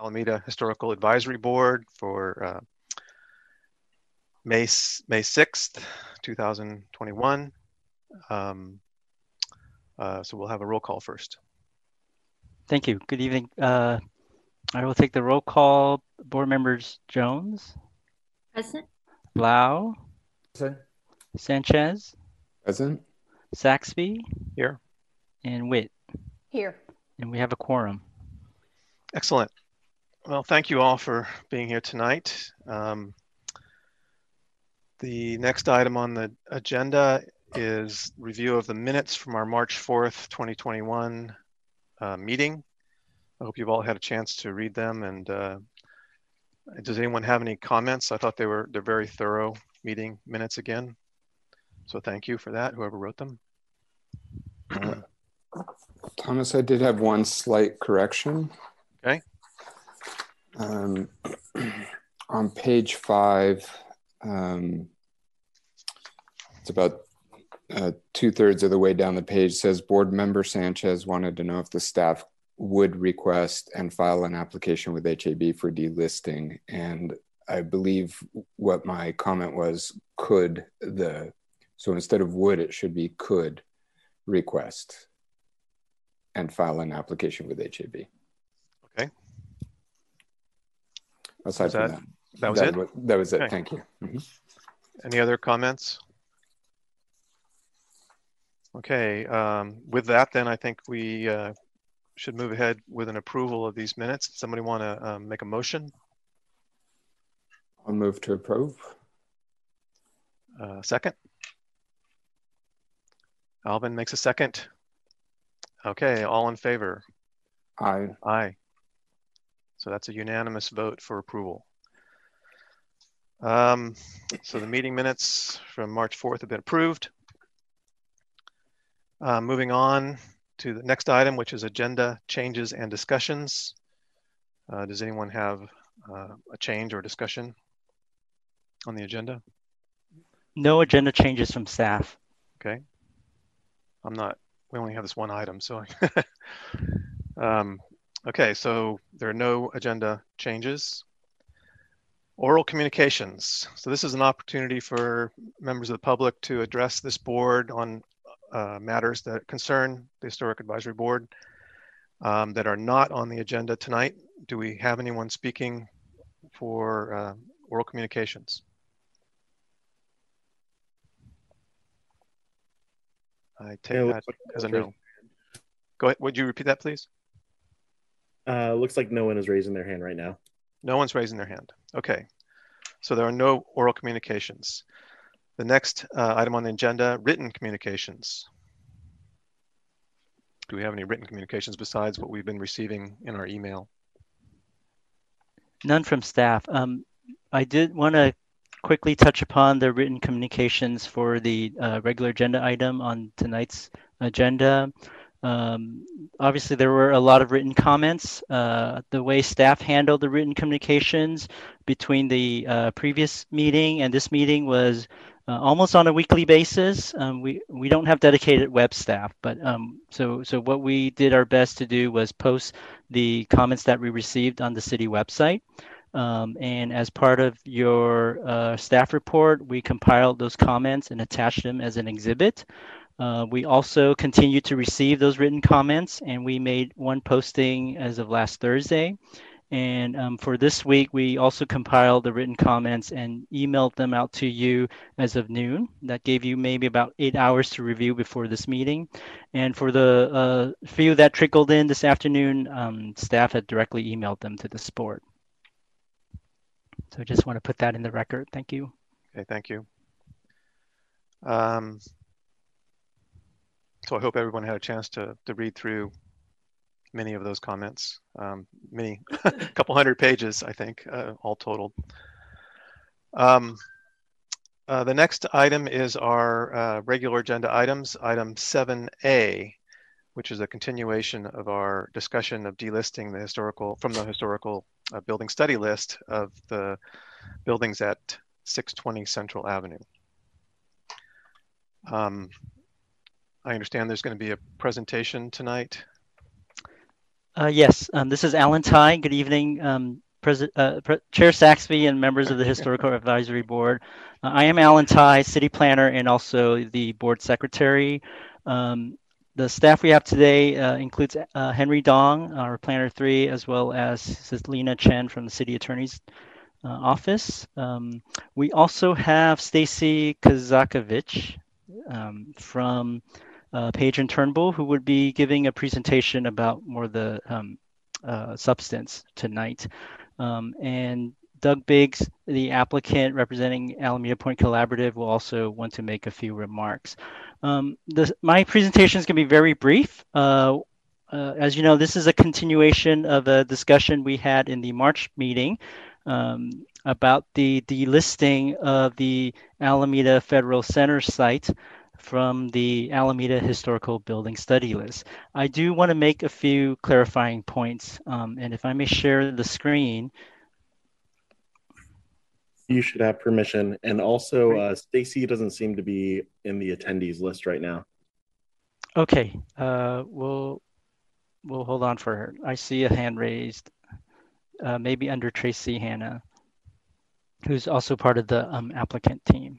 Alameda Historical Advisory Board for uh, May, May 6th, 2021. Um, uh, so we'll have a roll call first. Thank you. Good evening. Uh, I will take the roll call. Board members Jones. Present. Lau. Present. Sanchez. Present. Saxby. Here. And Witt. Here. And we have a quorum. Excellent. Well, thank you all for being here tonight. Um, the next item on the agenda is review of the minutes from our March 4th, 2021 uh, meeting. I hope you've all had a chance to read them. And uh, does anyone have any comments? I thought they were they're very thorough meeting minutes again. So thank you for that, whoever wrote them. Thomas, I did have one slight correction. Okay. Um, on page five, um, it's about uh, two thirds of the way down the page says board member Sanchez wanted to know if the staff would request and file an application with HAB for delisting. And I believe what my comment was could the, so instead of would, it should be could request and file an application with HAB. Okay. Aside that, from that, that was that, it. that was it. Okay. Thank you. Mhm. Any other comments? Okay, um, with that, then I think we uh, should move ahead with an approval of these minutes. Somebody want to um, make a motion? I'll move to approve. Uh, second? Alvin makes a second. Okay, all in favor? Aye. Aye. So that's a unanimous vote for approval. Um, so the meeting minutes from March 4th have been approved. Uh, moving on to the next item, which is agenda changes and discussions. Uh, does anyone have uh, a change or discussion on the agenda? No agenda changes from staff. Okay. I'm not, we only have this one item, so. um, okay, so there are no agenda changes. Oral communications. So this is an opportunity for members of the public to address this board on uh, matters that concern the Historic Advisory Board um, that are not on the agenda tonight. Do we have anyone speaking for uh, oral communications? I take Yeah, that as a no. Go ahead. Would you repeat that, please? Uh, looks like no one is raising their hand right now. No one's raising their hand. Okay. So there are no oral communications. The next uh, item on the agenda, written communications. Do we have any written communications besides what we've been receiving in our email? None from staff. Um, I did want to quickly touch upon the written communications for the uh, regular agenda item on tonight's agenda. Um, obviously, there were a lot of written comments. Uh, the way staff handled the written communications between the uh, previous meeting and this meeting was uh, almost on a weekly basis. Um, we we don't have dedicated web staff, but um, so so what we did our best to do was post the comments that we received on the city website. Um, and as part of your uh, staff report, we compiled those comments and attached them as an exhibit. Uh, we also continue to receive those written comments, and we made one posting as of last Thursday. And um, for this week, we also compiled the written comments and emailed them out to you as of noon. That gave you maybe about eight hours to review before this meeting. And for the uh, few that trickled in this afternoon, um, staff had directly emailed them to the board. So I just want to put that in the record. Thank you. Okay, thank you. Um, so I hope everyone had a chance to, to read through many of those comments. Um, many, a couple hundred pages, I think, uh, all totaled. Um, uh, the next item is our uh, regular agenda items, item 7A, which is a continuation of our discussion of delisting the historical from the historical uh, building study list of the buildings at 620 Central Avenue. Um, I understand there's going to be a presentation tonight. Uh, yes, um, this is Alan Tai. Good evening, um, uh, Chair Saxby and members of the Historical Advisory Board. Uh, I am Alan Tai, City Planner and also the Board Secretary. Um, the staff we have today uh, includes uh, Henry Dong, our Planner 3, as well as Lena Chen from the City Attorney's uh, Office. Um, we also have Stacy Kazakovich um, from uh, Page and Turnbull, who would be giving a presentation about more the um, uh, substance tonight. Um, and Doug Biggs, the applicant representing Alameda Point Collaborative, will also want to make a few remarks. Um, this, my presentation is going to be very brief. Uh, uh, as you know, this is a continuation of a discussion we had in the March meeting um, about the delisting of the Alameda Federal Center site from the Alameda Historical Building Study List. I do want to make a few clarifying points, um, and if I may share the screen. You should have permission. And also, uh, Stacy doesn't seem to be in the attendees list right now. Okay, uh, we'll, we'll hold on for her. I see a hand raised, uh, maybe under Tracy Hanna, who's also part of the um, applicant team.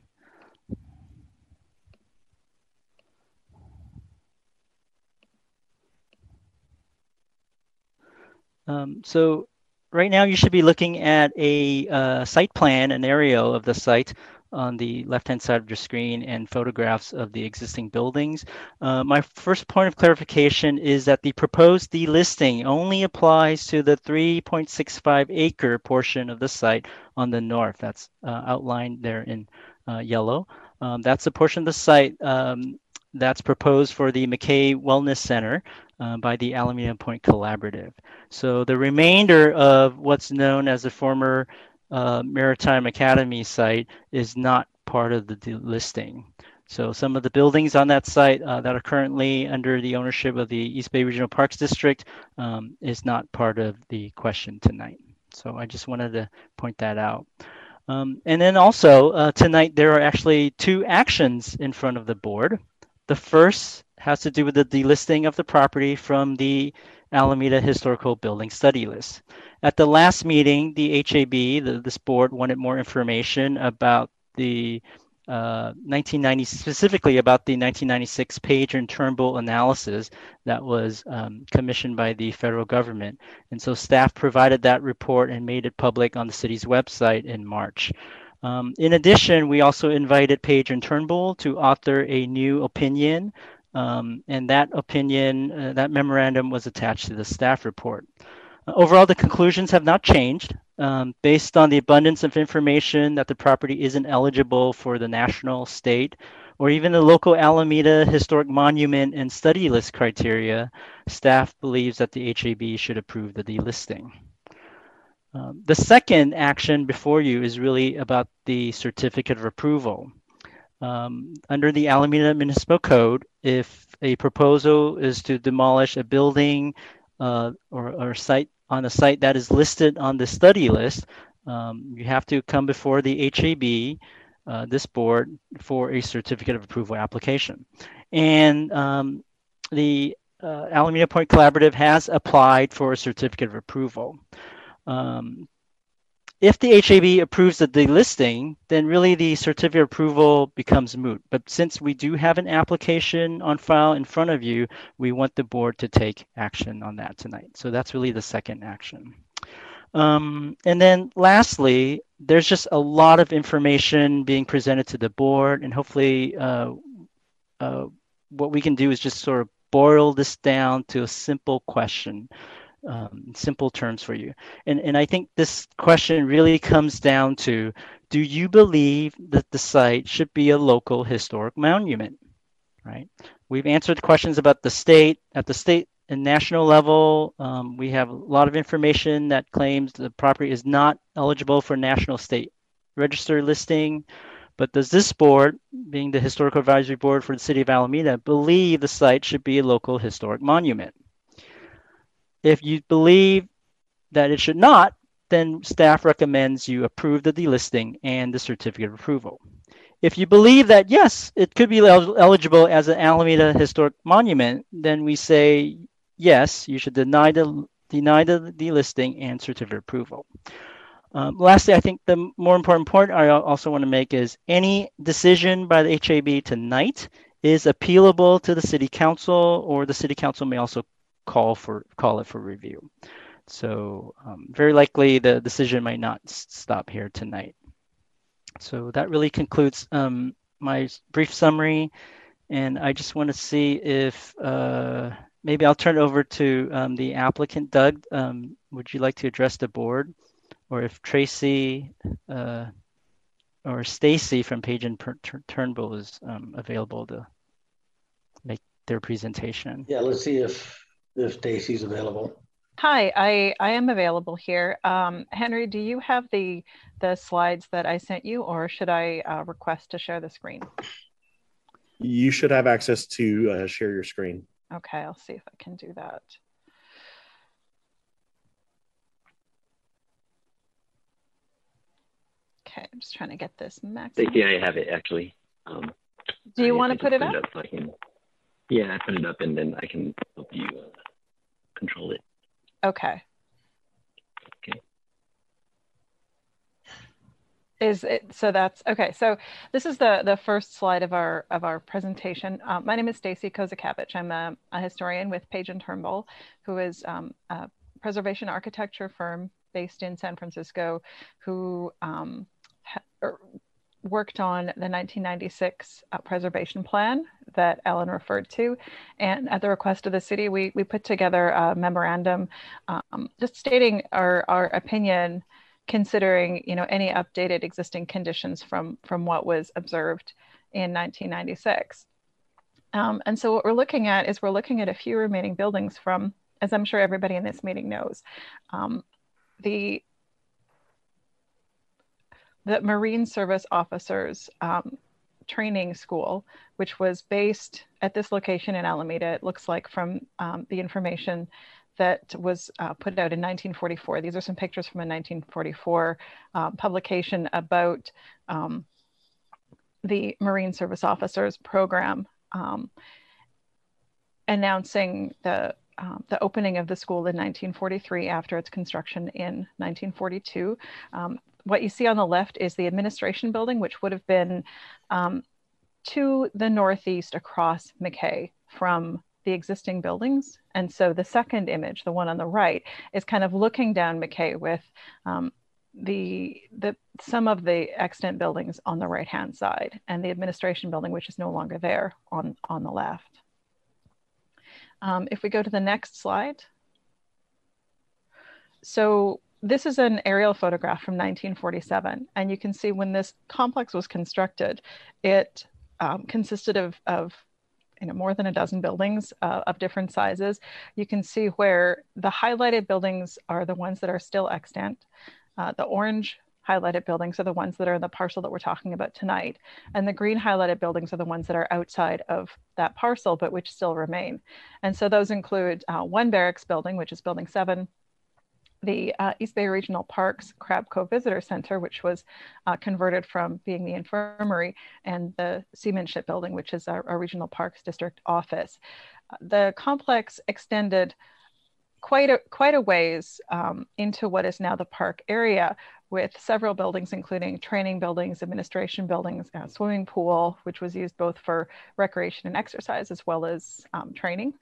Um, so right now you should be looking at a uh, site plan, an aerial of the site on the left-hand side of your screen and photographs of the existing buildings. Uh, my first point of clarification is that the proposed delisting only applies to the 3.65 acre portion of the site on the north. That's uh, outlined there in uh, yellow. Um, that's a portion of the site um, that's proposed for the McKay Wellness Center uh, by the Alameda Point Collaborative. So the remainder of what's known as the former uh, Maritime Academy site is not part of the listing. So some of the buildings on that site uh, that are currently under the ownership of the East Bay Regional Parks District um, is not part of the question tonight. So I just wanted to point that out. Um, and then also uh, tonight, there are actually two actions in front of the board. The first has to do with the delisting of the property from the Alameda Historical Building Study List. At the last meeting, the HAB, the, this board, wanted more information about the uh, 1990, specifically about the 1996 Page and Turnbull analysis that was um, commissioned by the federal government. And so staff provided that report and made it public on the city's website in March. Um, in addition, we also invited Page and Turnbull to author a new opinion, um, and that opinion, uh, that memorandum was attached to the staff report. Uh, overall, the conclusions have not changed. Um, based on the abundance of information that the property isn't eligible for the national, state, or even the local Alameda Historic Monument and Study List criteria, staff believes that the HAB should approve the delisting. Um, the second action before you is really about the certificate of approval. Um, under the Alameda Municipal Code, if a proposal is to demolish a building uh, or, or site on a site that is listed on the study list, um, you have to come before the HAB, uh, this board, for a certificate of approval application. And um, the uh, Alameda Point Collaborative has applied for a certificate of approval. Um, if the HAB approves the delisting, then really the certificate approval becomes moot. But since we do have an application on file in front of you, we want the board to take action on that tonight. So that's really the second action. Um, and then lastly, there's just a lot of information being presented to the board and hopefully uh, uh, what we can do is just sort of boil this down to a simple question um, simple terms for you. And, and I think this question really comes down to, do you believe that the site should be a local historic monument, right? We've answered questions about the state. At the state and national level, um, we have a lot of information that claims the property is not eligible for national state register listing. But does this board, being the historical advisory board for the city of Alameda, believe the site should be a local historic monument? If you believe that it should not, then staff recommends you approve the delisting and the certificate of approval. If you believe that, yes, it could be eligible as an Alameda Historic Monument, then we say yes, you should deny the deny the delisting and certificate approval. Um, lastly, I think the more important point I also want to make is any decision by the HAB tonight is appealable to the city council, or the city council may also call for call it for review. So um, very likely the decision might not stop here tonight. So that really concludes um, my brief summary. And I just want to see if uh, maybe I'll turn it over to um, the applicant, Doug. Um, would you like to address the board? Or if Tracy uh, or Stacy from Page and Turnbull is um, available to make their presentation. Yeah, let's see if if Stacy's available. Hi, I, I am available here. Um, Henry, do you have the the slides that I sent you, or should I uh, request to share the screen? You should have access to uh, share your screen. Okay, I'll see if I can do that. Okay, I'm just trying to get this max. Yeah, I have it actually. Um, do you want to put it up? Up so I can, yeah, I put it up and then I can help you uh, control it. Okay. Okay. Is it so? That's okay. So this is the the first slide of our of our presentation. Um, my name is Stacy Kozakavich. I'm a, a, historian with Page and Turnbull, who is um, a preservation architecture firm based in San Francisco, who um, er, worked on the 1996 uh, preservation plan that Ellen referred to. And at the request of the city, we, we put together a memorandum um, just stating our, our opinion, considering you know, any updated existing conditions from, from what was observed in 1996. Um, and so what we're looking at is we're looking at a few remaining buildings from, as I'm sure everybody in this meeting knows, um, the the Marine Service Officers um, Training School, which was based at this location in Alameda, it looks like from um, the information that was uh, put out in 1944. These are some pictures from a 1944 uh, publication about um, the Marine Service Officers Program, um, announcing the um, the opening of the school in 1943 after its construction in 1942. Um, what you see on the left is the administration building, which would have been um, to the northeast across McKay from the existing buildings. And so the second image, the one on the right, is kind of looking down McKay with um, the, the some of the extant buildings on the right hand side and the administration building, which is no longer there on, on the left. Um, if we go to the next slide. So this is an aerial photograph from 1947, and you can see when this complex was constructed, it um, consisted of, of you know, more than a dozen buildings uh, of different sizes. You can see where the highlighted buildings are the ones that are still extant. Uh, the orange highlighted buildings are the ones that are in the parcel that we're talking about tonight. And the green highlighted buildings are the ones that are outside of that parcel, but which still remain. And so those include uh, one barracks building, which is building seven, the uh, East Bay Regional Parks Crab Cove Visitor Center, which was uh, converted from being the infirmary, and the Seamanship Building, which is our, our Regional Parks District office. The complex extended quite a, quite a ways um, into what is now the park area with several buildings, including training buildings, administration buildings, a swimming pool, which was used both for recreation and exercise as well as um, training.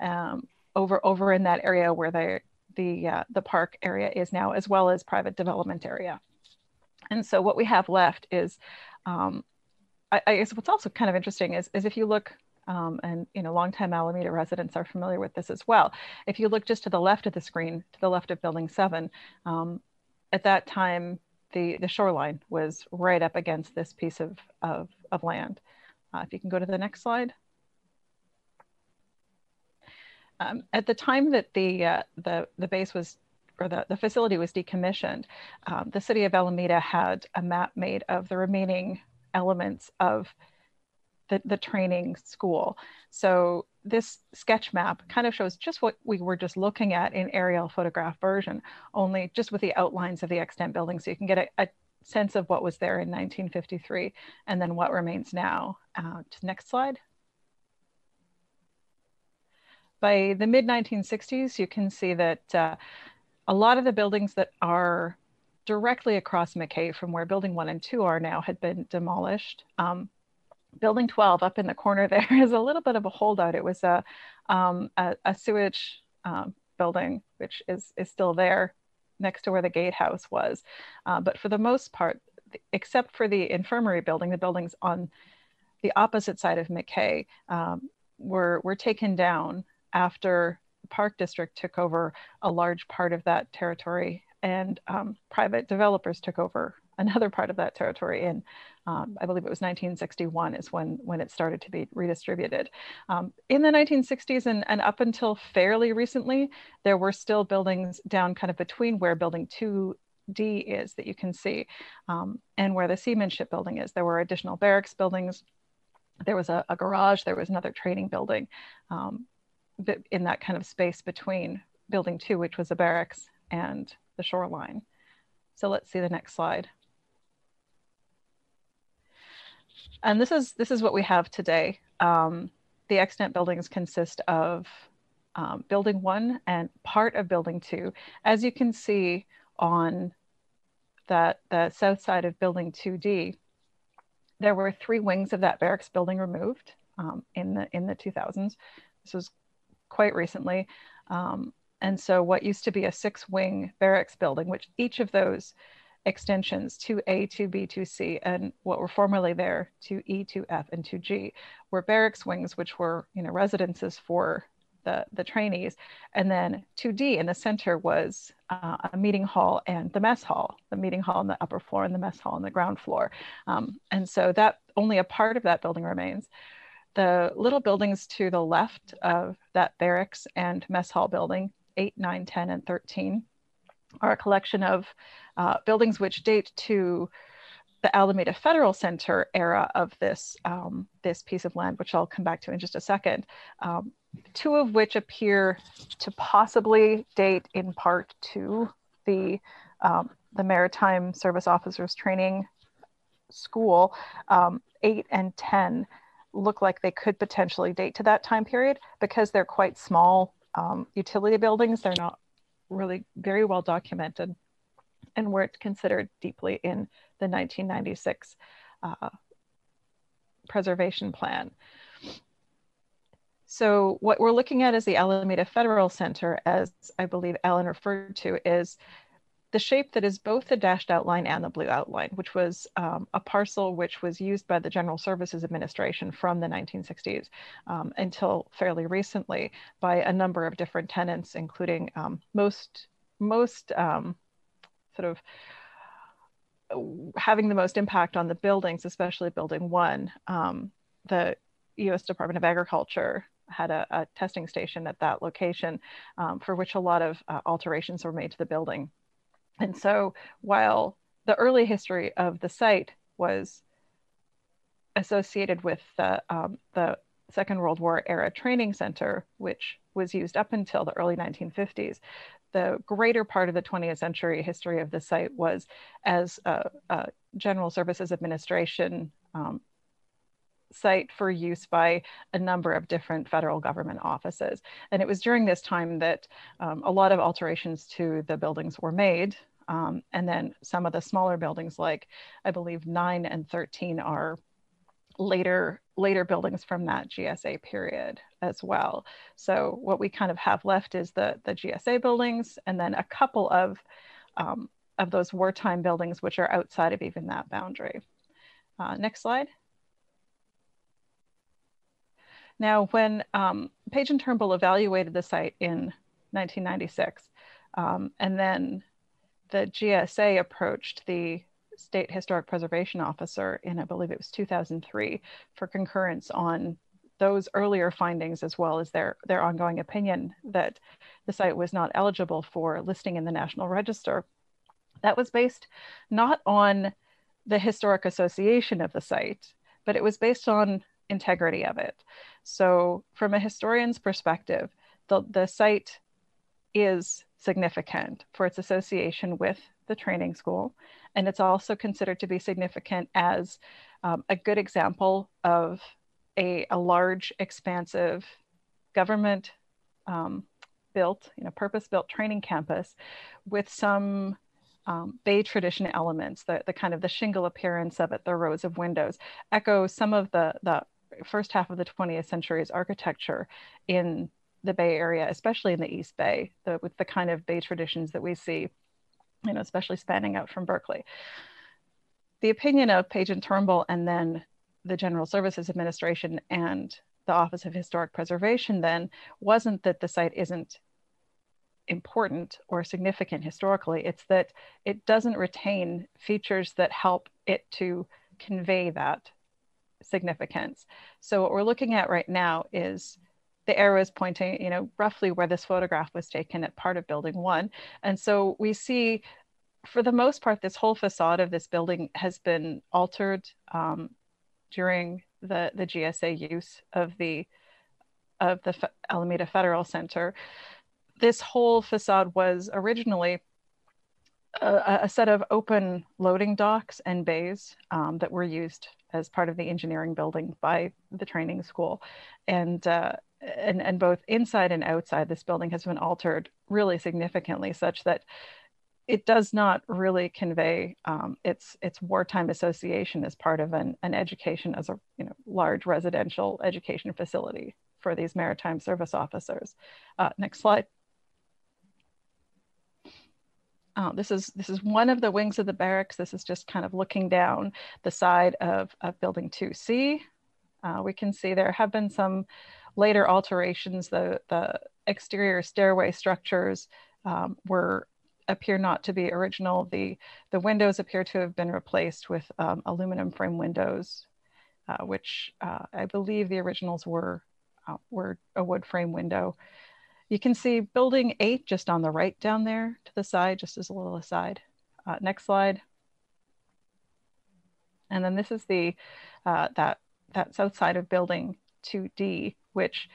Um, over, over in that area where they the, uh, the park area is now, as well as private development area. And so what we have left is, um, I, I, guess what's also kind of interesting is, is if you look, um, and you know, longtime Alameda residents are familiar with this as well. If you look just to the left of the screen, to the left of building seven, um, at that time, the, the shoreline was right up against this piece of, of, of land. Uh, if you can go to the next slide. Um, at the time that the, uh, the, the base was, or the, the facility was decommissioned, um, the city of Alameda had a map made of the remaining elements of the, the training school. So this sketch map kind of shows just what we were just looking at in aerial photograph version, only just with the outlines of the extant building. So you can get a, a sense of what was there in 1953 and then what remains now. Uh, next slide. By the mid 1960s, you can see that uh, a lot of the buildings that are directly across McKay from where building one and two are now had been demolished. Um, building 12 up in the corner there is a little bit of a holdout. It was a, um, a, a, sewage um, building, which is, is still there next to where the gatehouse was. Uh, but for the most part, except for the infirmary building, the buildings on the opposite side of McKay um, were, were taken down after the Park District took over a large part of that territory and um, private developers took over another part of that territory in, um, I believe it was 1961 is when, when it started to be redistributed. Um, in the 1960s and, and up until fairly recently, there were still buildings down kind of between where building 2D is that you can see um, and where the seamanship building is. There were additional barracks buildings. There was a, a garage, there was another training building um, in that kind of space between building two, which was a barracks, and the shoreline. So let's see the next slide. And this is, this is what we have today. Um, the extant buildings consist of um, building one and part of building two. As you can see on that the south side of building 2D, there were three wings of that barracks building removed um, in the in the 2000s. This was quite recently. Um, and so what used to be a six wing barracks building, which each of those extensions 2A, 2B, 2C, and what were formerly there 2E, 2F, and 2G were barracks wings, which were you know residences for the, the trainees. And then 2D in the center was uh, a meeting hall and the mess hall, the meeting hall on the upper floor and the mess hall on the ground floor. Um, and so that only a part of that building remains. The little buildings to the left of that barracks and mess hall building 8, 9, 10, and 13 are a collection of uh, buildings which date to the Alameda Federal Center era of this, um, this piece of land, which I'll come back to in just a second. Um, two of which appear to possibly date in part to the, um, the Maritime Service Officers Training School. Um, eight and 10 look like they could potentially date to that time period because they're quite small um, utility buildings. They're not really very well documented and weren't considered deeply in the 1996 uh, preservation plan. So what we're looking at is the Alameda Federal Center, as I believe Alan referred to, is the shape that is both the dashed outline and the blue outline, which was um, a parcel which was used by the General Services Administration from the 1960s um, until fairly recently by a number of different tenants, including um, most, most um, sort of having the most impact on the buildings, especially building one. Um, the US Department of Agriculture had a, a testing station at that location um, for which a lot of uh, alterations were made to the building and so while the early history of the site was associated with the, um, the Second World War era training center, which was used up until the early 1950s, the greater part of the 20th century history of the site was as a, a General Services Administration um, site for use by a number of different federal government offices. And it was during this time that um, a lot of alterations to the buildings were made. Um, and then some of the smaller buildings, like I believe 9 and 13, are later later buildings from that GSA period as well. So what we kind of have left is the the GSA buildings, and then a couple of um, of those wartime buildings which are outside of even that boundary. Uh, next slide. Now, when um, Page and Turnbull evaluated the site in 1996, um, and then the GSA approached the State Historic Preservation Officer in, I believe it was 2003, for concurrence on those earlier findings as well as their, their ongoing opinion that the site was not eligible for listing in the National Register. That was based not on the historic association of the site, but it was based on integrity of it. So, from a historian's perspective, the, the site is significant for its association with the training school. And it's also considered to be significant as um, a good example of a, a large, expansive government um, built, you know, purpose-built training campus with some um, Bay tradition elements, the, the kind of the shingle appearance of it, the rows of windows, echo some of the, the first half of the 20th century's architecture in the Bay Area, especially in the East Bay, the, with the kind of Bay traditions that we see, you know, especially spanning out from Berkeley. The opinion of Page and Turnbull and then the General Services Administration and the Office of Historic Preservation then wasn't that the site isn't important or significant historically, it's that it doesn't retain features that help it to convey that significance. So what we're looking at right now is the arrow is pointing, you know, roughly where this photograph was taken at part of building one. And so we see, for the most part, this whole facade of this building has been altered um, during the, the GSA use of the of the F Alameda Federal Center. This whole facade was originally a, a, set of open loading docks and bays um, that were used as part of the engineering building by the training school. And, uh, and, and both inside and outside, this building has been altered really significantly, such that it does not really convey um, its its wartime association as part of an, an education as a you know large residential education facility for these maritime service officers. Uh, next slide. Uh, this is this is one of the wings of the barracks. This is just kind of looking down the side of, of building 2C. Uh, we can see there have been some later alterations. The, the exterior stairway structures um, were appear not to be original. The, the windows appear to have been replaced with um, aluminum frame windows, uh, which uh, I believe the originals were, uh, were a wood frame window. You can see building eight just on the right down there to the side, just as a little aside. Uh, next slide. And then this is the uh, that that south side of building 2D, which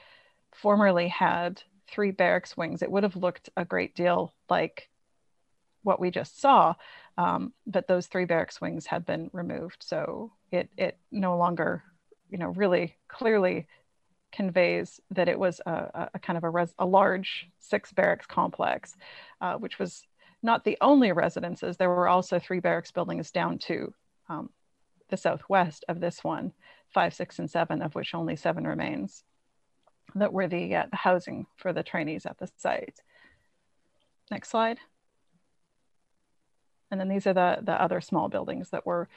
formerly had three barracks wings. It would have looked a great deal like what we just saw, um, but those three barracks wings had been removed. So it, it no longer, you know, really clearly conveys that it was a, a kind of a, res, a large six barracks complex, uh, which was not the only residences. There were also three barracks buildings down to um, the southwest of this one, five, six, and seven, of which only seven remains, that were the, uh, housing for the trainees at the site. Next slide. And then these are the, the other small buildings that were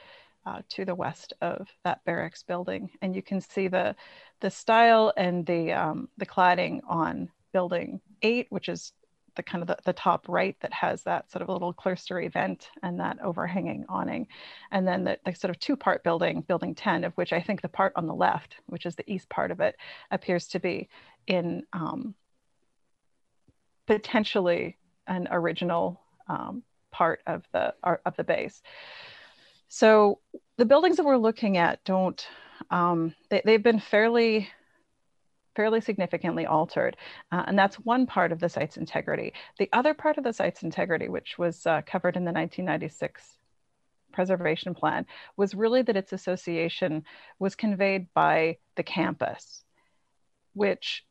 uh, to the west of that barracks building. And you can see the, the style and the, um, the cladding on building eight, which is the kind of the, the top right that has that sort of little clerestory vent and that overhanging awning. And then the, the sort of two part building, building 10, of which I think the part on the left, which is the east part of it, appears to be in um, potentially an original um, part of the, of the base. So the buildings that we're looking at don't, um, they, they've been fairly, fairly significantly altered. Uh, and that's one part of the site's integrity. The other part of the site's integrity, which was uh, covered in the 1996 preservation plan, was really that its association was conveyed by the campus, which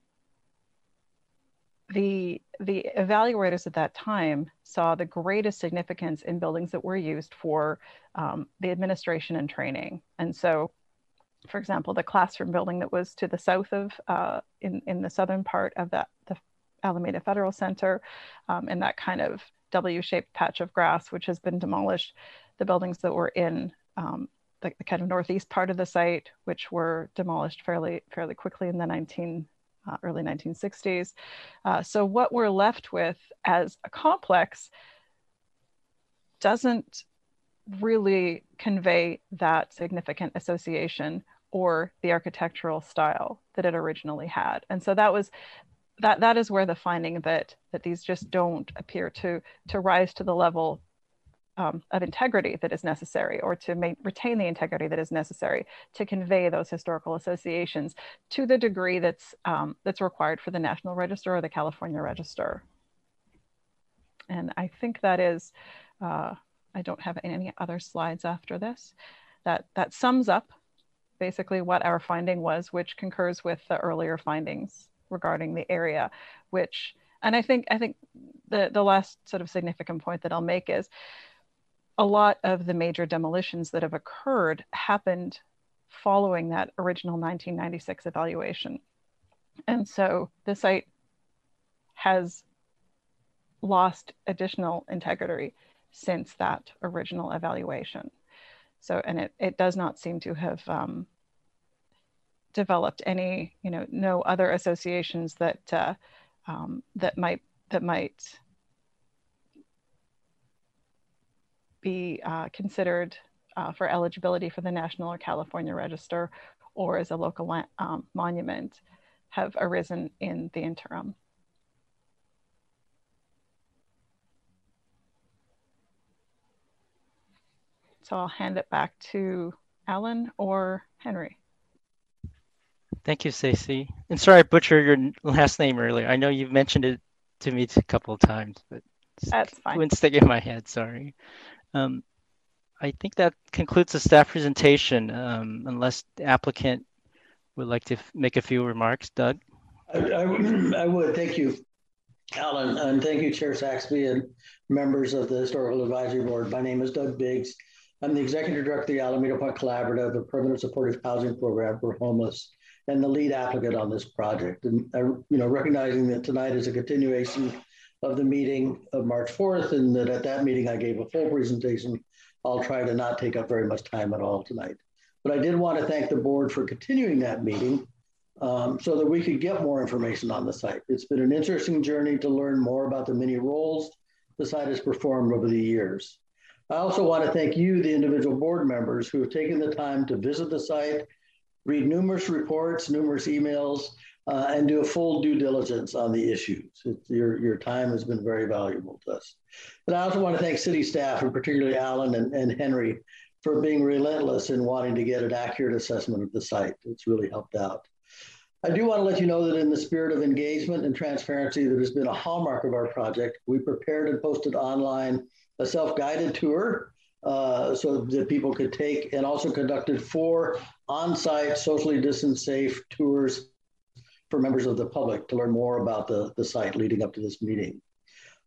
the the evaluators at that time saw the greatest significance in buildings that were used for um, the administration and training. And so, for example, the classroom building that was to the south of, uh, in, in the southern part of that, the Alameda Federal Center, um, in that kind of W-shaped patch of grass, which has been demolished, the buildings that were in um, the, the, kind of northeast part of the site, which were demolished fairly, fairly quickly in the 19 uh, early 1960s. Uh, so what we're left with as a complex doesn't really convey that significant association or the architectural style that it originally had. And so that was that that is where the finding that that these just don't appear to to rise to the level um, of integrity that is necessary or to ma- retain the integrity that is necessary to convey those historical associations to the degree that's um, that's required for the National Register or the California Register. And I think that is, uh, I don't have any other slides after this. That, that sums up basically what our finding was, which concurs with the earlier findings regarding the area, which, and I think, I think the, the last sort of significant point that I'll make is a lot of the major demolitions that have occurred happened following that original 1996 evaluation. And so the site has lost additional integrity since that original evaluation. So, and it, it does not seem to have um, developed any, you know, no other associations that uh, um, that might that might be uh, considered uh, for eligibility for the National or California Register or as a local um, monument have arisen in the interim. So I'll hand it back to Alan or Henry. Thank you, Stacy. And sorry I butchered your last name earlier. I know you've mentioned it to me a couple of times, but that's fine. Wouldn't stick in my head. Sorry. Um, I think that concludes the staff presentation. Um, unless the applicant would like to make a few remarks, Doug. I, I, I, would. Thank you, Alan, and thank you, Chair Saxby, and members of the Historical Advisory Board. My name is Doug Biggs. I'm the Executive Director of the Alameda Point Collaborative, a permanent supportive housing program for homeless, and the lead applicant on this project. And I, you know, recognizing that tonight is a continuation of the meeting of March 4th, and that at that meeting I gave a full presentation. I'll try to not take up very much time at all tonight. But I did want to thank the board for continuing that meeting um, so that we could get more information on the site. It's been an interesting journey to learn more about the many roles the site has performed over the years. I also want to thank you, the individual board members who have taken the time to visit the site, read numerous reports, numerous emails, uh, and do a full due diligence on the issues. your, your time has been very valuable to us. But I also want to thank city staff, and particularly Alan and, and Henry, for being relentless in wanting to get an accurate assessment of the site. It's really helped out. I do want to let you know that in the spirit of engagement and transparency that has been a hallmark of our project, we prepared and posted online a self-guided tour uh, so that people could take and also conducted four on-site socially distanced safe tours for members of the public to learn more about the, the site leading up to this meeting.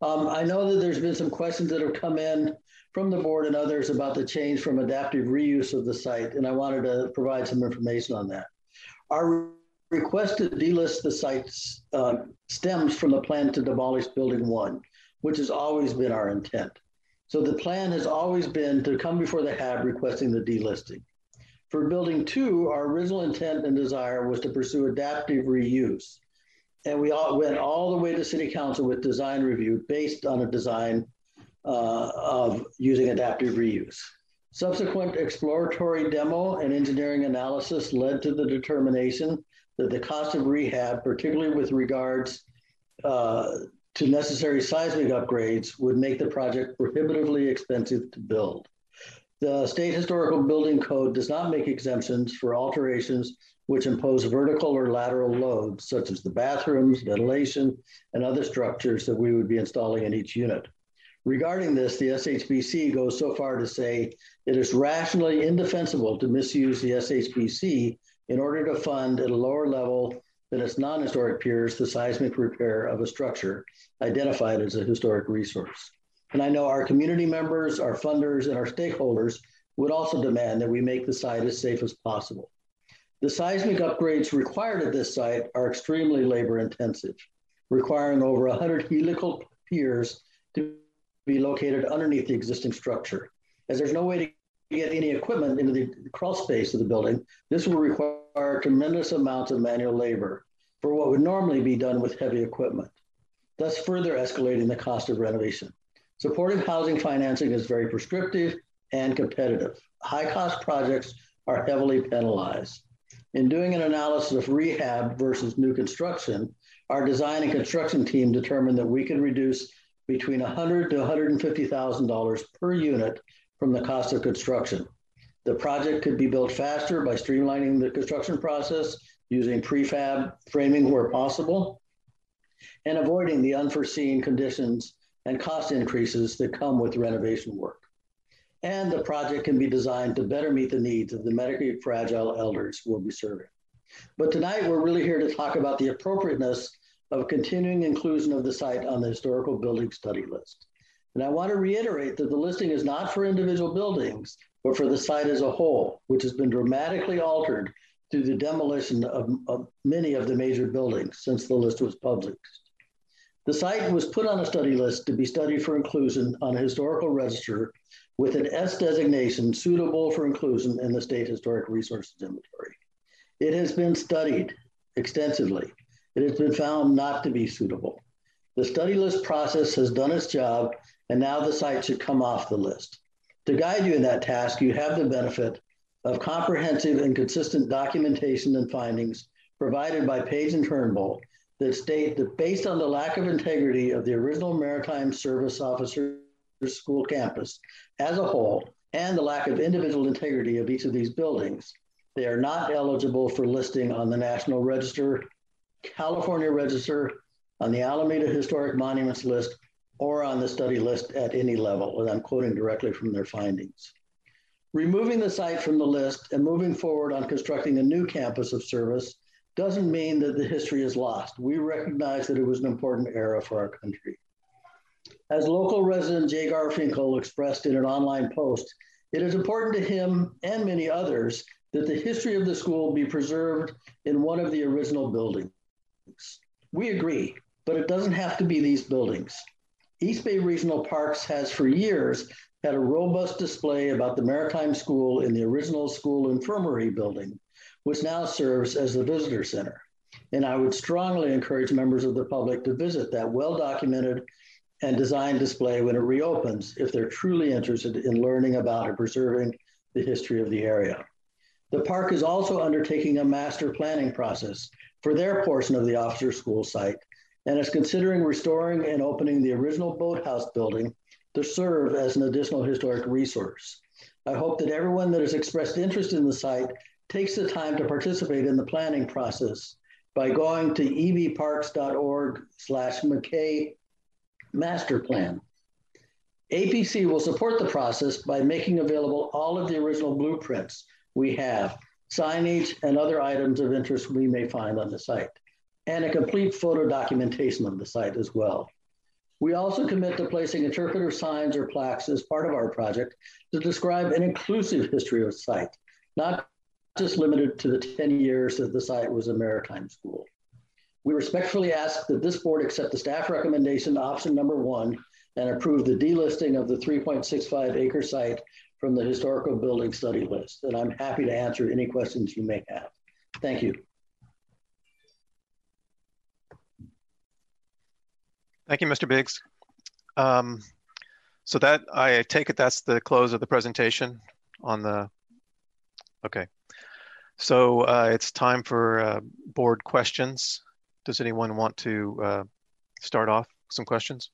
Um, I know that there's been some questions that have come in from the board and others about the change from adaptive reuse of the site, and I wanted to provide some information on that. Our request to delist the site uh, stems from the plan to demolish Building 1, which has always been our intent. So the plan has always been to come before the HAB requesting the delisting. For building two, our original intent and desire was to pursue adaptive reuse. And we all went all the way to city council with design review based on a design uh, of using adaptive reuse. Subsequent exploratory demo and engineering analysis led to the determination that the cost of rehab, particularly with regards uh, to necessary seismic upgrades would make the project prohibitively expensive to build. The State Historical Building Code does not make exemptions for alterations which impose vertical or lateral loads, such as the bathrooms, ventilation, and other structures that we would be installing in each unit. Regarding this, the SHBC goes so far to say it is rationally indefensible to misuse the SHBC in order to fund at a lower level than its non-historic peers the seismic repair of a structure identified as a historic resource. And I know our community members, our funders, and our stakeholders would also demand that we make the site as safe as possible. The seismic upgrades required at this site are extremely labor intensive, requiring over 100 helical piers to be located underneath the existing structure. As there's no way to get any equipment into the crawl space of the building, this will require tremendous amounts of manual labor for what would normally be done with heavy equipment, thus further escalating the cost of renovation. Supportive housing financing is very prescriptive and competitive. High cost projects are heavily penalized. In doing an analysis of rehab versus new construction, our design and construction team determined that we could reduce between 100 to $150,000 per unit from the cost of construction. The project could be built faster by streamlining the construction process, using prefab framing where possible, and avoiding the unforeseen conditions and cost increases that come with renovation work. And the project can be designed to better meet the needs of the medically fragile elders we'll be serving. But tonight we're really here to talk about the appropriateness of continuing inclusion of the site on the historical building study list. And I want to reiterate that the listing is not for individual buildings, but for the site as a whole, which has been dramatically altered through the demolition of, of many of the major buildings since the list was published. The site was put on a study list to be studied for inclusion on a historical register with an S designation suitable for inclusion in the State Historic Resources Inventory. It has been studied extensively. It has been found not to be suitable. The study list process has done its job, and now the site should come off the list. To guide you in that task, you have the benefit of comprehensive and consistent documentation and findings provided by Page and Turnbull that state that based on the lack of integrity of the original Maritime Service Officer School campus as a whole and the lack of individual integrity of each of these buildings, they are not eligible for listing on the National Register, California Register, on the Alameda Historic Monuments list, or on the study list at any level. And I'm quoting directly from their findings. Removing the site from the list and moving forward on constructing a new campus of service doesn't mean that the history is lost. We recognize that it was an important era for our country. As local resident Jay Garfinkel expressed in an online post, it is important to him and many others that the history of the school be preserved in one of the original buildings. We agree, but it doesn't have to be these buildings. East Bay Regional Parks has for years had a robust display about the Maritime School in the original school infirmary building, which now serves as the visitor center. And I would strongly encourage members of the public to visit that well documented and designed display when it reopens if they're truly interested in learning about and preserving the history of the area. The park is also undertaking a master planning process for their portion of the officer school site and is considering restoring and opening the original boathouse building to serve as an additional historic resource. I hope that everyone that has expressed interest in the site takes the time to participate in the planning process by going to ebparks.org slash McKay master plan. APC will support the process by making available all of the original blueprints we have, signage and other items of interest we may find on the site, and a complete photo documentation of the site as well. We also commit to placing interpretive signs or plaques as part of our project to describe an inclusive history of the site, not just limited to the 10 years that the site was a maritime school. We respectfully ask that this board accept the staff recommendation option number one and approve the delisting of the 3.65 acre site from the historical building study list. And I'm happy to answer any questions you may have. Thank you. Thank you, Mr. Biggs. Um, so that I take it that's the close of the presentation on the, okay. So uh, it's time for uh, board questions. Does anyone want to uh, start off some questions?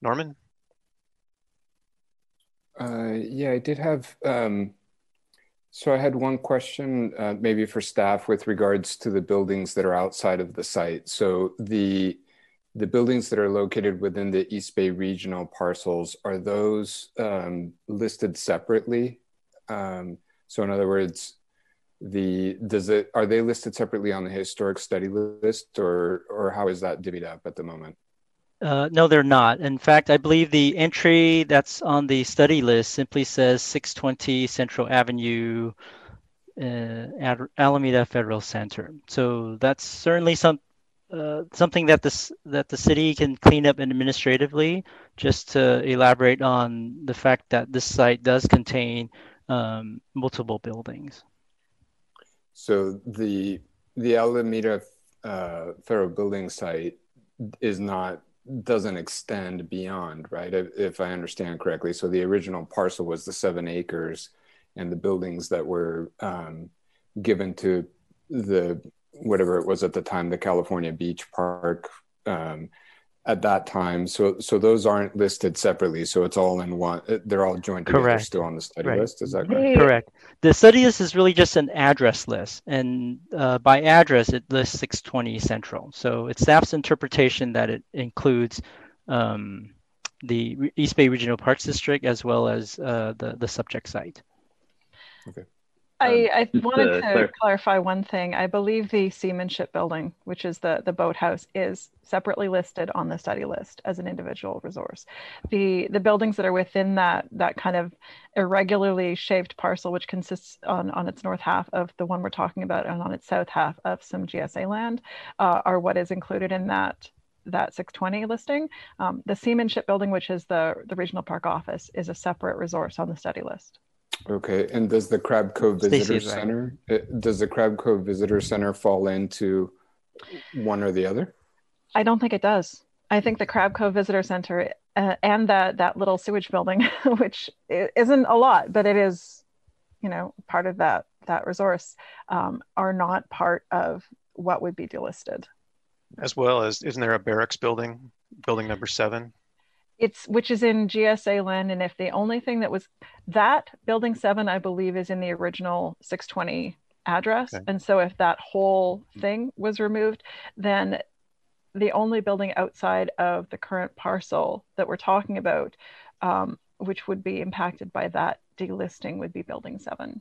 Norman? Uh, yeah, I did have, um, so I had one question uh, maybe for staff with regards to the buildings that are outside of the site. So the the buildings that are located within the East Bay regional parcels, are those um, listed separately? Um, so in other words, the does it are they listed separately on the historic study list or or how is that divvied up at the moment? Uh, no, they're not. In fact, I believe the entry that's on the study list simply says 620 Central Avenue, uh, Alameda Federal Center. So that's certainly some uh, something that this that the city can clean up administratively. Just to elaborate on the fact that this site does contain um, multiple buildings. So the the Alameda uh, Federal Building site is not doesn't extend beyond, right? If, I understand correctly. So the original parcel was the seven acres, and the buildings that were um, given to the whatever it was at the time, the California Beach Park um, at that time. So so those aren't listed separately. So it's all in one. They're all joined together, correct. still on the study right. list. Is that correct? Correct. The study list is really just an address list, and uh, by address it lists 620 Central. So it's staff's interpretation that it includes um, the East Bay Regional Parks District as well as uh, the the subject site. Okay. I, Um, I wanted to to clar- clarify one thing. I believe the seamanship building, which is the, the boathouse, is separately listed on the study list as an individual resource. The the buildings that are within that that kind of irregularly shaped parcel, which consists on, on its north half of the one we're talking about and on its south half of some GSA land, uh, are what is included in that that 620 listing. Um, the seamanship building, which is the, the regional park office, is a separate resource on the study list. Okay, and does the Crab Cove Visitor is right. Center, uh, does the Crab Cove Visitor Center fall into one or the other? I don't think it does. I think the Crab Cove Visitor Center uh, and that that little sewage building, which isn't a lot, but it is, you know, part of that that resource, um, are not part of what would be delisted. As well as, isn't there a barracks building, building number seven? It's which is in GSA land, and if the only thing that was that building seven, I believe, is in the original 620 address, Okay. and so if that whole thing was removed, then the only building outside of the current parcel that we're talking about, um, which would be impacted by that delisting, would be building seven.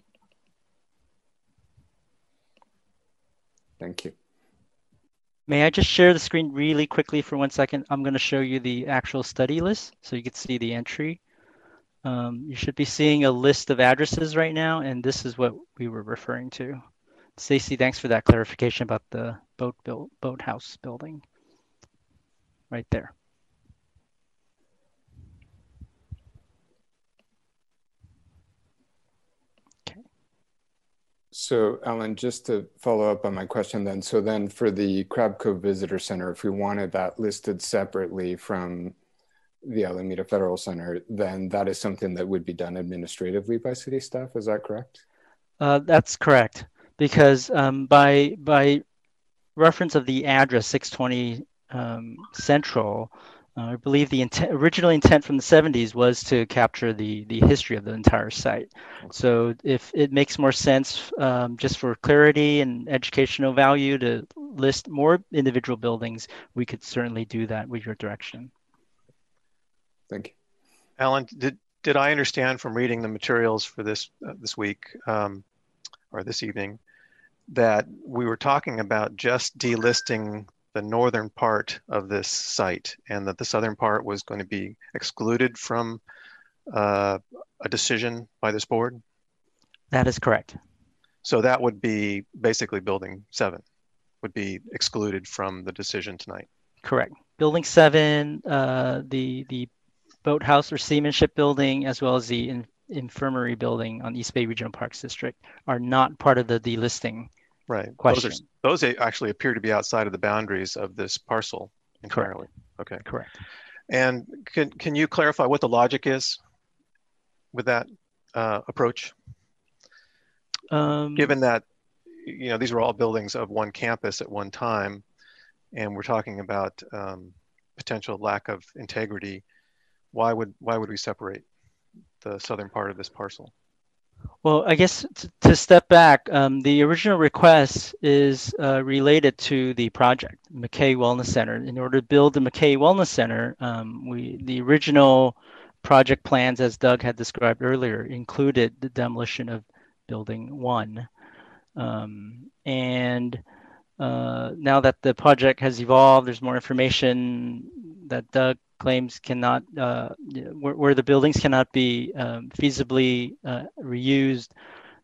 Thank you. May I just share the screen really quickly for one second? I'm going to show you the actual study list so you can see the entry. Um, you should be seeing a list of addresses right now, and this is what we were referring to. Stacy, thanks for that clarification about the boat build, boathouse building. Right there. So, Alan, just to follow up on my question then, so then for the Crab Cove Visitor Center, if we wanted that listed separately from the Alameda Federal Center, then that is something that would be done administratively by city staff, is that correct? Uh, that's correct, because um, by by reference of the address 620 um, Central, uh, I believe the intent, original intent from the 70s was to capture the the history of the entire site. So if it makes more sense, um, just for clarity and educational value, to list more individual buildings, we could certainly do that with your direction. Thank you. Alan, did, did I understand from reading the materials for this, uh, this week, um, or this evening, that we were talking about just delisting the northern part of this site and that the southern part was going to be excluded from uh, a decision by this board? That is correct. So that would be basically building seven would be excluded from the decision tonight. Correct. Building seven, uh, the the boathouse or seamanship building, as well as the in, infirmary building on East Bay Regional Parks District, are not part of the delisting. Right. Question. Those, are, those actually appear to be outside of the boundaries of this parcel Correct. Okay. Correct. And can, can you clarify what the logic is with that uh, approach? Um, Given that, you know, these were all buildings of one campus at one time, and we're talking about um, potential lack of integrity, why would why would we separate the southern part of this parcel? Well, I guess t- to step back, um, the original request is uh, related to the project, McKay Wellness Center. In order to build the McKay Wellness Center, um, we the original project plans, as Doug had described earlier, included the demolition of Building One, um, and uh, now that the project has evolved, there's more information that Doug claims cannot, uh, where, where the buildings cannot be um, feasibly uh, reused,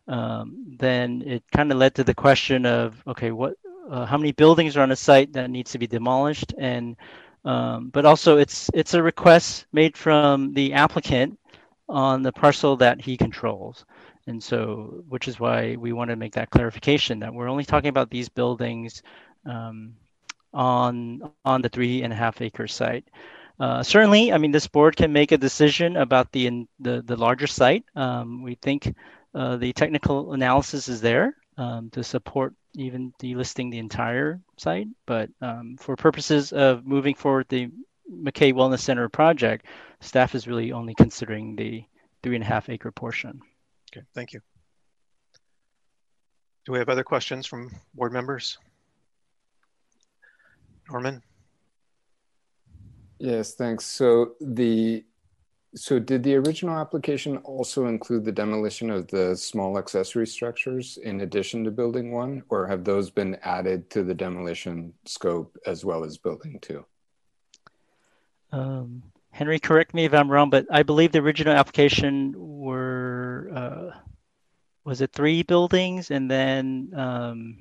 um, then it kind of led to the question of, okay, what, uh, how many buildings are on a site that needs to be demolished? And, um, but also it's, it's a request made from the applicant on the parcel that he controls. And so, which is why we want to make that clarification that we're only talking about these buildings um, on on the three and a half acre site. Uh, certainly, I mean, this board can make a decision about the the, the larger site. Um, we think uh, the technical analysis is there um, to support even delisting the entire site. But um, for purposes of moving forward the McKay Wellness Center project, staff is really only considering the three and a half acre portion. Okay, thank you. Do we have other questions from board members? Norman? Yes, thanks. So the so did the original application also include the demolition of the small accessory structures in addition to building one, or have those been added to the demolition scope as well as building two? Um, Henry, correct me if I'm wrong, but I believe the original application were, uh, was it three buildings and then um,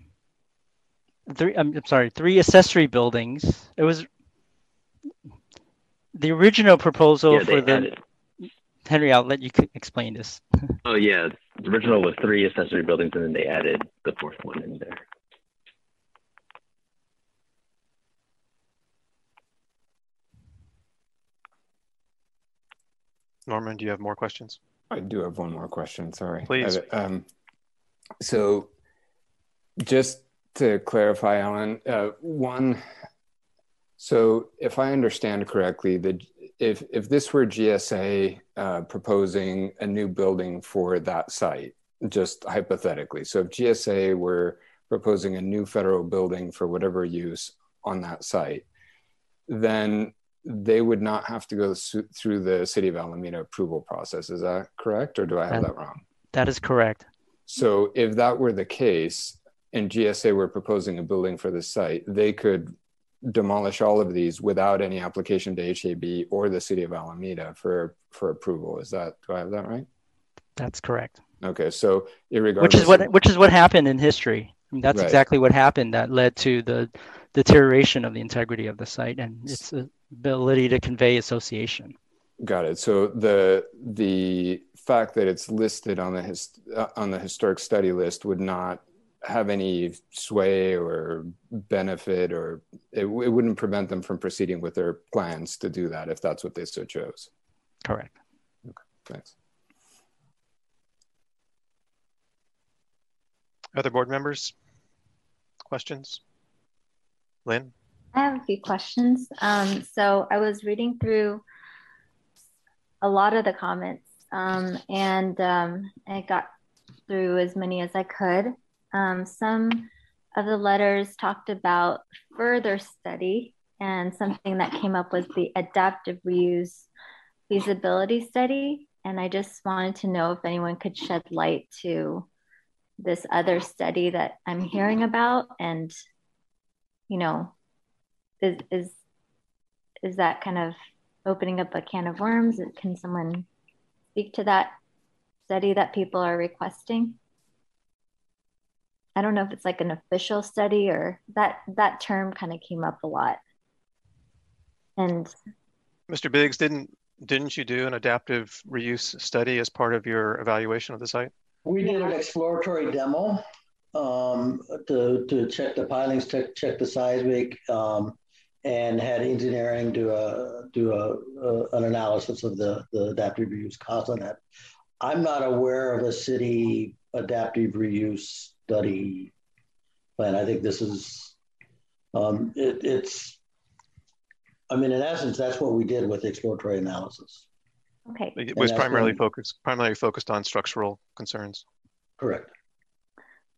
three, I'm, I'm sorry, three accessory buildings. It was the original proposal yeah, for the, added. Henry, I'll let you c- explain this. Oh yeah, the original was three accessory buildings, and then they added the fourth one in there. Norman, do you have more questions? I do have one more question. Sorry. Please. I- um, so, just to clarify, Alan, uh, one. So, if I understand correctly, the if if this were GSA uh, proposing a new building for that site, just hypothetically, so if GSA were proposing a new federal building for whatever use on that site, then they would not have to go through the city of Alameda approval process. Is that correct, or do I have That- that wrong? That is correct. So if that were the case, and GSA were proposing a building for the site, they could demolish all of these without any application to HAB or the city of Alameda for for approval. Is that do I have that right? That's correct. Okay, so irregardless, Which is what which is what happened in history. I mean, that's Right. exactly what happened that led to the deterioration of the integrity of the site and its ability to convey association. Got it. So the the fact that it's listed on the his, uh, on the historic study list would not have any sway or benefit, or it, it wouldn't prevent them from proceeding with their plans to do that if that's what they so chose. Correct. Okay, thanks. Other board members? Questions? Lynn? I have a few questions. Um, so I was reading through a lot of the comments um, and um, I got through as many as I could. Um, some of the letters talked about further study, and something that came up was the adaptive reuse feasibility study. And I just wanted to know if anyone could shed light to this other study that I'm hearing about and, you know, is is is that kind of opening up a can of worms? Can someone speak to that study that people are requesting? I don't know if it's like an official study or that that term kind of came up a lot. And Mr. Biggs, didn't didn't you do an adaptive reuse study as part of your evaluation of the site? We did an exploratory demo um, to, to check the pilings, check, check the seismic, um, and had engineering do a do a, a, an analysis of the, the adaptive reuse cost on that. I'm not aware of a city adaptive reuse study plan. I think this is um, it, it's. I mean, in essence, that's what we did with the exploratory analysis. okay, It was primarily when- focused primarily focused on structural concerns. Correct.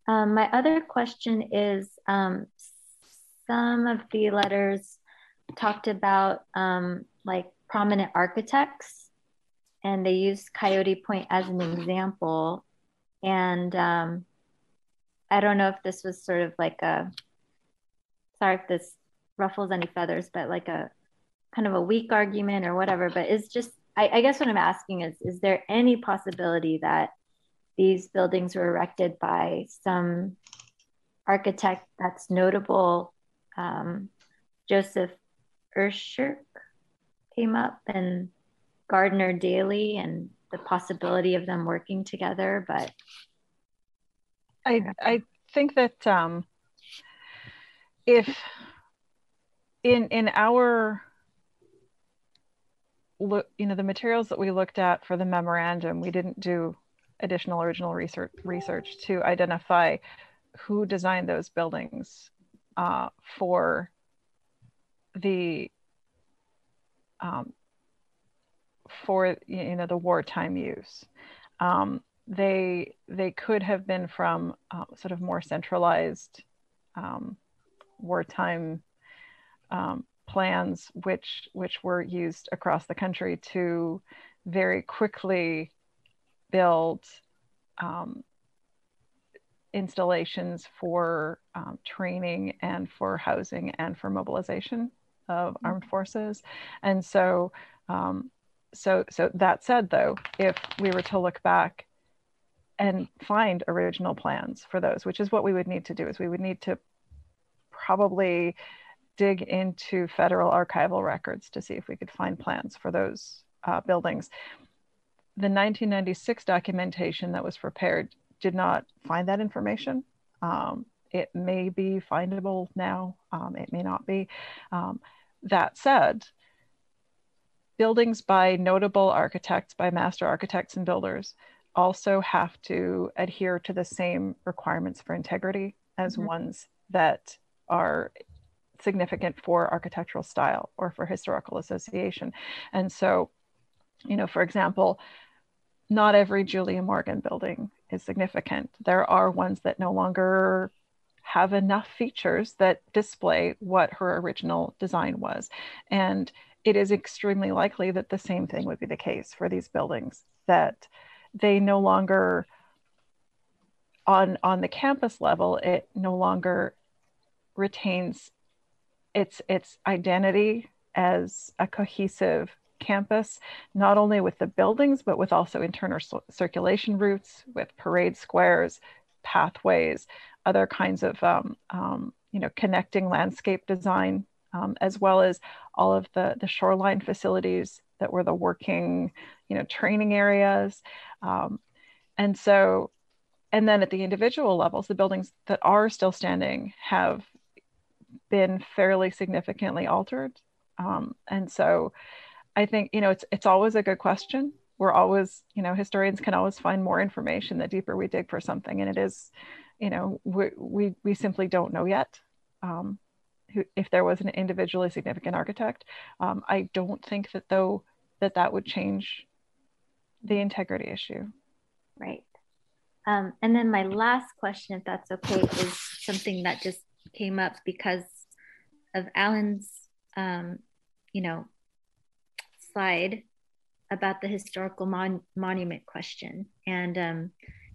Um, my other question is um, some of the letters talked about um, like prominent architects, and they used Coyote Point as an example. And um, I don't know if this was sort of like a sorry if this ruffles any feathers, but like a kind of a weak argument or whatever. But it's just, I, I guess what I'm asking is, is there any possibility that these buildings were erected by some architect that's notable. Um, Joseph Esherick came up and Gardner Dailey and the possibility of them working together, but I I think that um, if in in our look, you know, the materials that we looked at for the memorandum, we didn't do additional original research research to identify who designed those buildings uh, for the um, for you know the wartime use. Um, they they could have been from uh, sort of more centralized um, wartime um, plans, which which were used across the country to very quickly build um, installations for um, training and for housing and for mobilization of mm-hmm. armed forces. And so, um, so, so that said, though, if we were to look back and find original plans for those, which is what we would need to do, is we would need to probably dig into federal archival records to see if we could find plans for those uh, buildings. The 1996 documentation that was prepared did not find that information. Um, it may be findable now, um, it may not be. Um, that said, buildings by notable architects, by master architects and builders, also have to adhere to the same requirements for integrity as mm-hmm. ones that are significant for architectural style or for historical association. And so, you know, for example, not every Julia Morgan building is significant. There are ones that no longer have enough features that display what her original design was. And it is extremely likely that the same thing would be the case for these buildings, that they no longer, on, on the campus level, it no longer retains its, its identity as a cohesive campus, not only with the buildings, but with also internal circulation routes, with parade squares, pathways, other kinds of um, um, you know connecting landscape design, um, as well as all of the the shoreline facilities that were the working you know training areas, um, and so and then at the individual levels, the buildings that are still standing have been fairly significantly altered, um, and so I think you know it's it's always a good question. We're always you know historians can always find more information the deeper we dig for something, and it is you know we we, we simply don't know yet. Um, if there was an individually significant architect, um, I don't think that though that that would change the integrity issue. Right. Um, and then my last question, if that's okay, is something that just came up because of Alan's, um, you know, slide about the historical mon- monument question. And, um,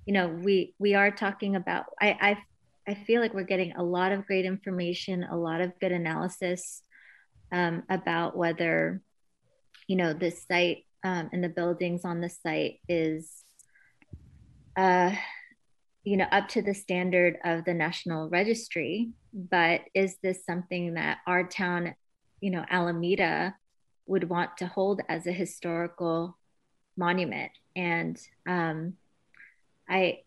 you know, we, we are talking about, I, I, I feel like we're getting a lot of great information, a lot of good analysis um, about whether, you know, this site um, and the buildings on the site is, uh, you know, up to the standard of the National Registry. But is this something that our town, you know, Alameda, would want to hold as a historical monument. And um, I,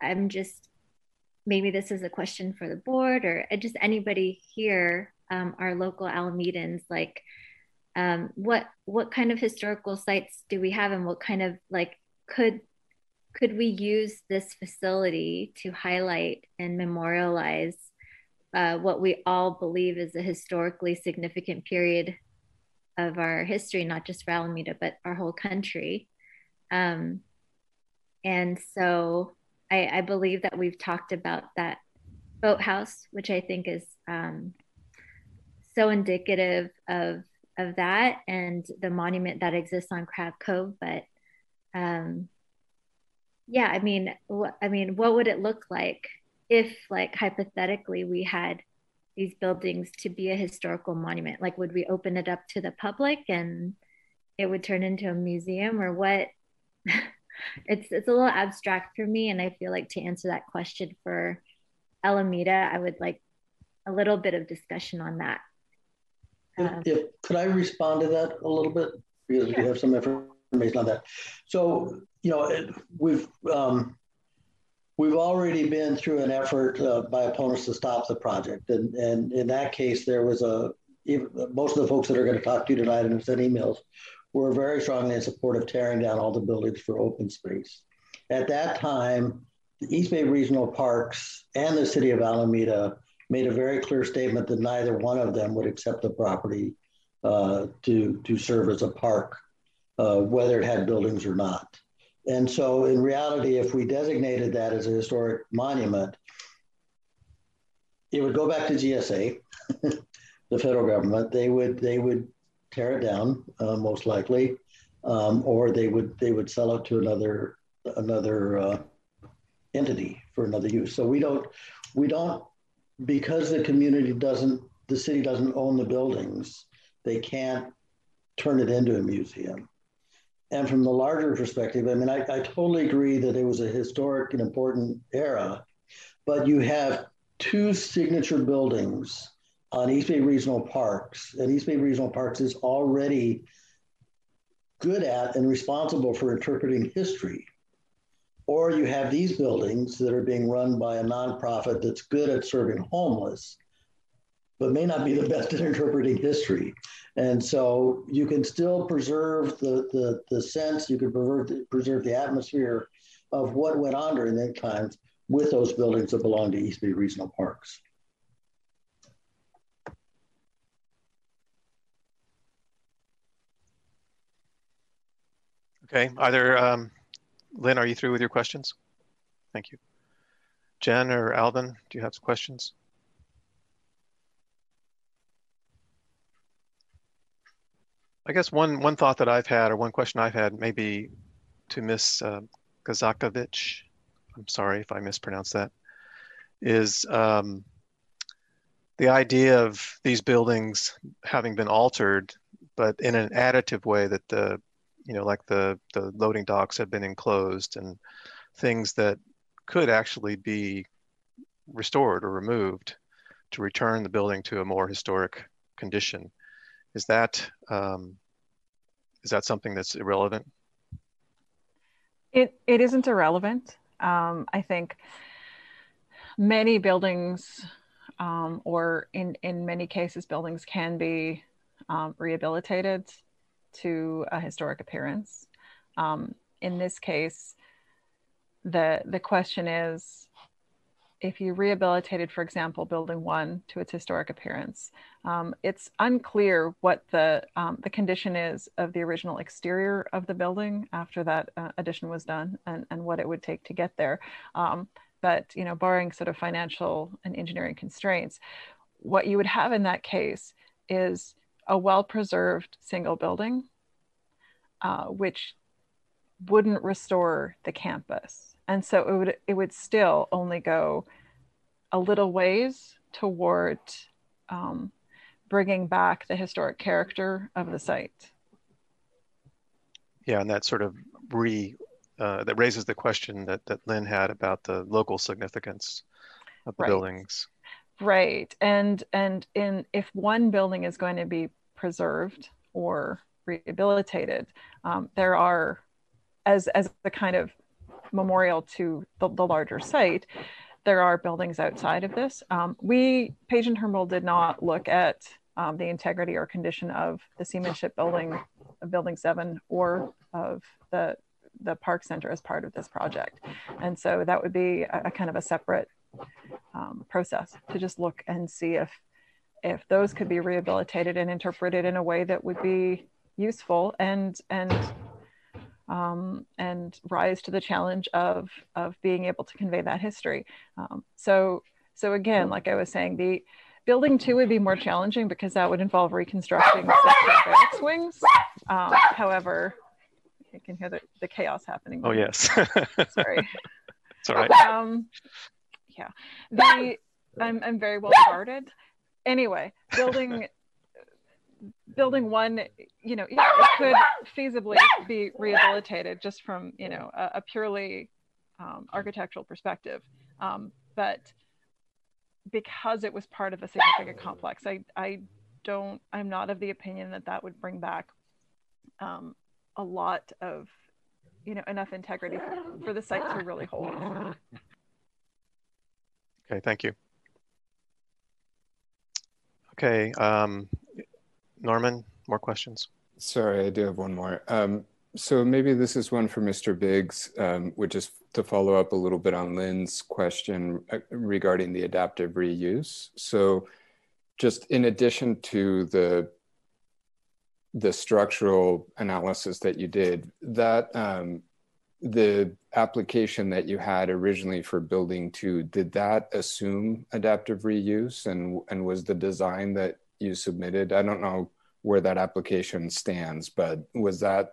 I'm just maybe this is a question for the board or just anybody here, um, our local Alamedans, like um, what what kind of historical sites do we have, and what kind of like could could we use this facility to highlight and memorialize uh, what we all believe is a historically significant period of our history, not just for Alameda, but our whole country. Um, and so I, I, believe that we've talked about that boathouse, which I think is um, so indicative of of that and the monument that exists on Crab Cove. But um, yeah, I mean, wh- I mean, what would it look like if, like, hypothetically, we had these buildings to be a historical monument? Like, would we open it up to the public and it would turn into a museum, or what? it's it's a little abstract for me, and I feel like to answer that question for Alameda, I would like a little bit of discussion on that. Um, if, could I respond to that a little bit because we have some information on that. So you know, it, we've um, we've already been through an effort uh, by opponents to stop the project. And, and in that case, there was a, most of the folks that are going to talk to you tonight and have sent emails were very strongly in support of tearing down all the buildings for open space. At that time, the East Bay Regional Parks and the city of Alameda made a very clear statement that neither one of them would accept the property uh, to, to serve as a park, uh, whether it had buildings or not. And so, in reality, if we designated that as a historic monument, it would go back to GSA, the federal government. They would they would tear it down, uh, most likely. um, or they would they would sell it to another another uh, entity for another use. So we don't we don't because the community doesn't the city doesn't own the buildings, they can't turn it into a museum. And from the larger perspective, I mean, I, I totally agree that it was a historic and important era, but you have two signature buildings on East Bay Regional Parks, and East Bay Regional Parks is already good at and responsible for interpreting history. Or you have these buildings that are being run by a nonprofit that's good at serving homeless, but may not be the best at interpreting history. And so you can still preserve the, the, the sense, you can preserve the, preserve the atmosphere of what went on during that times with those buildings that belong to East Bay Regional Parks. Okay, are there, um, Lynn, are you through with your questions? Thank you. Jen or Alvin, do you have some questions? I guess one one thought that I've had, or one question I've had, maybe to Miss uh, Kazakovich, I'm sorry if I mispronounced that, is um, the idea of these buildings having been altered, but in an additive way that the, you know, like the the loading docks have been enclosed and things that could actually be restored or removed to return the building to a more historic condition. Is that um, is that something that's irrelevant? It it isn't irrelevant. Um, I think many buildings, um, or in in many cases, buildings can be um, rehabilitated to a historic appearance. Um, in this case, the the question is if you rehabilitated, for example, building one to its historic appearance, um, it's unclear what the, um, the condition is of the original exterior of the building after that uh, addition was done and, and what it would take to get there. Um, but, you know, barring sort of financial and engineering constraints, what you would have in that case is a well-preserved single building, uh, which wouldn't restore the campus and so it would it would still only go a little ways toward um, bringing back the historic character of the site. Yeah, and that sort of re uh, that raises the question that that Lynn had about the local significance of the right. buildings. Right, and and in if one building is going to be preserved or rehabilitated, um, there are as as the kind of memorial to the, the larger site, there are buildings outside of this. Um, we, Page and Turnbull, did not look at um, the integrity or condition of the seamanship building, Building 7, or of the, the Park Center as part of this project. And so that would be a, a kind of a separate um, process to just look and see if, if those could be rehabilitated and interpreted in a way that would be useful and, and um, and rise to the challenge of of being able to convey that history. Um, so so again, like I was saying, the building two would be more challenging because that would involve reconstructing the wings. Um, however, you can hear the, the chaos happening. Oh yes. Sorry. It's all right. Um, yeah. The I'm I'm very well guarded. Anyway, building building one, you know, it could feasibly be rehabilitated just from, you know, a, a purely um, architectural perspective. Um, but because it was part of a significant complex, I, I don't, I'm not of the opinion that that would bring back um, a lot of, you know, enough integrity for, for the site to really hold. Okay, thank you. Okay, um, Norman, more questions? Sorry, I do have one more. Um, so maybe this is one for Mr. Biggs, um, which is to follow up a little bit on Lynn's question uh, regarding the adaptive reuse. So just in addition to the the structural analysis that you did, that um, the application that you had originally for building two, did that assume adaptive reuse and, and was the design that you submitted. I don't know where that application stands, but was that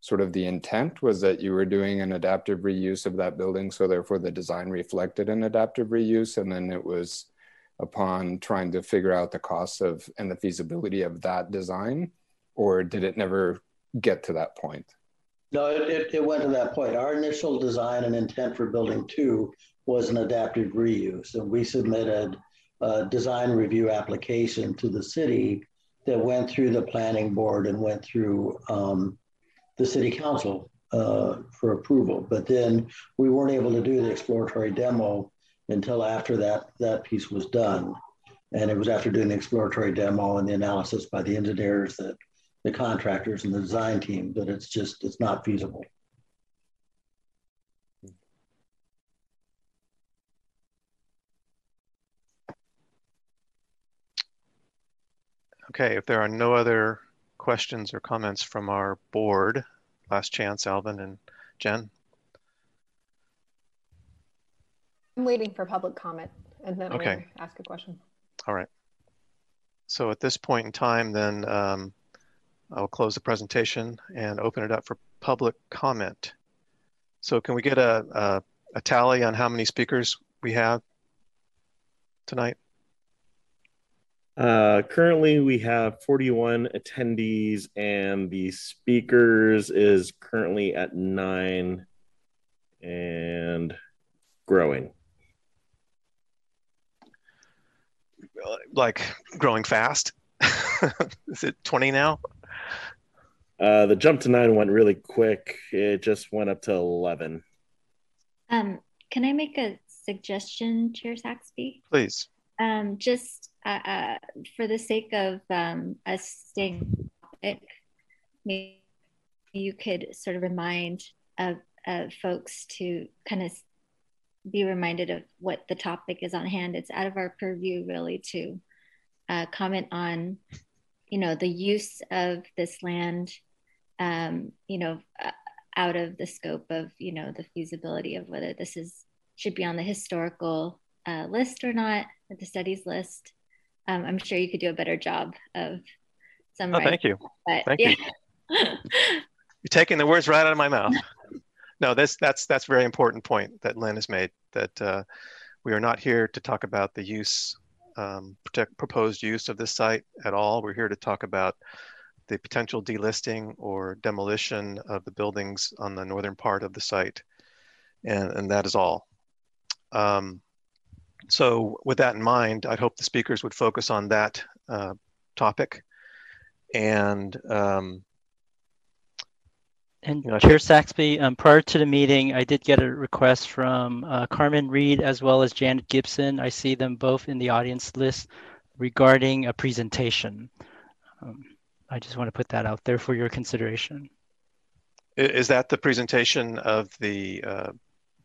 sort of the intent was that you were doing an adaptive reuse of that building. So therefore the design reflected an adaptive reuse. And then it was upon trying to figure out the costs of and the feasibility of that design, or did it never get to that point? No, it, it, went to that point. Our initial design and intent for building two was an adaptive reuse. And we submitted a design review application to the city that went through the planning board and went through um, the city council uh, for approval. But then we weren't able to do the exploratory demo until after that, that piece was done. And it was after doing the exploratory demo and the analysis by the engineers that the contractors and the design team that it's just, it's not feasible. Okay, if there are no other questions or comments from our board, last chance, Alvin and Jen. I'm waiting for public comment and then I'm Okay. going to ask a question. All right. So at this point in time, then um, I'll close the presentation and open it up for public comment. So can we get a, a, a tally on how many speakers we have tonight? Uh, currently, we have 41 attendees, and the speakers is currently at nine and growing. Like growing fast? Is it 20 now? Uh, the jump to nine went really quick. It just went up to 11. Um, can I make a suggestion, Chair Saxby? Please. Um, just uh, uh, for the sake of um, us staying topic, maybe you could sort of remind of, of folks to kind of be reminded of what the topic is on hand. It's out of our purview really to uh, comment on, you know, the use of this land, um, you know, uh, out of the scope of, you know, the feasibility of whether this is should be on the historical uh, list or not, or the studies list. Um, I'm sure you could do a better job of Oh, thank you. Thank yeah. you. You're taking the words right out of my mouth. No, this that's that's a very important point that Lynn has made. That uh, we are not here to talk about the use, um, protect, proposed use of this site at all. We're here to talk about the potential delisting or demolition of the buildings on the northern part of the site, and and that is all. Um, so, with that in mind, I'd hope the speakers would focus on that uh, topic, and um, And You know, Chair Saxby, um, prior to the meeting, I did get a request from uh, Carmen Reed as well as Janet Gibson. I see them both in the audience list regarding a presentation. Um, I just want to put that out there for your consideration. Is that the presentation of the uh,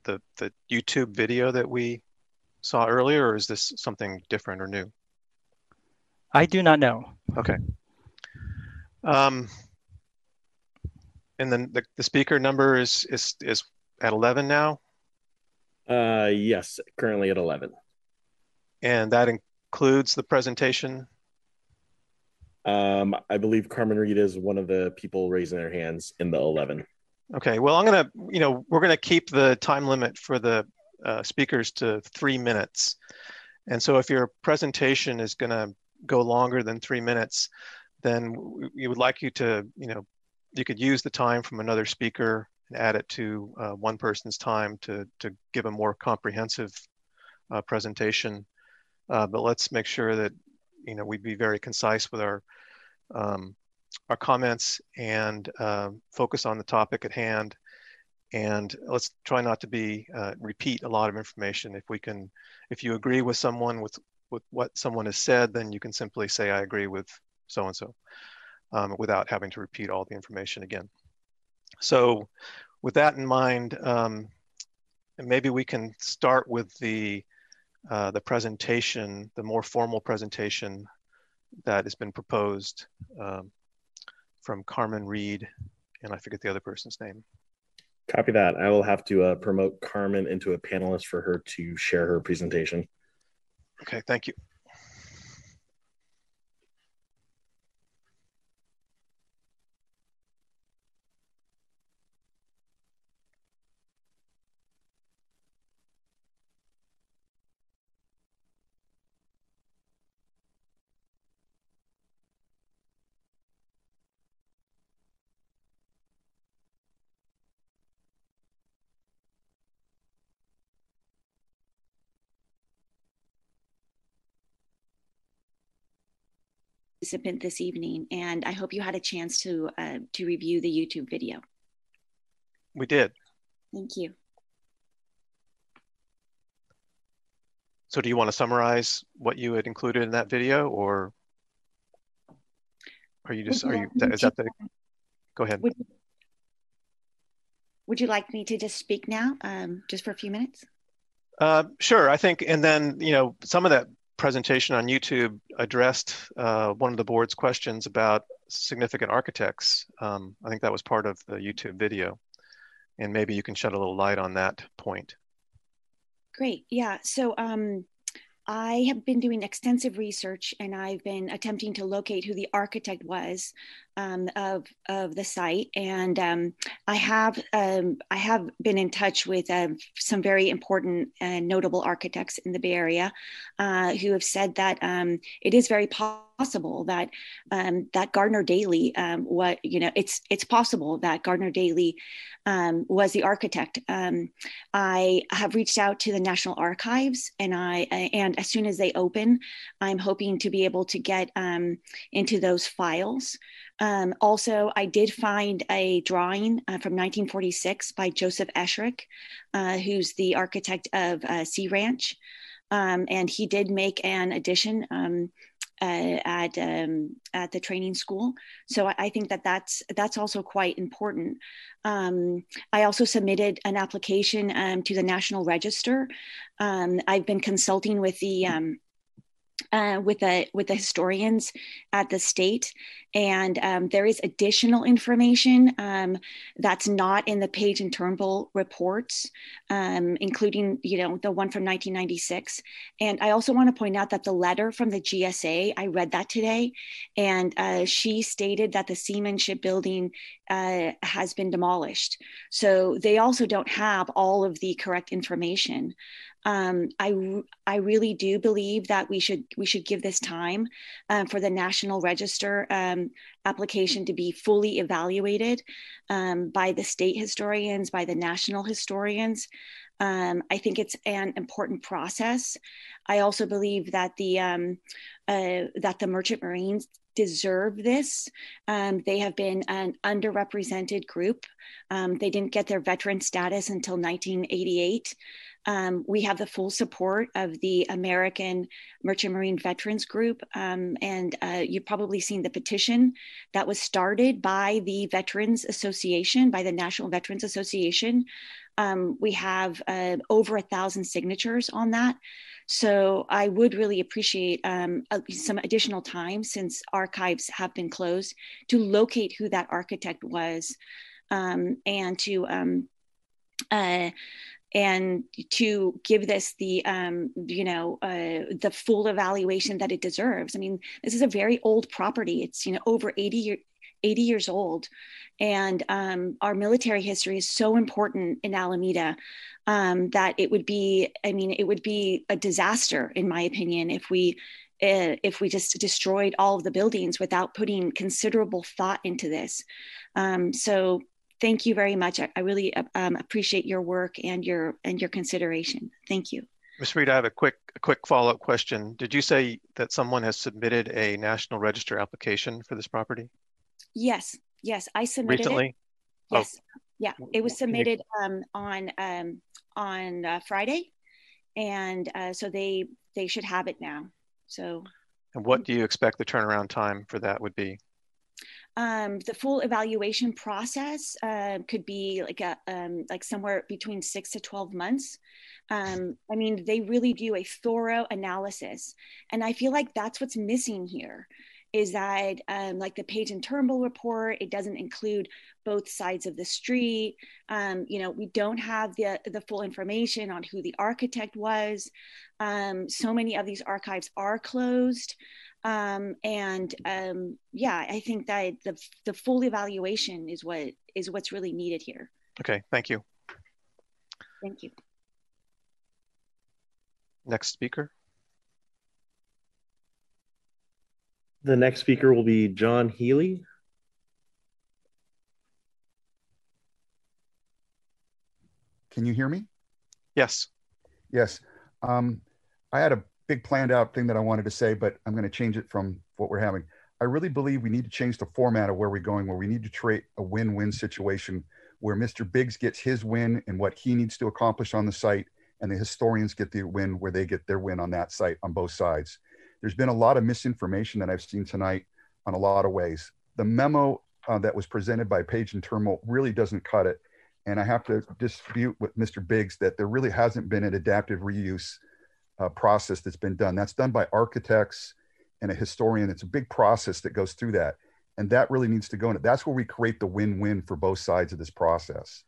the the YouTube video that we saw earlier, or is this something different or new? I do not know. Okay. Um, and then the, the speaker number is is is at 11 now, Uh, yes, currently at 11. and that includes the presentation. Um, I believe Carmen Reed is one of the people raising their hands in the 11. Okay. Well, I'm gonna you know we're gonna keep the time limit for the uh, speakers to three minutes, and so if your presentation is gonna go longer than three minutes, then we would like you to you know you could use the time from another speaker and add it to uh, one person's time to to give a more comprehensive uh, presentation. Uh, but let's make sure that you know we'd be very concise with our um, our comments and um, focus on the topic at hand. And let's try not to be uh, repeat a lot of information. If we can, if you agree with someone with with what someone has said, then you can simply say I agree with so and so, without having to repeat all the information again. So, with that in mind, um, maybe we can start with the uh, the presentation, the more formal presentation that has been proposed um, from Carmen Reed, and I forget the other person's name. Copy that. I will have to uh, promote Carmen into a panelist for her to share her presentation. Okay, thank you. Participant this evening, and I hope you had a chance to uh, to review the YouTube video. We did. Thank you. So do you want to summarize what you had included in that video or are you just, are you, is that the, go ahead. Would, would you like me to just speak now, um, just for a few minutes? Uh, sure, I think, and then, you know, some of that presentation on YouTube addressed uh, one of the board's questions about significant architects. Um, I think that was part of the YouTube video. And maybe you can shed a little light on that point. Great. Yeah. So um, I have been doing extensive research and I've been attempting to locate who the architect was um, of, of the site. And um, I, have, um, I have been in touch with uh, some very important and notable architects in the Bay Area uh, who have said that um, it is very possible that um, that Gardner Dailey, um, what you know, it's it's possible that Gardner Dailey was the architect. I have reached out to the National Archives, and I and as soon as they open, I'm hoping to be able to get into those files. Um, also, I did find a drawing uh, from 1946 by Joseph Esherick, uh, who's the architect of uh, Sea Ranch. Um, and he did make an addition um, uh, at um, at the training school. So I, I, think that that's that's also quite important. Um, I also submitted an application um, to the National Register. I've been consulting with the uh, with the with the historians at the state, and um, there is additional information um, that's not in the Page and Turnbull reports, um, including you know the one from 1996. And I also want to point out that the letter from the GSA, I read that today, and uh, she stated that the seamanship building uh, has been demolished. So they also don't have all of the correct information um, I I really do believe that we should we should give this time um, for the National Register um, application to be fully evaluated um, by the state historians, by the national historians. Um, I think it's an important process. I also believe that the um, uh, that the merchant marines deserve this. Um, they have been an underrepresented group. Um, they didn't get their veteran status until 1988. Um, we have the full support of the American Merchant Marine Veterans Group. Um, and uh, you've probably seen the petition that was started by the Veterans Association, by the National Veterans Association. Um, we have uh, over a thousand signatures on that. So I would really appreciate um, some additional time since archives have been closed to locate who that architect was um, and to um, uh, and to give this the um, you know uh, the full evaluation that it deserves. I mean, this is a very old property. It's you know over 80 year, 80 years old, and um, our military history is so important in Alameda um, that it would be I mean it would be a disaster in my opinion if we uh, if we just destroyed all of the buildings without putting considerable thought into this. Um, so thank you very much. I, I really uh, um, appreciate your work and your and your consideration. Thank you. Ms. Reed, I have a quick a quick follow-up question. Did you say that someone has submitted a National Register application for this property? Yes, yes, I submitted recently. It. Yes, oh. yeah, it was submitted um, on um, on uh, Friday, and uh, so they they should have it now. So. And what do you expect the turnaround time for that would be? Um, the full evaluation process uh, could be like a um, like somewhere between six to twelve months. Um, I mean, they really do a thorough analysis, and I feel like that's what's missing here. Is that um, like the Page and Turnbull report? It doesn't include both sides of the street. Um, you know, we don't have the the full information on who the architect was. Um, so many of these archives are closed. Um, and um, yeah, I think that the the full evaluation is what is what's really needed here. Okay, thank you. Thank you. Next speaker. The next speaker will be John Healy. Can you hear me? Yes. Yes. Um, I had a big planned out thing that I wanted to say, but I'm going to change it from what we're having. I really believe we need to change the format of where we're going, where we need to create a win-win situation where Mr. Biggs gets his win and what he needs to accomplish on the site, and the historians get the win where they get their win on that site on both sides. There's been a lot of misinformation that I've seen tonight on a lot of ways. The memo uh, that was presented by Page and Turnbull really doesn't cut it. And I have to dispute with Mr. Biggs that there really hasn't been an adaptive reuse uh, process that's been done. That's done by architects and a historian. It's a big process that goes through that. And that really needs to go in it. That's where we create the win win for both sides of this process.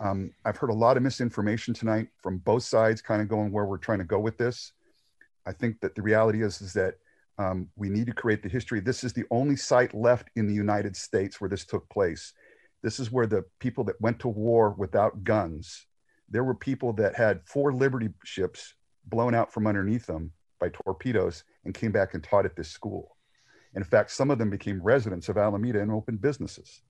Um, I've heard a lot of misinformation tonight from both sides, kind of going where we're trying to go with this. I think that the reality is, is that um, we need to create the history. This is the only site left in the United States where this took place. This is where the people that went to war without guns, there were people that had four Liberty ships blown out from underneath them by torpedoes and came back and taught at this school. In fact, some of them became residents of Alameda and opened businesses.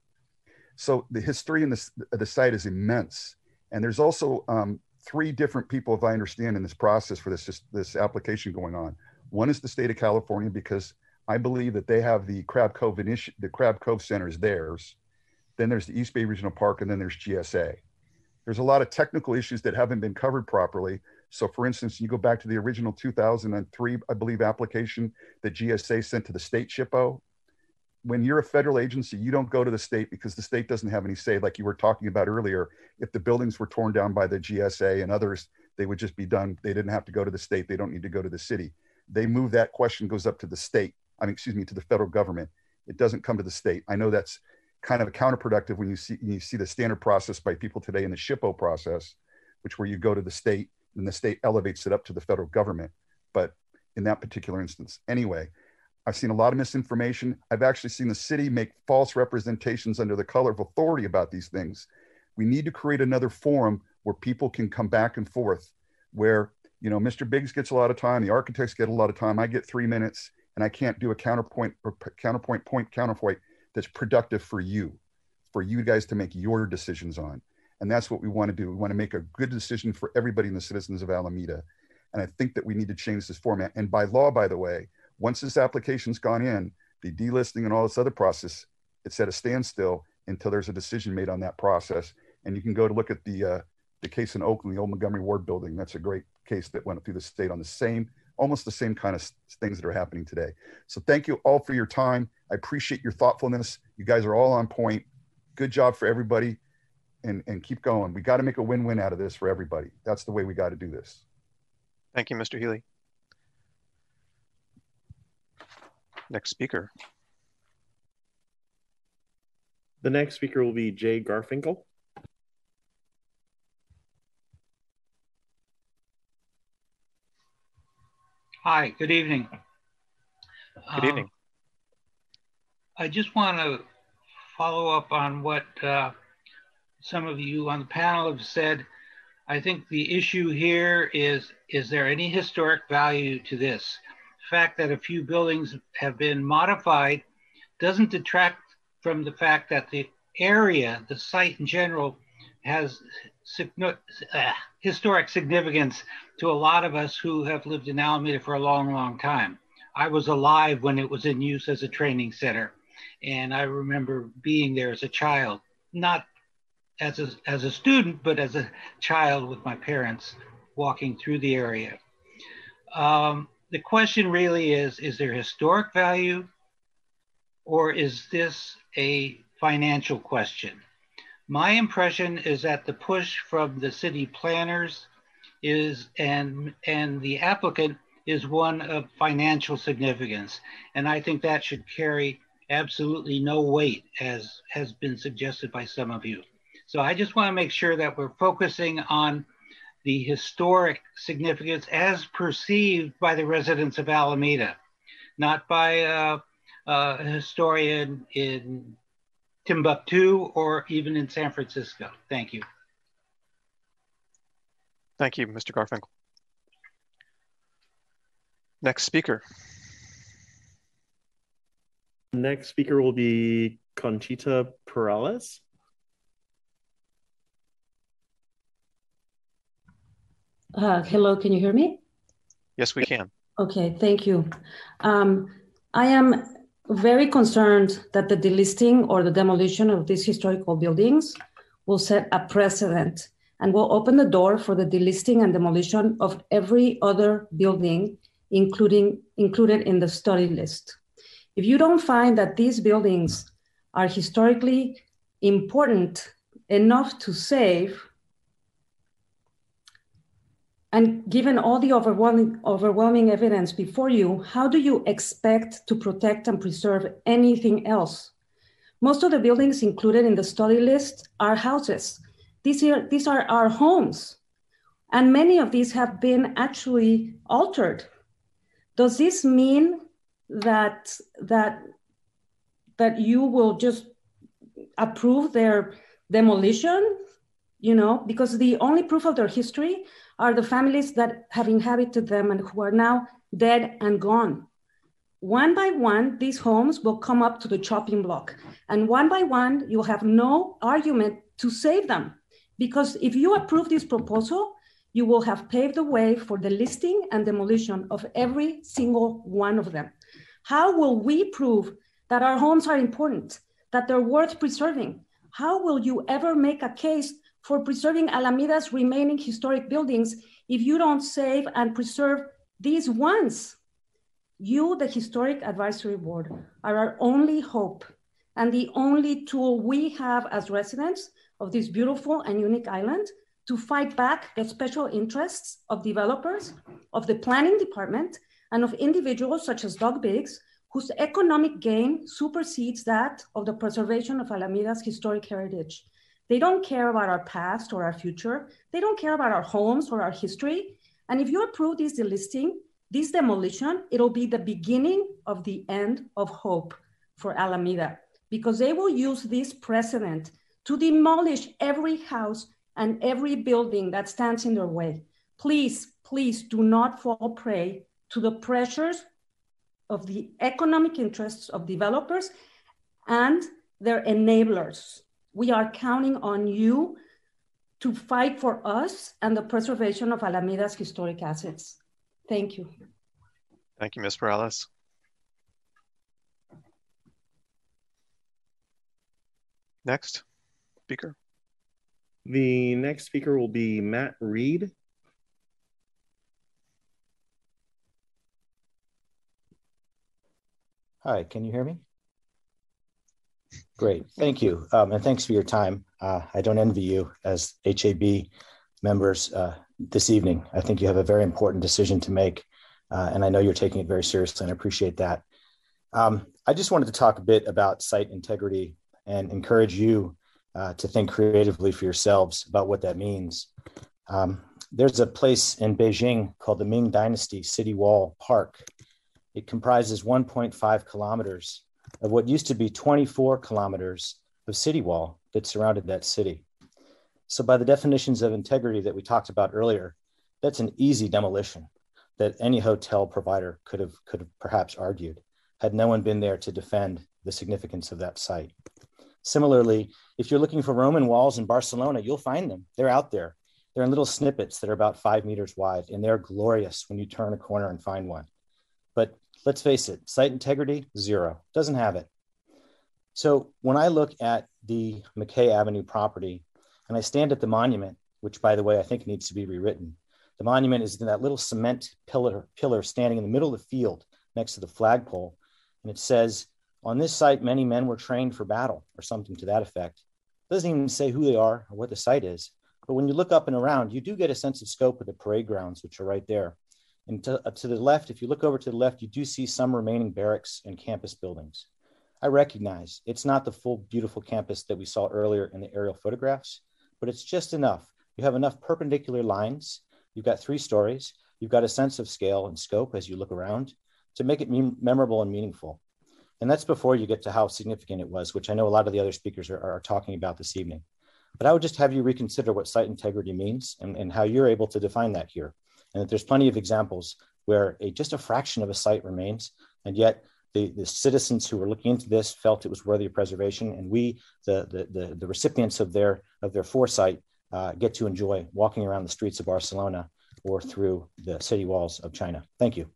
So the history in this, the site is immense. And there's also um, three different people, if I understand, in this process for this, this application going on. One is the state of California because I believe that they have the Crab Cove initi- the Crab Cove Center is theirs. Then there's the East Bay Regional Park, and then there's GSA. There's a lot of technical issues that haven't been covered properly. So, for instance, you go back to the original 2003, I believe, application that GSA sent to the state SHPO. When you're a federal agency, you don't go to the state because the state doesn't have any say, like you were talking about earlier. If the buildings were torn down by the GSA and others, they would just be done. They didn't have to go to the state. They don't need to go to the city. They move that question goes up to the state. I mean, excuse me, to the federal government. It doesn't come to the state. I know that's kind of counterproductive when you see you see the standard process by people today in the SHPO process, which where you go to the state and the state elevates it up to the federal government. But in that particular instance, anyway, I've seen a lot of misinformation. I've actually seen the city make false representations under the color of authority about these things. We need to create another forum where people can come back and forth, where you know Mr. Biggs gets a lot of time, the architects get a lot of time. I get three minutes, and I can't do a counterpoint or counterpoint point counterpoint that's productive for you, for you guys to make your decisions on. And that's what we want to do. We want to make a good decision for everybody in the citizens of Alameda. And I think that we need to change this format. And by law, by the way, once this application's gone in, the delisting and all this other process, it's at a standstill until there's a decision made on that process. And you can go to look at the uh, the case in Oakland, the old Montgomery Ward building. That's a great case that went through the state on the same, almost the same kind of things that are happening today. So thank you all for your time. I appreciate your thoughtfulness. You guys are all on point. Good job for everybody. And, and keep going. We got to make a win-win out of this for everybody. That's the way we got to do this. Thank you, Mr. Healy. Next speaker. The next speaker will be Jay Garfinkel. Hi, good evening. Good evening. Um, I just want to follow up on what uh, some of you on the panel have said. I think the issue here is is there any historic value to this? The fact that a few buildings have been modified doesn't detract from the fact that the area, the site in general, has uh, historic significance to a lot of us who have lived in Alameda for a long, long time. I was alive when it was in use as a training center, and I remember being there as a child, not as a, as a student, but as a child with my parents walking through the area. Um, the question really is is there historic value, or is this a financial question? My impression is that the push from the city planners is and and the applicant is one of financial significance. And I think that should carry absolutely no weight as has been suggested by some of you. So I just want to make sure that we're focusing on the historic significance as perceived by the residents of Alameda, not by uh, a historian in Timbuktu or even in San Francisco. Thank you. Thank you, Mr. Garfinkel. Next speaker. Next speaker will be Conchita Perales. Uh, hello, can you hear me? Yes, we can. Okay, thank you. Um, I am very concerned that the delisting or the demolition of these historical buildings will set a precedent and will open the door for the delisting and demolition of every other building, including included in the study list. If you don't find that these buildings are historically important enough to save, and given all the overwhelming, overwhelming evidence before you, how do you expect to protect and preserve anything else? Most of the buildings included in the study list are houses. These are, these are our homes. And many of these have been actually altered. Does this mean that, that, that you will just approve their demolition? You know, because the only proof of their history are the families that have inhabited them and who are now dead and gone. One by one, these homes will come up to the chopping block. And one by one, you'll have no argument to save them. Because if you approve this proposal, you will have paved the way for the listing and demolition of every single one of them. How will we prove that our homes are important, that they're worth preserving? How will you ever make a case for preserving Alameda's remaining historic buildings if you don't save and preserve these ones. You, the Historic Advisory Board, are our only hope and the only tool we have as residents of this beautiful and unique island to fight back the special interests of developers, of the planning department, and of individuals such as Doug Biggs, whose economic gain supersedes that of the preservation of Alameda's historic heritage. They don't care about our past or our future. They don't care about our homes or our history. And if you approve this delisting, this demolition, it'll be the beginning of the end of hope for Alameda because they will use this precedent to demolish every house and every building that stands in their way. Please, please do not fall prey to the pressures of the economic interests of developers and their enablers we are counting on you to fight for us and the preservation of Alameda's historic assets. Thank you. Thank you, Ms. Perales. Next speaker. The next speaker will be Matt Reed. Hi, can you hear me? Great, thank you, um, and thanks for your time. Uh, I don't envy you as HAB members uh, this evening. I think you have a very important decision to make, uh, and I know you're taking it very seriously, and I appreciate that. Um, I just wanted to talk a bit about site integrity and encourage you uh, to think creatively for yourselves about what that means. Um, there's a place in Beijing called the Ming Dynasty City Wall Park. It comprises 1.5 kilometers of what used to be 24 kilometers of city wall that surrounded that city. So, by the definitions of integrity that we talked about earlier, that's an easy demolition that any hotel provider could have could have perhaps argued had no one been there to defend the significance of that site. Similarly, if you're looking for Roman walls in Barcelona, you'll find them. They're out there. They're in little snippets that are about five meters wide, and they're glorious when you turn a corner and find one. But let's face it, site integrity, zero, doesn't have it. So when I look at the McKay Avenue property and I stand at the monument, which by the way, I think needs to be rewritten, the monument is in that little cement pillar, pillar standing in the middle of the field next to the flagpole. And it says, on this site, many men were trained for battle or something to that effect. It doesn't even say who they are or what the site is. But when you look up and around, you do get a sense of scope of the parade grounds, which are right there. And to, uh, to the left, if you look over to the left, you do see some remaining barracks and campus buildings. I recognize it's not the full beautiful campus that we saw earlier in the aerial photographs, but it's just enough. You have enough perpendicular lines. You've got three stories. You've got a sense of scale and scope as you look around to make it memorable and meaningful. And that's before you get to how significant it was, which I know a lot of the other speakers are, are talking about this evening. But I would just have you reconsider what site integrity means and, and how you're able to define that here and that there's plenty of examples where a, just a fraction of a site remains, and yet the, the citizens who were looking into this felt it was worthy of preservation, and we, the, the, the, the recipients of their, of their foresight, uh, get to enjoy walking around the streets of Barcelona or through the city walls of China. Thank you.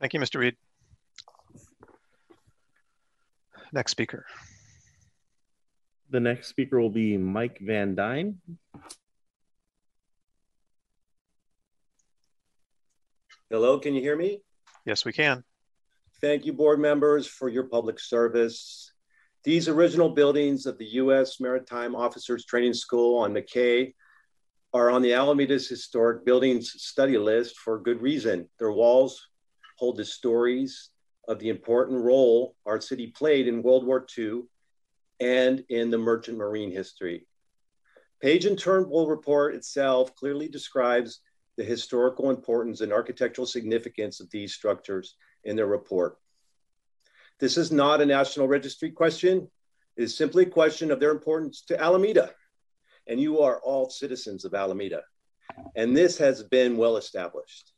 Thank you, Mr. Reed. Next speaker. The next speaker will be Mike Van Dyne. Hello, can you hear me? Yes, we can. Thank you, board members, for your public service. These original buildings of the U.S. Maritime Officers Training School on McKay are on the Alameda's Historic Buildings Study List for good reason. Their walls hold the stories of the important role our city played in World War II and in the merchant marine history. Page and Turnbull report itself clearly describes the historical importance and architectural significance of these structures in their report. This is not a National Registry question. It is simply a question of their importance to Alameda. And you are all citizens of Alameda. And this has been well established.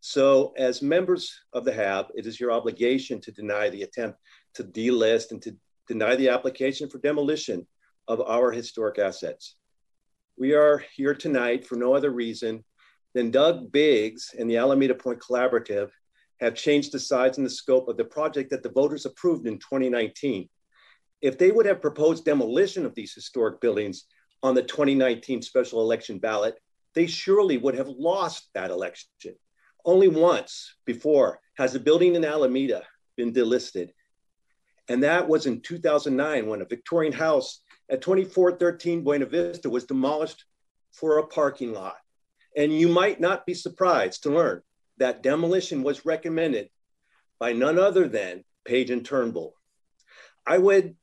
So, as members of the HAB, it is your obligation to deny the attempt to delist and to deny the application for demolition of our historic assets. We are here tonight for no other reason than Doug Biggs and the Alameda Point Collaborative have changed the size and the scope of the project that the voters approved in 2019. If they would have proposed demolition of these historic buildings on the 2019 special election ballot, they surely would have lost that election. Only once before has a building in Alameda been delisted. And that was in 2009 when a Victorian house at 2413 Buena Vista was demolished for a parking lot. And you might not be surprised to learn that demolition was recommended by none other than Page and Turnbull. I would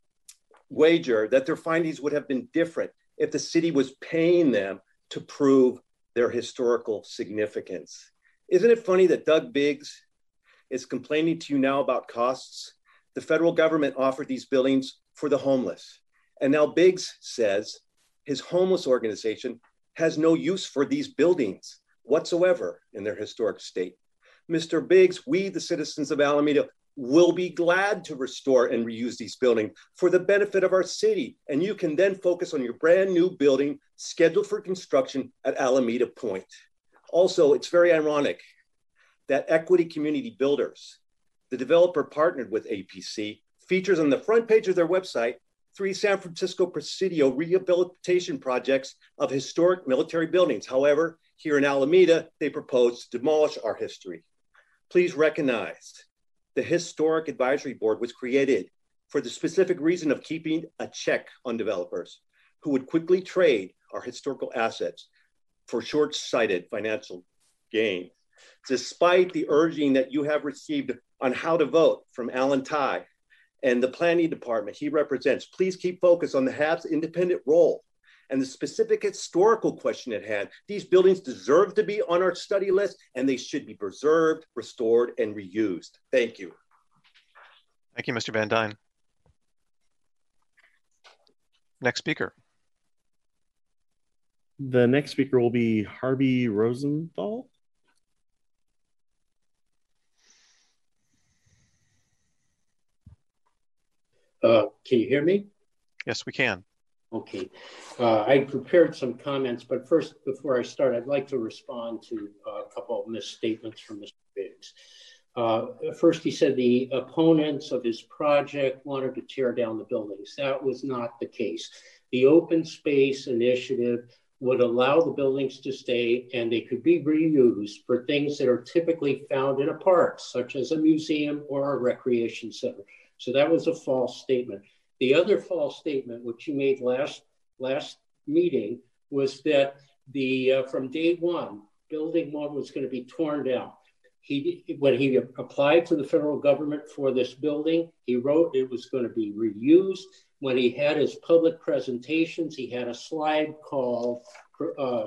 wager that their findings would have been different if the city was paying them to prove their historical significance. Isn't it funny that Doug Biggs is complaining to you now about costs? The federal government offered these buildings for the homeless. And now Biggs says his homeless organization has no use for these buildings whatsoever in their historic state. Mr. Biggs, we, the citizens of Alameda, will be glad to restore and reuse these buildings for the benefit of our city. And you can then focus on your brand new building scheduled for construction at Alameda Point. Also, it's very ironic that Equity Community Builders, the developer partnered with APC, features on the front page of their website three San Francisco Presidio rehabilitation projects of historic military buildings. However, here in Alameda, they propose to demolish our history. Please recognize the Historic Advisory Board was created for the specific reason of keeping a check on developers who would quickly trade our historical assets for short sighted financial gain. Despite the urging that you have received on how to vote from Alan Tai and the planning department he represents, please keep focus on the HAB's independent role and the specific historical question at hand. These buildings deserve to be on our study list and they should be preserved, restored, and reused. Thank you. Thank you, Mr. Van Dyne. Next speaker. The next speaker will be Harvey Rosenthal. Uh, can you hear me? Yes, we can. Okay. Uh, I prepared some comments, but first, before I start, I'd like to respond to a couple of misstatements from Mr. Biggs. Uh, first, he said the opponents of his project wanted to tear down the buildings. That was not the case. The open space initiative would allow the buildings to stay and they could be reused for things that are typically found in a park, such as a museum or a recreation center. So that was a false statement. The other false statement, which you made last last meeting, was that the uh, from day one, building one was going to be torn down. He when he applied to the federal government for this building, he wrote it was going to be reused. When he had his public presentations, he had a slide called uh,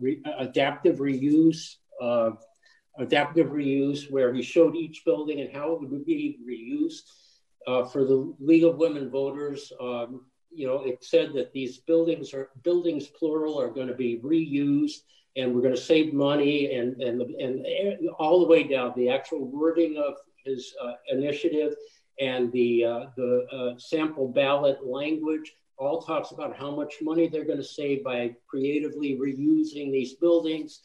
re, adaptive reuse. Uh, adaptive reuse, where he showed each building and how it would be reused uh, for the League of Women Voters, um, you know, it said that these buildings are buildings plural are going to be reused, and we're going to save money, and and and all the way down the actual wording of his uh, initiative and the uh, the uh, sample ballot language all talks about how much money they're going to save by creatively reusing these buildings.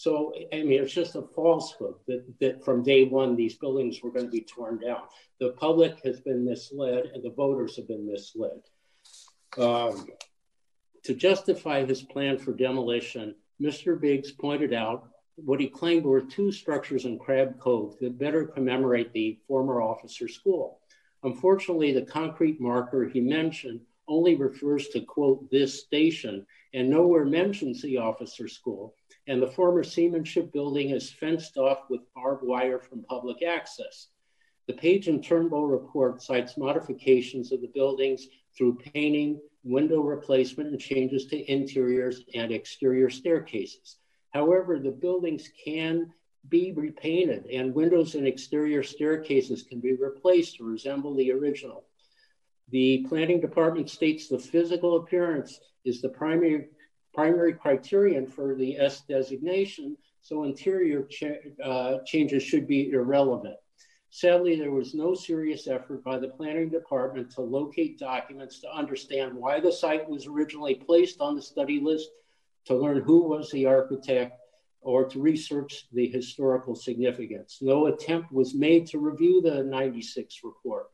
So, I mean, it's just a falsehood that, that from day one, these buildings were going to be torn down. The public has been misled and the voters have been misled. Um, to justify his plan for demolition, Mr. Biggs pointed out what he claimed were two structures in Crab Cove that better commemorate the former officer school. Unfortunately, the concrete marker he mentioned only refers to, quote, this station and nowhere mentions the officer school. And the former seamanship building is fenced off with barbed wire from public access. The Page and Turnbull report cites modifications of the buildings through painting, window replacement, and changes to interiors and exterior staircases. However, the buildings can be repainted and windows and exterior staircases can be replaced to resemble the original. The planning department states the physical appearance is the primary, primary criterion for the S designation, so interior uh, changes should be irrelevant. Sadly, there was no serious effort by the planning department to locate documents to understand why the site was originally placed on the study list, to learn who was the architect, or to research the historical significance. No attempt was made to review the 96 report.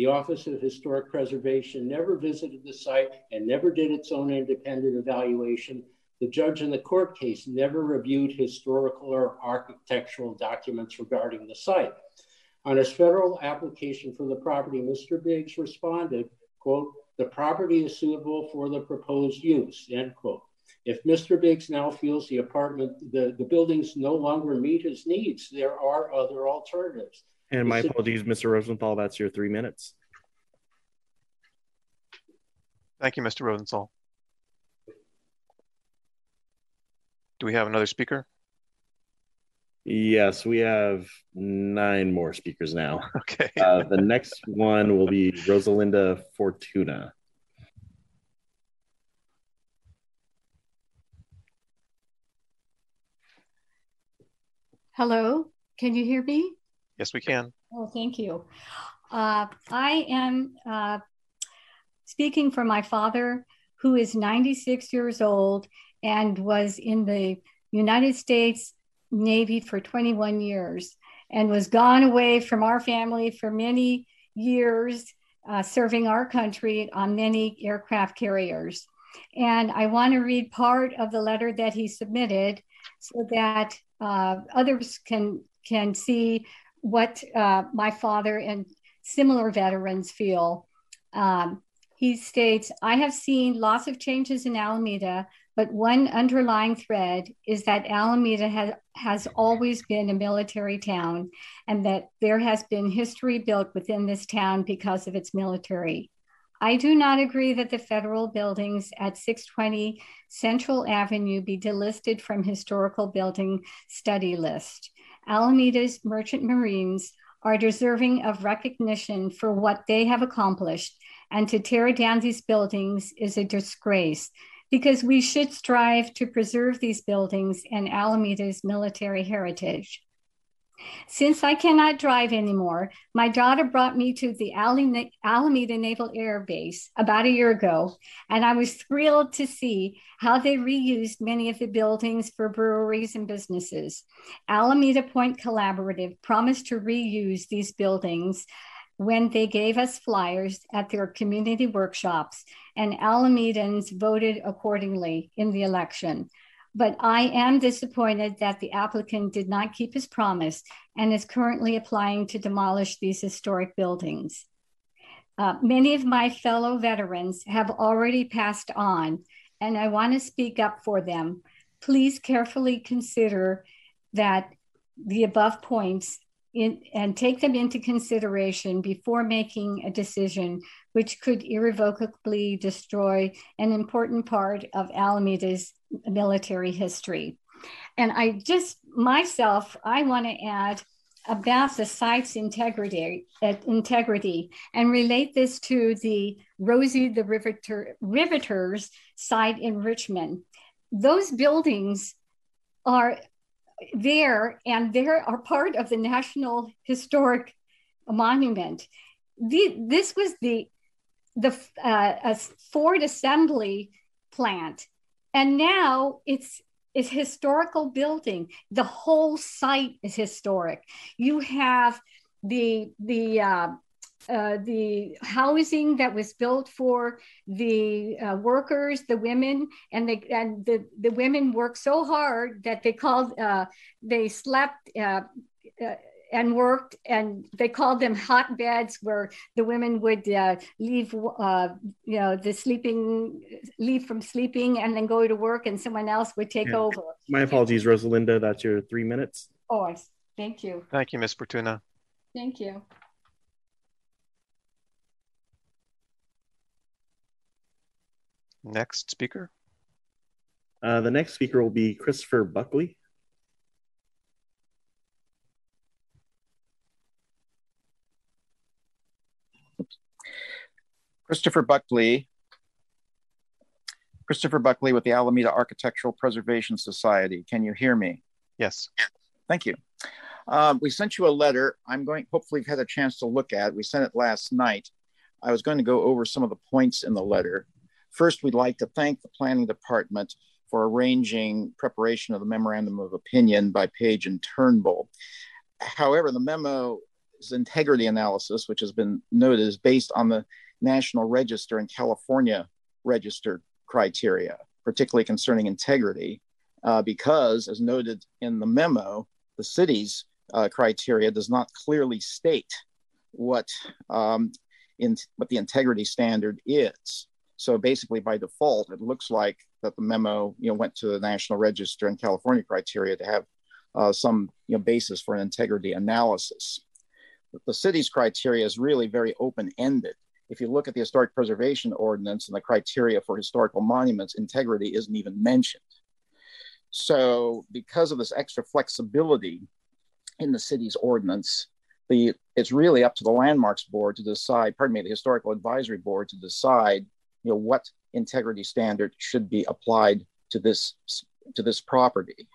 The Office of Historic Preservation never visited the site and never did its own independent evaluation. The judge in the court case never reviewed historical or architectural documents regarding the site. On his federal application for the property, Mr. Biggs responded, quote, the property is suitable for the proposed use, end quote. If Mr. Biggs now feels the apartment, the, the buildings no longer meet his needs, there are other alternatives. And my apologies, Mr. Rosenthal, that's your three minutes. Thank you, Mr. Rosenthal. Do we have another speaker? Yes, we have nine more speakers now. Okay. uh, the next one will be Rosalinda Fortuna. Hello, can you hear me? Yes, we can. Oh, thank you. Uh, I am uh, speaking for my father, who is 96 years old and was in the United States Navy for 21 years and was gone away from our family for many years, uh, serving our country on many aircraft carriers. And I want to read part of the letter that he submitted so that uh, others can can see what uh, my father and similar veterans feel. Um, he states, I have seen lots of changes in Alameda, but one underlying thread is that Alameda has, has always been a military town and that there has been history built within this town because of its military. I do not agree that the federal buildings at 620 Central Avenue be delisted from historical building study list. Alameda's merchant marines are deserving of recognition for what they have accomplished, and to tear down these buildings is a disgrace because we should strive to preserve these buildings and Alameda's military heritage. Since I cannot drive anymore, my daughter brought me to the Alameda Naval Air Base about a year ago, and I was thrilled to see how they reused many of the buildings for breweries and businesses. Alameda Point Collaborative promised to reuse these buildings when they gave us flyers at their community workshops, and Alamedans voted accordingly in the election. But I am disappointed that the applicant did not keep his promise and is currently applying to demolish these historic buildings. Uh, many of my fellow veterans have already passed on, and I want to speak up for them. Please carefully consider that the above points in, and take them into consideration before making a decision which could irrevocably destroy an important part of Alameda's military history. And I just myself, I want to add about the site's integrity, uh, integrity and relate this to the Rosie the Riveter, Riveters site in Richmond. Those buildings are there and they are part of the National Historic Monument. The, this was the, the uh, Ford assembly plant and now it's is historical building. The whole site is historic. You have the the uh, uh, the housing that was built for the uh, workers, the women, and they and the, the women worked so hard that they called uh, they slept uh, uh, and worked, and they called them hot beds, where the women would leave, you know, the sleeping, leave from sleeping, and then go to work, and someone else would take Yeah. over. My apologies, Rosalinda. That's your three minutes. Oh, thank you, Thank you, miss Fortuna. thank you. Next speaker. Uh, the next speaker will be Christopher Buckley. Christopher Buckley. Christopher Buckley with the Alameda Architectural Preservation Society. Can you hear me? Yes. Thank you. Um, we sent you a letter. I'm going, hopefully, you've had a chance to look at. We sent it last night. I was going to go over some of the points in the letter. First, we'd like to thank the Planning Department for arranging preparation of the Memorandum of Opinion by Page and Turnbull. However, the memo's integrity analysis, which has been noted, is based on the National Register and California Register criteria, particularly concerning integrity, uh, because, as noted in the memo, the city's uh, criteria does not clearly state what um, in what the integrity standard is. So basically, by default, it looks like that the memo, you know, went to the National Register and California criteria to have uh, some, you know, basis for an integrity analysis. But the city's criteria is really very open-ended. If you look at the historic preservation ordinance and the criteria for historical monuments, integrity isn't even mentioned. So, because of this extra flexibility in the city's ordinance, the it's really up to the landmarks board to decide. Pardon me, the historical advisory board to decide, you know, what integrity standard should be applied to this to this property.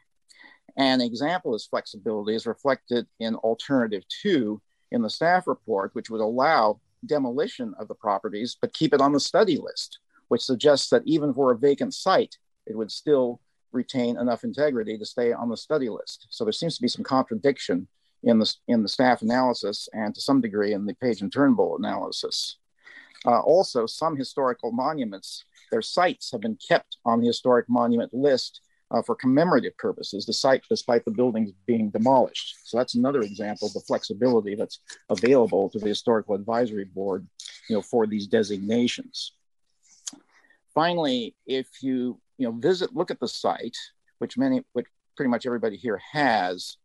An example of this flexibility is reflected in alternative two in the staff report, which would allow demolition of the properties, but keep it on the study list, which suggests that even for a vacant site, it would still retain enough integrity to stay on the study list. So there seems to be some contradiction in the, in the staff analysis and to some degree in the Page and Turnbull analysis. Uh, also, some historical monuments, their sites have been kept on the historic monument list uh, for commemorative purposes, despite, despite the buildings being demolished. So that's another example of the flexibility that's available to the Historical Advisory Board you know, for these designations. Finally, if you you know visit, look at the site, which many, which pretty much everybody here has,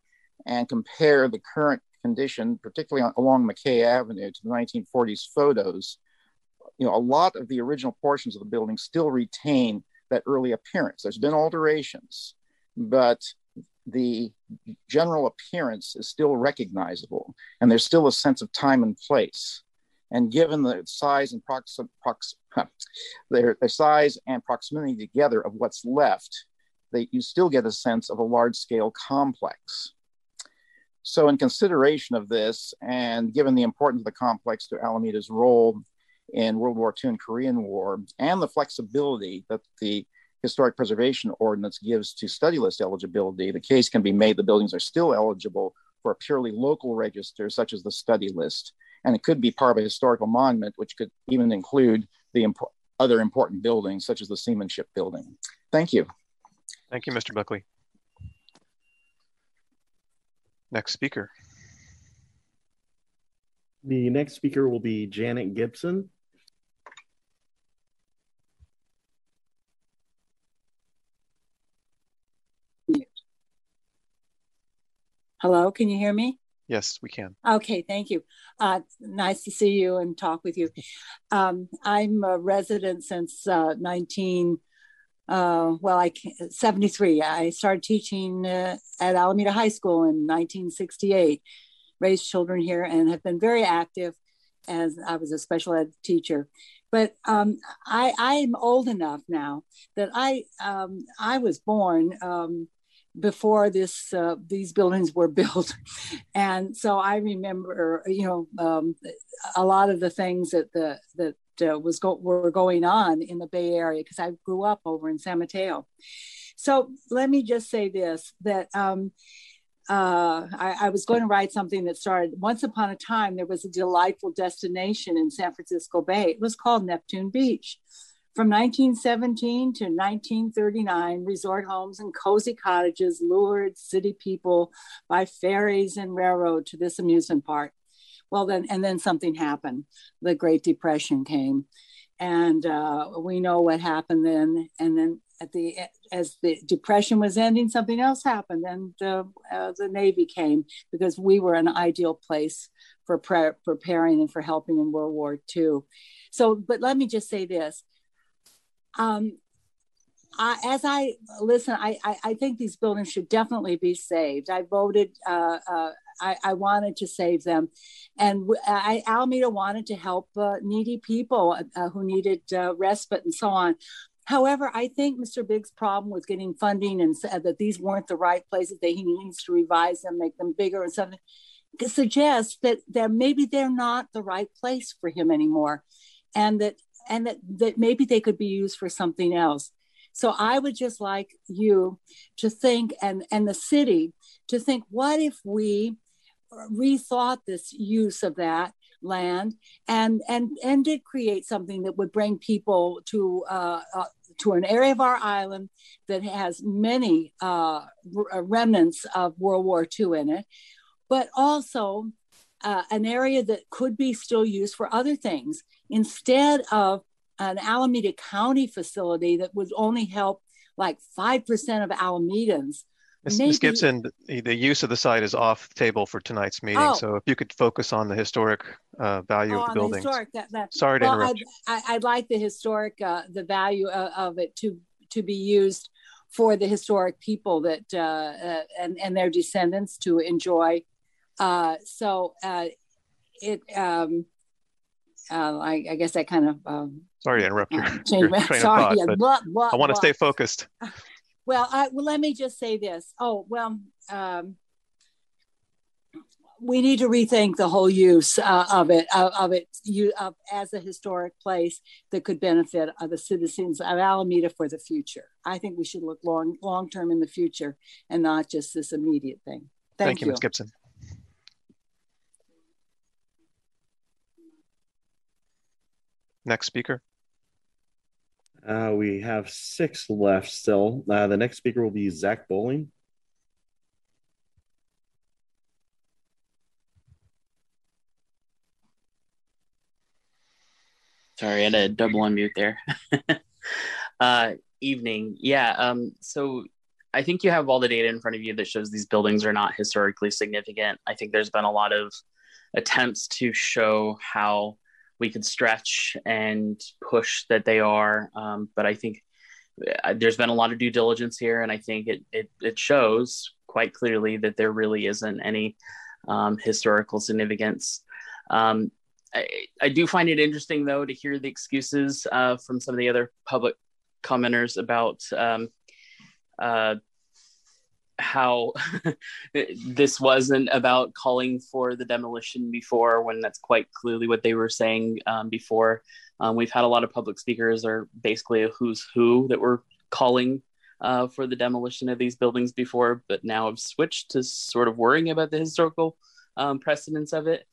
and compare the current condition, particularly on, along McKay Avenue, to the 1940s photos, you know, a lot of the original portions of the building still retain that early appearance. There's been alterations, but the general appearance is still recognizable, and there's still a sense of time and place. And given the size and prox- prox- their, their size and proximity together of what's left, that you still get a sense of a large scale complex. So, in consideration of this, and given the importance of the complex to Alameda's role in World War II and Korean War, and the flexibility that the Historic Preservation Ordinance gives to study list eligibility, the case can be made the buildings are still eligible for a purely local register, such as the study list. And it could be part of a historical monument, which could even include the impo- other important buildings, such as the Seamanship Building. Thank you. Thank you, Mr. Buckley. Next speaker. The next speaker will be Janet Gibson. Hello, can you hear me? Yes, we can. Okay, thank you. Uh, nice to see you and talk with you. Um, I'm a resident since uh, 19, uh, well, I 73. I started teaching uh, at Alameda High School in 1968. Raised children here and have been very active as I was a special ed teacher. But um, I, I'm old enough now that I um, I was born um, before this uh, these buildings were built and so i remember you know um, a lot of the things that the that uh, was go- were going on in the bay area because i grew up over in san mateo So let me just say this that um, uh, I, I, was going to write something that started once upon a time, there was a delightful destination in San Francisco Bay. It was called Neptune Beach. From 1917 to 1939, resort homes and cozy cottages lured city people by ferries and railroad to this amusement park. Well, then, and then something happened. The Great Depression came, and uh, we know what happened then. And then at the as the depression was ending, something else happened, and uh, uh, the Navy came because we were an ideal place for pre- preparing and for helping in World War II. So, but let me just say this: um, I, as I listen, I, I, I, think these buildings should definitely be saved. I voted, uh, uh, I, I, wanted to save them. And I, Alameda wanted to help uh, needy people uh, who needed uh, respite and so on. However, I think Mr. Biggs' problem with getting funding and that these weren't the right places, that he needs to revise them, make them bigger and something, suggests that, that maybe they're not the right place for him anymore. And that and that, that maybe they could be used for something else. So I would just like you to think and, and the city to think, what if we rethought this use of that land and and and did create something that would bring people to uh, uh, to an area of our island that has many uh, remnants of World War II in it, but also uh, an area that could be still used for other things instead of an Alameda County facility that would only help like 5% of Alamedans. Ms. Maybe, Ms. Gibson, the use of the site is off the table for tonight's meeting. Oh, so if you could focus on the historic uh, value oh, of the building. Sorry to well, interrupt. I'd, I'd, like the historic, uh, the value of, of, it to, to be used for the historic people that uh, uh and, and their descendants to enjoy. Uh, so uh, it, um, I, I, guess I kind of um, Sorry to interrupt your, your train Sorry, of thought, blah, blah, I want to stay focused. Well, I, well, let me just say this. Oh, well, um, we need to rethink the whole use uh, of it, of, of it you, of, as a historic place that could benefit uh, the citizens of Alameda for the future. I think we should look long, long term in the future and not just this immediate thing. Thank, Thank you, you, Ms. Gibson. Next speaker. Uh, we have six left still. Uh, the next speaker will be Zach Bowling. Sorry, I had a double unmute there. uh, evening. Yeah. Um, so I think you have all the data in front of you that shows these buildings are not historically significant. I think there's been a lot of attempts to show how we could stretch and push that they are. Um, but I think uh, there's been a lot of due diligence here, and I think it it, it shows quite clearly that there really isn't any um, historical significance. Um, I, I, do find it interesting, though, to hear the excuses uh, from some of the other public commenters about um, uh, how this wasn't about calling for the demolition before when that's quite clearly what they were saying um, before. Um, we've had a lot of public speakers or basically a who's who that were calling uh, for the demolition of these buildings before but now have switched to sort of worrying about the historical um, precedence of it.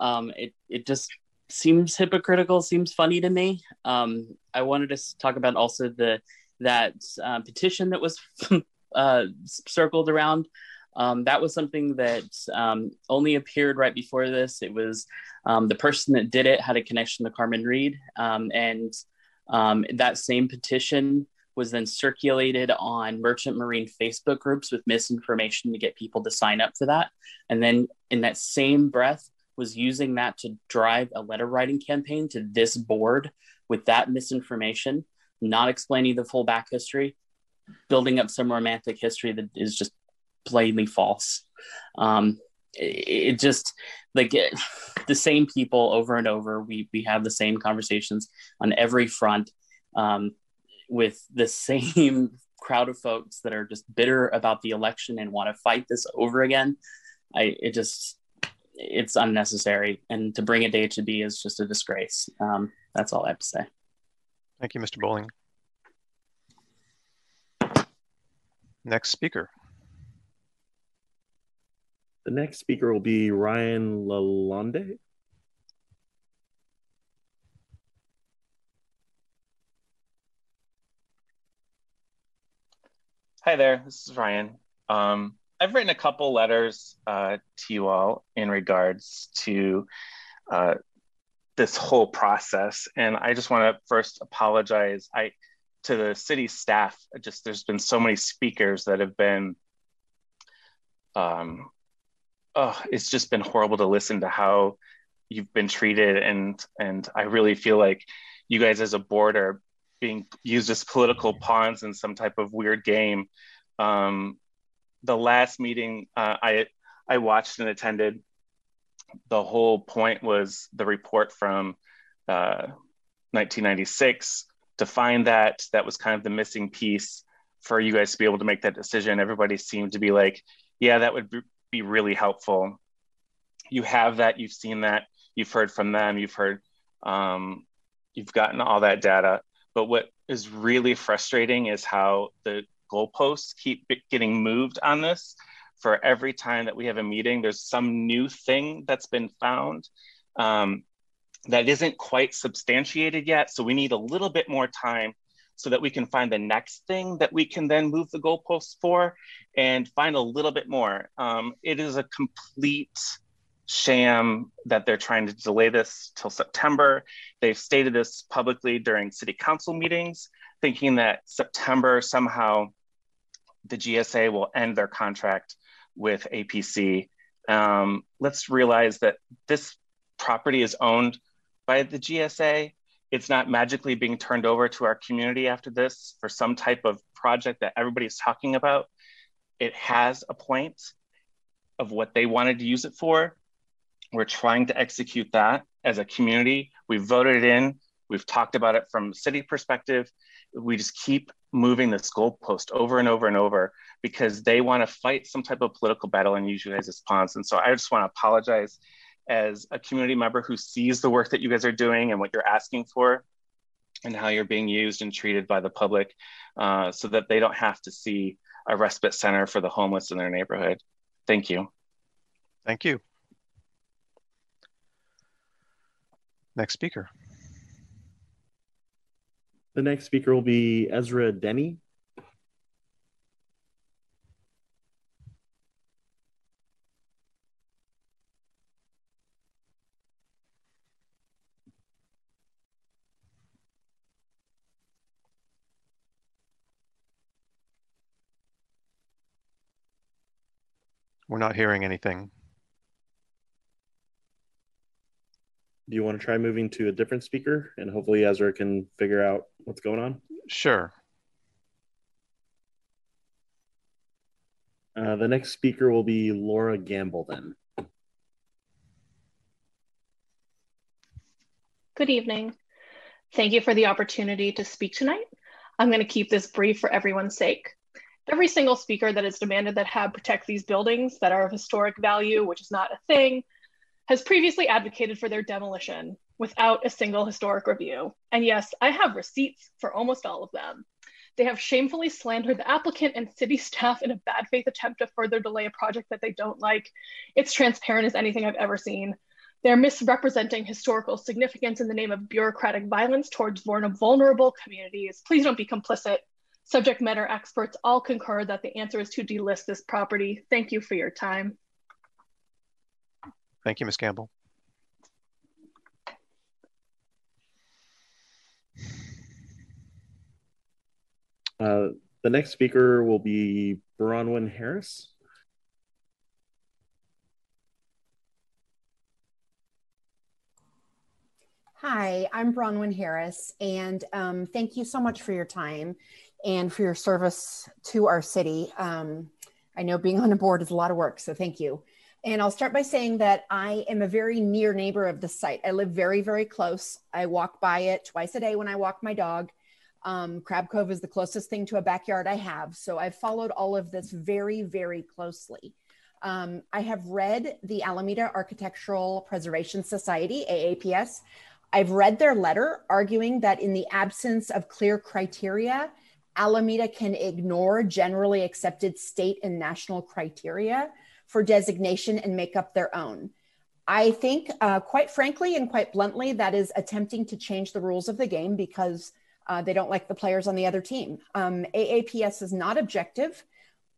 Um, it, it just seems hypocritical seems funny to me. Um, i wanted to talk about also the that uh, petition that was uh, circled around. Um, that was something that um, only appeared right before this. It was um, the person that did it had a connection to Carmen Reed, um, and um, that same petition was then circulated on Merchant Marine Facebook groups with misinformation to get people to sign up for that. And then in that same breath, was using that to drive a letter writing campaign to this board with that misinformation, not explaining the full back history, building up some romantic history that is just plainly false. Um, it, it just like it, the same people over and over. We we have the same conversations on every front um, with the same crowd of folks that are just bitter about the election and want to fight this over again. I it just it's unnecessary, and to bring it to HB is just a disgrace. Um, that's all I have to say. Thank you, Mr. Bowling. Next speaker. The next speaker will be Ryan Lalonde. Hi there, this is Ryan. Um, I've written a couple letters uh, to you all in regards to uh, this whole process, and I just want to first apologize. I to the city staff. Just there's been so many speakers that have been. Um, oh, it's just been horrible to listen to how you've been treated, and and I really feel like you guys as a board are being used as political pawns in some type of weird game. Um, the last meeting uh, I I watched and attended, the whole point was the report from uh, 1996. To find that, that was kind of the missing piece for you guys to be able to make that decision. Everybody seemed to be like, "Yeah, that would be really helpful." You have that, you've seen that, you've heard from them, you've heard, um, you've gotten all that data but what is really frustrating is how the goalposts keep getting moved on this. For every time that we have a meeting, there's some new thing that's been found um, that isn't quite substantiated yet. So we need a little bit more time so that we can find the next thing that we can then move the goalposts for and find a little bit more. Um, it is a complete sham that they're trying to delay this till September. They've stated this publicly during city council meetings, thinking that September somehow the GSA will end their contract with APC. Um, let's realize that this property is owned by the GSA. It's not magically being turned over to our community after this for some type of project that everybody's talking about. It has a point of what they wanted to use it for. We're trying to execute that as a community. We've voted it in. We've talked about it from city perspective. We just keep moving this goalpost over and over and over because they want to fight some type of political battle and use you guys as pawns. And so I just want to apologize as a community member who sees the work that you guys are doing and what you're asking for and how you're being used and treated by the public uh, so that they don't have to see a respite center for the homeless in their neighborhood. Thank you. Thank you. Next speaker. The next speaker will be Ezra Denny. We're not hearing anything. do you want to try moving to a different speaker and hopefully Ezra can figure out what's going on? Sure. Uh, the next speaker will be Laura Gamble then. Good evening. Thank you for the opportunity to speak tonight. I'm going to keep this brief for everyone's sake. Every single speaker that has demanded that HAB protect these buildings that are of historic value, which is not a thing, has previously advocated for their demolition without a single historic review. And yes, I have receipts for almost all of them. They have shamefully slandered the applicant and city staff in a bad faith attempt to further delay a project that they don't like. It's transparent as anything I've ever seen. They're misrepresenting historical significance in the name of bureaucratic violence towards vulnerable communities. Please don't be complicit. Subject matter experts all concur that the answer is to delist this property. Thank you for your time. Thank you, Ms. Campbell. Uh, the next speaker will be Bronwyn Harris. Hi, I'm Bronwyn Harris, and um, thank you so much for your time and for your service to our city. Um, I know being on a board is a lot of work, so thank you. And I'll start by saying that I am a very near neighbor of the site. I live very, very close. I walk by it twice a day when I walk my dog. Um, Crab Cove is the closest thing to a backyard I have. So I've followed all of this very, very closely. Um, I have read the Alameda Architectural Preservation Society, AAPS. I've read their letter arguing that in the absence of clear criteria, Alameda can ignore generally accepted state and national criteria for designation and make up their own. I think, uh, quite frankly and quite bluntly, that is attempting to change the rules of the game because uh, they don't like the players on the other team. Um, AAPS is not objective.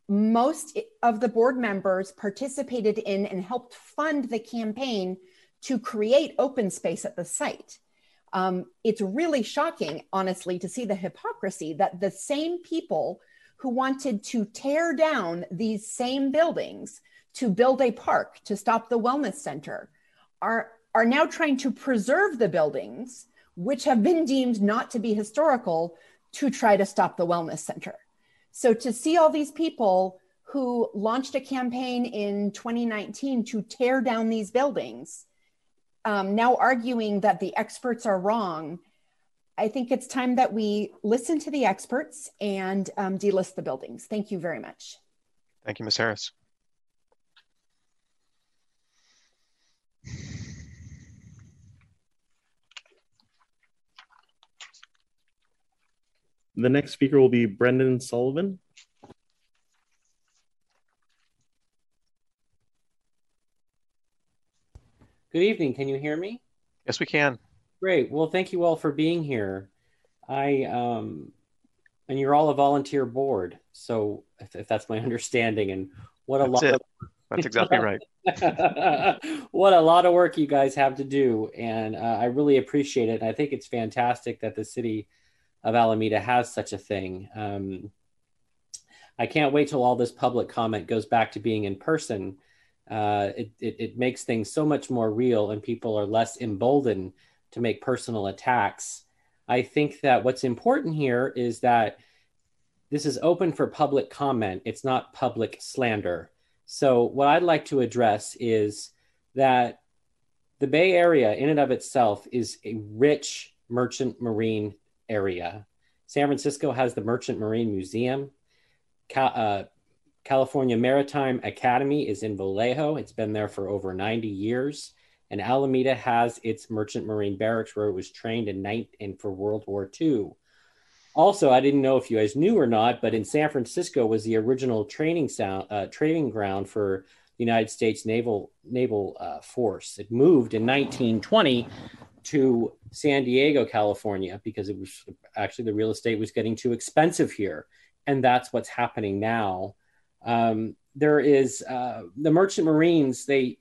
Most of the board members participated in and helped fund the campaign to create open space at the site. Um, it's really shocking, honestly, to see the hypocrisy that the same people who wanted to tear down these same buildings to build a park to stop the wellness center are are now trying to preserve the buildings which have been deemed not to be historical to try to stop the wellness center. So to see all these people who launched a campaign in 2019 to tear down these buildings um, now arguing that the experts are wrong i think it's time that we listen to the experts and um, delist the buildings. Thank you very much. Thank you ms harris. The next speaker will be Brendan Sullivan. Good evening. Can you hear me? Yes, we can. Great. Well, thank you all for being here. I um, and you're all a volunteer board, so if, if that's my understanding, and what a that's lot. It. Of, that's exactly right. what a lot of work you guys have to do, and uh, I really appreciate it. And I think it's fantastic that the city of Alameda has such a thing. Um, I can't wait till all this public comment goes back to being in person. Uh, it, it, it, makes things so much more real and people are less emboldened to make personal attacks. I think that what's important here is that this is open for public comment. It's not public slander. So, what I'd like to address is that the Bay Area, in and of itself, is a rich merchant marine area. San Francisco has the Merchant Marine Museum. Uh, California Maritime Academy is in Vallejo. It's been there for over 90 years. And Alameda has its Merchant Marine Barracks where it was trained in night and for World War II. Also, I didn't know if you guys knew or not, but in San Francisco was the original training sound, uh, training ground for the United States Naval Naval uh, Force. It moved in 1920 to San Diego, California, because it was actually the real estate was getting too expensive here. And that's what's happening now. Um, there is uh, the merchant marines, they,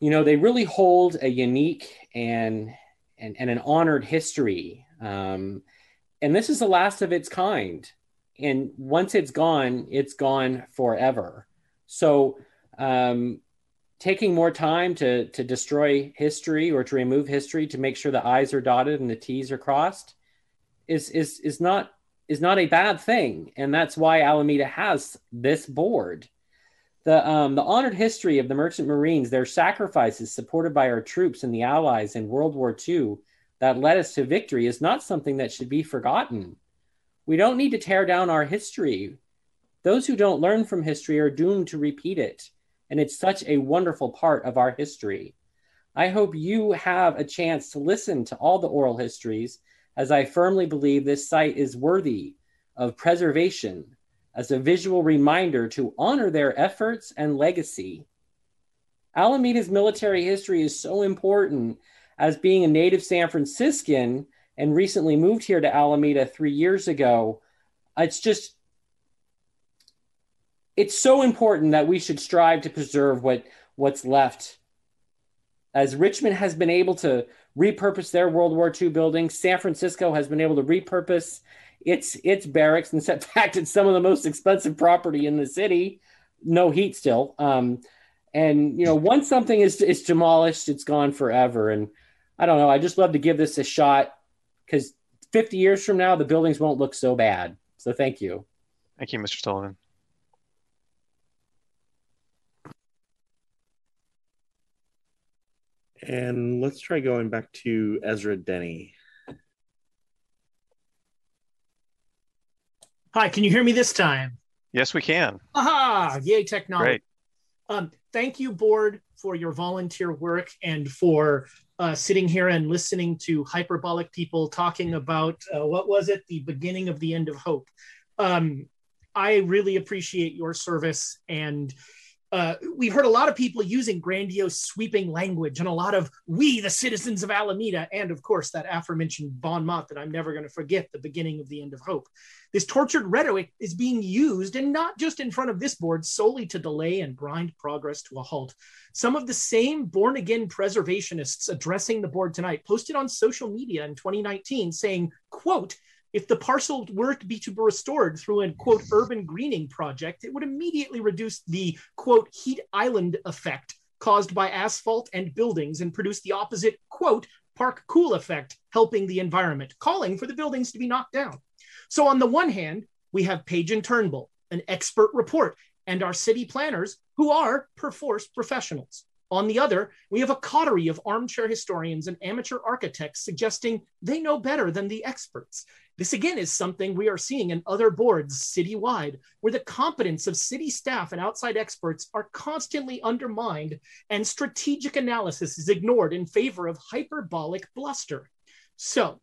you know, they really hold a unique and, and, and an honored history. Um, and this is the last of its kind. And once it's gone, it's gone forever. So, um, taking more time to to destroy history or to remove history to make sure the i's are dotted and the t's are crossed is is is not is not a bad thing. And that's why alameda has this board. The um, the honored history of the merchant marines their sacrifices supported by our troops and the allies in world war ii that led us to victory is not something that should be forgotten. We don't need to tear down our history. Those who don't learn from history are doomed to repeat it. And it's such a wonderful part of our history. I hope you have a chance to listen to all the oral histories, as I firmly believe this site is worthy of preservation as a visual reminder to honor their efforts and legacy. Alameda's military history is so important as being a native San Franciscan and recently moved here to Alameda three years ago. It's just it's so important that we should strive to preserve what what's left. As Richmond has been able to repurpose their World War II buildings, San Francisco has been able to repurpose its its barracks. And in fact, it's some of the most expensive property in the city. No heat still. Um, and you know, once something is is demolished, it's gone forever. And I don't know. I just love to give this a shot because 50 years from now, the buildings won't look so bad. So thank you. Thank you, Mr. Sullivan. And let's try going back to Ezra Denny. Hi, can you hear me this time? Yes, we can. Aha! Yay, technology. Great. Um, thank you, board, for your volunteer work and for uh, sitting here and listening to hyperbolic people talking about uh, what was it, the beginning of the end of hope. Um, I really appreciate your service and uh, we've heard a lot of people using grandiose, sweeping language and a lot of we, the citizens of Alameda, and of course, that aforementioned bon mot that I'm never going to forget the beginning of the end of hope. This tortured rhetoric is being used, and not just in front of this board, solely to delay and grind progress to a halt. Some of the same born again preservationists addressing the board tonight posted on social media in 2019 saying, quote, if the parcel were to be to be restored through an quote urban greening project, it would immediately reduce the quote heat island effect caused by asphalt and buildings and produce the opposite quote park cool effect, helping the environment, calling for the buildings to be knocked down. So on the one hand, we have Page and Turnbull, an expert report, and our city planners who are perforce professionals. On the other, we have a coterie of armchair historians and amateur architects suggesting they know better than the experts. This again is something we are seeing in other boards citywide, where the competence of city staff and outside experts are constantly undermined and strategic analysis is ignored in favor of hyperbolic bluster. So,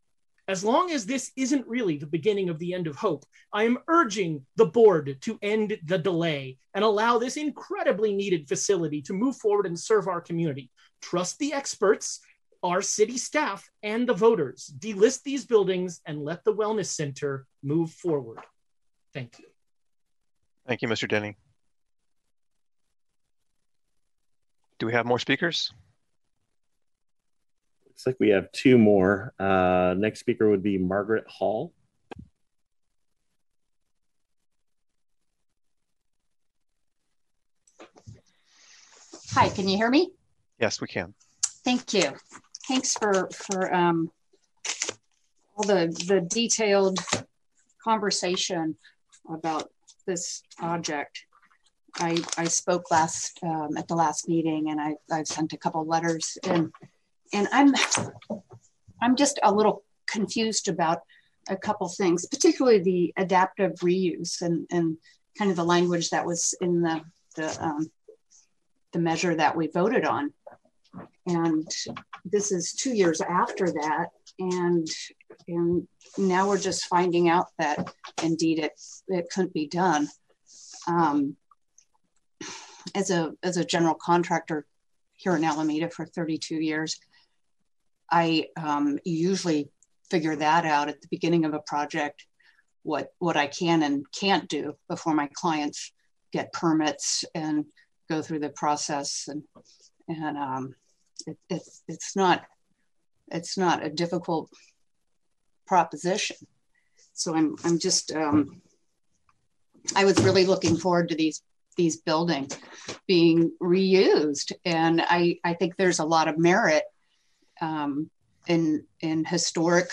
as long as this isn't really the beginning of the end of hope, I am urging the board to end the delay and allow this incredibly needed facility to move forward and serve our community. Trust the experts our city staff and the voters. Delist these buildings and let the Wellness Center move forward. Thank you. Thank you, Mr. Denny. Do we have more speakers? Looks like we have two more. Uh, next speaker would be Margaret Hall. Hi, can you hear me? Yes, we can. Thank you thanks for for um, all the the detailed conversation about this project. I, I spoke last um, at the last meeting, and I I've sent a couple letters, and and I'm I'm just a little confused about a couple things, particularly the adaptive reuse and and kind of the language that was in the the um, the measure that we voted on and this is two years after that. And and now we're just finding out that indeed it it couldn't be done. Um, as a as a general contractor here in alameda for 32 years i um, usually figure that out at the beginning of a project what what i can and can't do before my clients get permits and go through the process and and um, it, it's it's not it's not a difficult proposition. So I'm I'm just um, I was really looking forward to these these buildings being reused, and I I think there's a lot of merit um, in in historic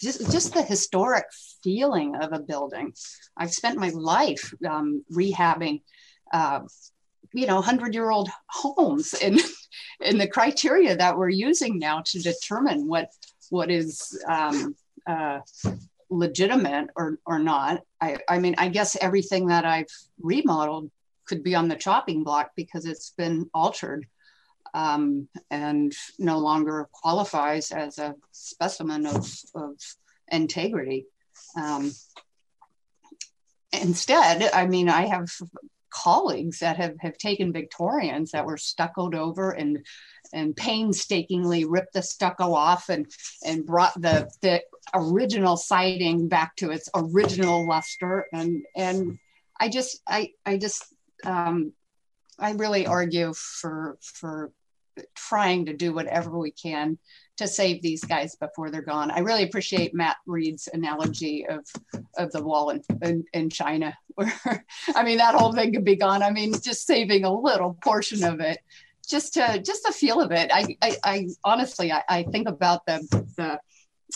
just just the historic feeling of a building. I've spent my life um, rehabbing. Uh, you know, hundred year old homes and and the criteria that we're using now to determine what what is um, uh, legitimate or or not. I I mean, I guess everything that I've remodeled could be on the chopping block because it's been altered um, and no longer qualifies as a specimen of, of integrity. Um, instead, I mean, I have colleagues that have, have taken Victorians that were stuccoed over and and painstakingly ripped the stucco off and and brought the the original siding back to its original luster. And and I just I I just um, I really argue for for trying to do whatever we can to save these guys before they're gone. I really appreciate Matt Reed's analogy of of the wall in, in, in China, where I mean that whole thing could be gone. I mean, just saving a little portion of it, just to just the feel of it. I I, I honestly I, I, think about the the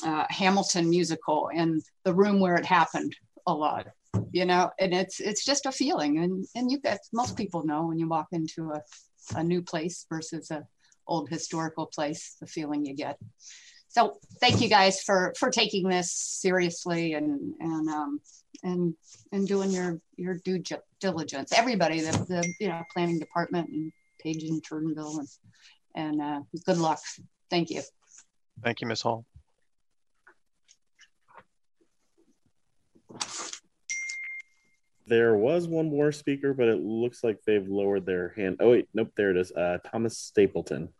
uh, Hamilton musical and the room where it happened a lot you know and it's it's just a feeling and and you guys most people know when you walk into a, a new place versus a old historical place, the feeling you get. So thank you guys for for taking this seriously and and um, and and doing your your due diligence. Everybody, the, the you know planning department and Page and Turnbull and and uh, good luck. Thank you. Thank you, Ms. Hall. There was one more speaker, but it looks like they've lowered their hand. Oh wait, nope, there it is. Uh, Thomas Stapleton.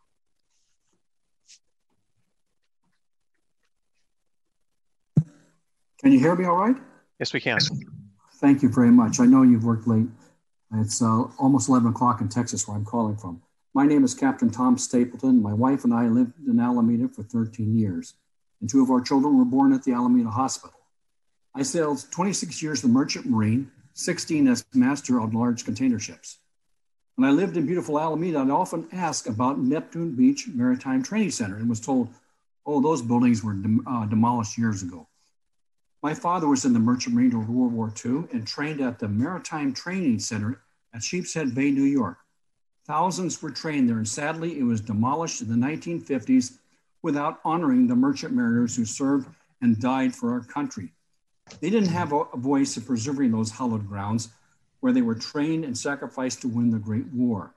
Can you hear me all right? Yes, we can. Thank you very much. I know you've worked late. It's uh, almost 11 o'clock in Texas, where I'm calling from. My name is Captain Tom Stapleton. My wife and I lived in Alameda for 13 years, and two of our children were born at the Alameda Hospital. I sailed 26 years the Merchant Marine, 16 as master on large container ships. When I lived in beautiful Alameda, I'd often ask about Neptune Beach Maritime Training Center and was told, oh, those buildings were uh, demolished years ago. My father was in the Merchant Marine during World War II and trained at the Maritime Training Center at Sheepshead Bay, New York. Thousands were trained there, and sadly, it was demolished in the 1950s without honoring the merchant mariners who served and died for our country. They didn't have a, voice in preserving those hallowed grounds where they were trained and sacrificed to win the Great War.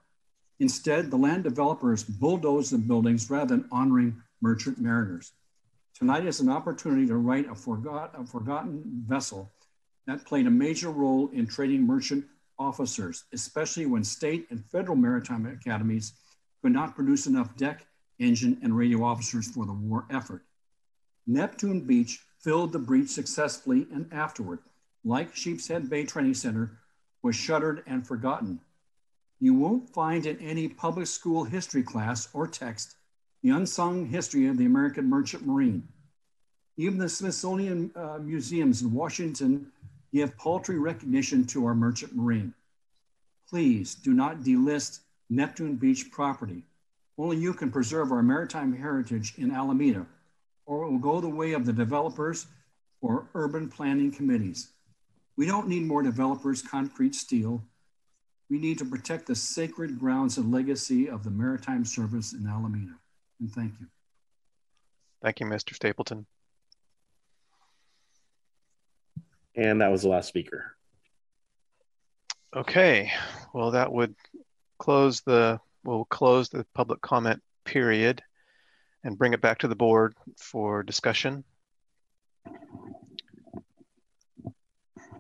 Instead, the land developers bulldozed the buildings rather than honoring merchant mariners. Tonight is an opportunity to right a, forgot, a forgotten vessel that played a major role in training merchant officers, especially when state and federal maritime academies could not produce enough deck, engine, and radio officers for the war effort. Neptune Beach filled the breach successfully and afterward, like Sheepshead Bay Training Center, was shuttered and forgotten. You won't find in any public school history class or text the unsung history of the American merchant marine. Even the Smithsonian uh, museums in Washington give paltry recognition to our merchant marine. Please do not delist Neptune Beach property. Only you can preserve our maritime heritage in Alameda, or it will go the way of the developers or urban planning committees. We don't need more developers, concrete, steel. We need to protect the sacred grounds and legacy of the Maritime Service in Alameda. And thank you. Thank you, Mr. Stapleton. And that was the last speaker. Okay, well, that would close the, we'll close the public comment period and bring it back to the board for discussion.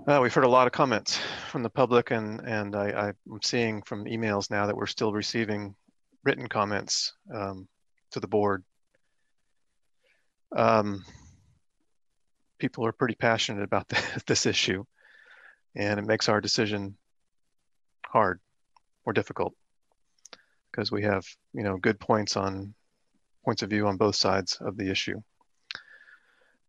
Uh, we've heard a lot of comments from the public and, and I, I'm seeing from emails now that we're still receiving written comments um, to the board. Um, people are pretty passionate about this issue and it makes our decision hard or difficult because we have you know good points on points of view on both sides of the issue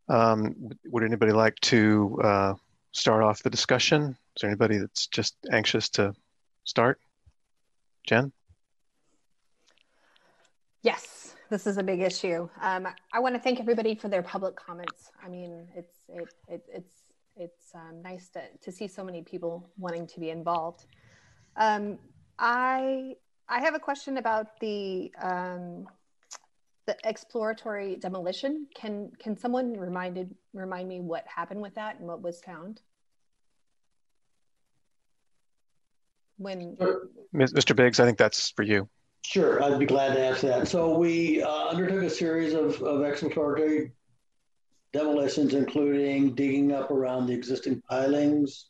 um, would anybody like to uh, start off the discussion is there anybody that's just anxious to start jen yes this is a big issue. Um, I want to thank everybody for their public comments. I mean, it's it, it it's it's um, nice to, to see so many people wanting to be involved. Um, I I have a question about the um, the exploratory demolition. Can can someone reminded remind me what happened with that and what was found? When Mr. Biggs, I think that's for you. Sure, I'd be glad to answer that. So we uh, undertook a series of, of exploratory demolitions, including digging up around the existing pilings,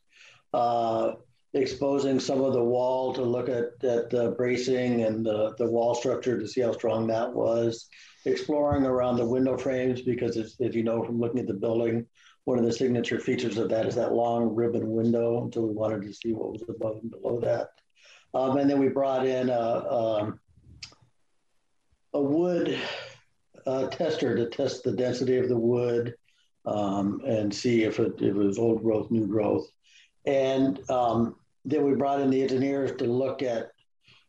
uh, exposing some of the wall to look at, at the bracing and the, the wall structure to see how strong that was, exploring around the window frames because, as, you know from looking at the building, one of the signature features of that is that long ribbon window. So we wanted to see what was above and below that. Um, and then we brought in a, um, a wood uh, tester to test the density of the wood um, and see if it, if it, was old growth, new growth. And um, then we brought in the engineers to look at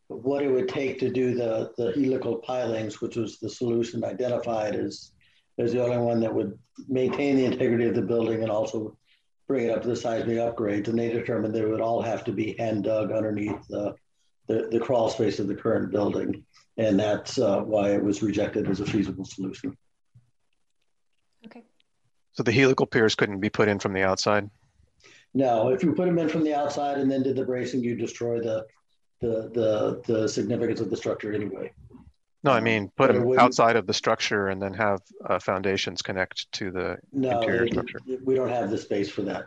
what it would take to do the, the helical pilings, which was the solution identified as, as the only one that would maintain the integrity of the building and also bring it up to the seismic upgrades. And they determined they would all have to be hand dug underneath the, the, the crawl space of the current building and that's uh, why it was rejected as a feasible solution. Okay. So the helical piers couldn't be put in from the outside. No, if you put them in from the outside and then did the bracing, you destroy the the the, the significance of the structure anyway. No, I mean put them outside of the structure and then have uh, foundations connect to the No, interior they- structure. we don't have the space for that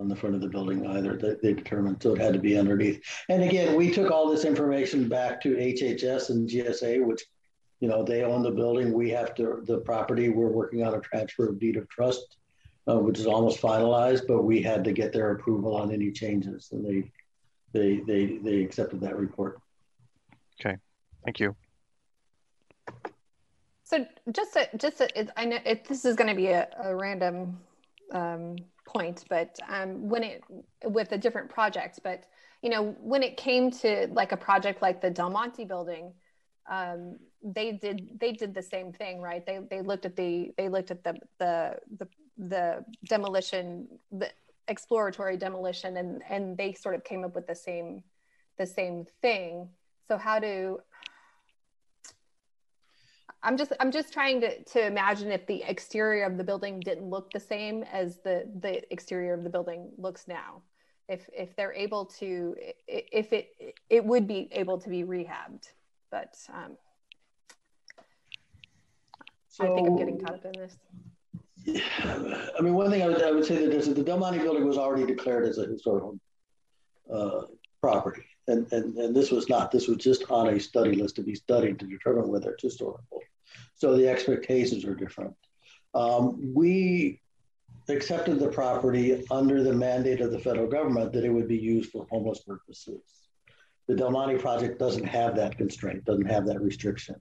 on the front of the building either. They, they determined, so it had to be underneath. And again, we took all this information back to HHS and GSA, which, you know, they own the building. We have to, the property, we're working on a transfer of deed of trust, uh, which is almost finalized, but we had to get their approval on any changes and they, they, they, they accepted that report. Okay, thank you. So just a, just a, it, I know it, this is going to be a, a random um, point, but um, when it with a different project, but you know when it came to like a project like the Del Monte building, um, they did they did the same thing, right? They they looked at the they looked at the the the, the demolition, the exploratory demolition, and and they sort of came up with the same the same thing. So how do I'm just I'm just trying to to imagine if the exterior of the building didn't look the same as the the exterior of the building looks now. If if they're able to if it it would be able to be rehabbed, but um, I think I'm getting caught up in this. I mean, one thing I would, I would say that is that the Del Monte building was already declared as a historical uh, property. And, and, and this was not, this was just on a study list to be studied to determine whether it's historical. So the expectations are different. Um, we accepted the property under the mandate of the federal government that it would be used for homeless purposes. The Del Monte project doesn't have that constraint, doesn't have that restriction.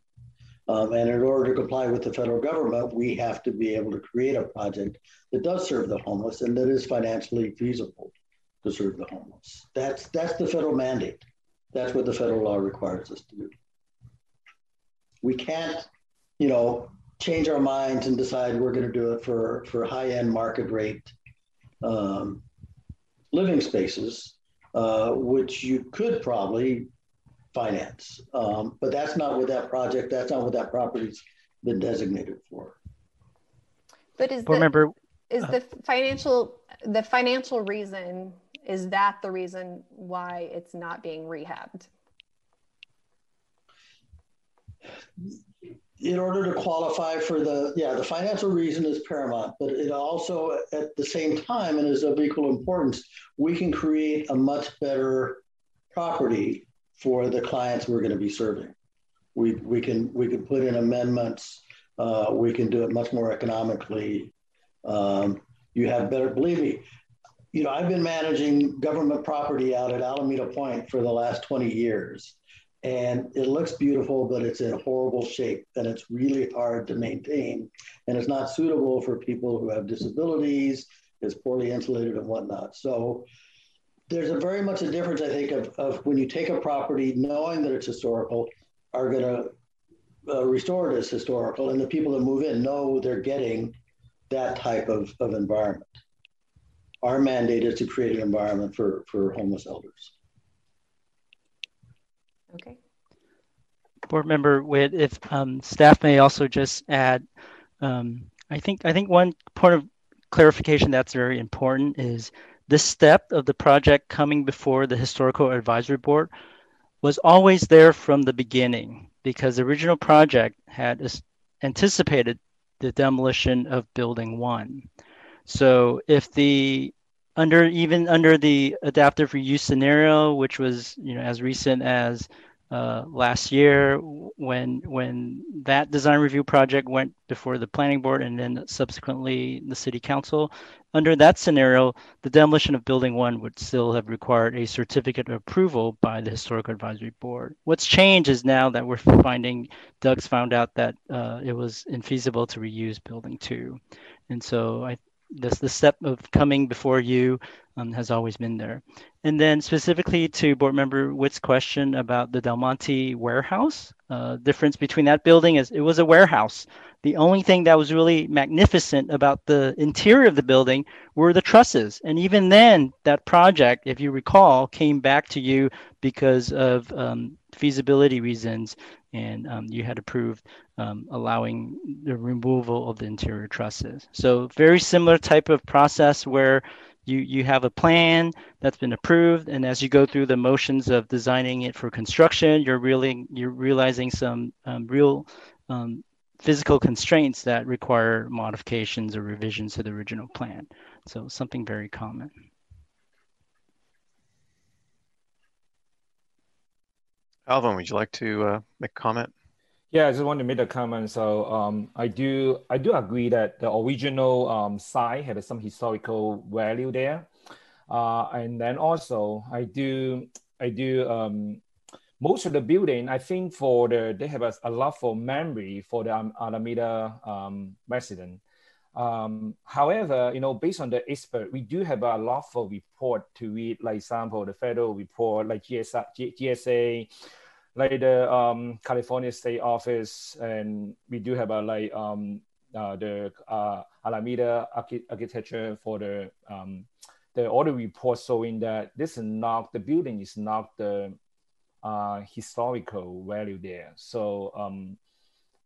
Um, and in order to comply with the federal government, we have to be able to create a project that does serve the homeless and that is financially feasible to serve the homeless. That's that's the federal mandate. That's what the federal law requires us to do. We can't, you know, change our minds and decide we're going to do it for for high end market rate um, living spaces, uh, which you could probably finance. Um, but that's not what that project, that's not what that property's been designated for. But is Board the member, is the financial the financial reason is that the reason why it's not being rehabbed? In order to qualify for the, yeah, the financial reason is paramount, but it also, at the same time, and is of equal importance, we can create a much better property for the clients we're going to be serving. We, we can we can put in amendments. Uh, we can do it much more economically. Um, you have better, believe me, you know, I've been managing government property out at Alameda Point for the last 20 years. And it looks beautiful, but it's in horrible shape and it's really hard to maintain. And it's not suitable for people who have disabilities, it's poorly insulated and whatnot. So there's a very much a difference, I think, of, of when you take a property knowing that it's historical, are going to uh, restore it as historical, and the people that move in know they're getting that type of, of environment. Our mandate is to create an environment for, for homeless elders. Okay. board member Witt, if um, staff may also just add, um, I think I think one point of clarification that's very important is this step of the project coming before the historical advisory board was always there from the beginning because the original project had anticipated the demolition of building one. So if the under even under the adaptive reuse scenario, which was you know as recent as uh, last year when when that design review project went before the planning board and then subsequently the city council. Under that scenario the demolition of building one would still have required a certificate of approval by the historical advisory board. What's changed is now that we're finding doug's found out that uh, it was infeasible to reuse building two. And so i this the step of coming before you um, has always been there. And then specifically to board member Witt's question about the Del Monte warehouse, uh, difference between that building is it was a warehouse. The only thing that was really magnificent about the interior of the building were the trusses. And even then, that project, if you recall, came back to you because of um, feasibility reasons, and um, you had approved um, allowing the removal of the interior trusses. So very similar type of process where you you have a plan that's been approved, and as you go through the motions of designing it for construction, you're really you're realizing some um, real um, physical constraints that require modifications or revisions to the original plan. So something very common. Alvin, would you like to uh, make a comment? Yeah, I just want to make a comment. So um, I do I do agree that the original um, site had some historical value there, uh, and then also I do I do um, most of the building. I think for the they have a, a lot for memory for the Alameda um, resident. Um, however, you know, based on the expert, we do have a lot of report to read, like example, the federal report, like GSA, GSA like the um, California State Office, and we do have a like um, uh, the uh, Alameda architecture for the um, the audit report showing that this is not the building is not the uh, historical value there. So um,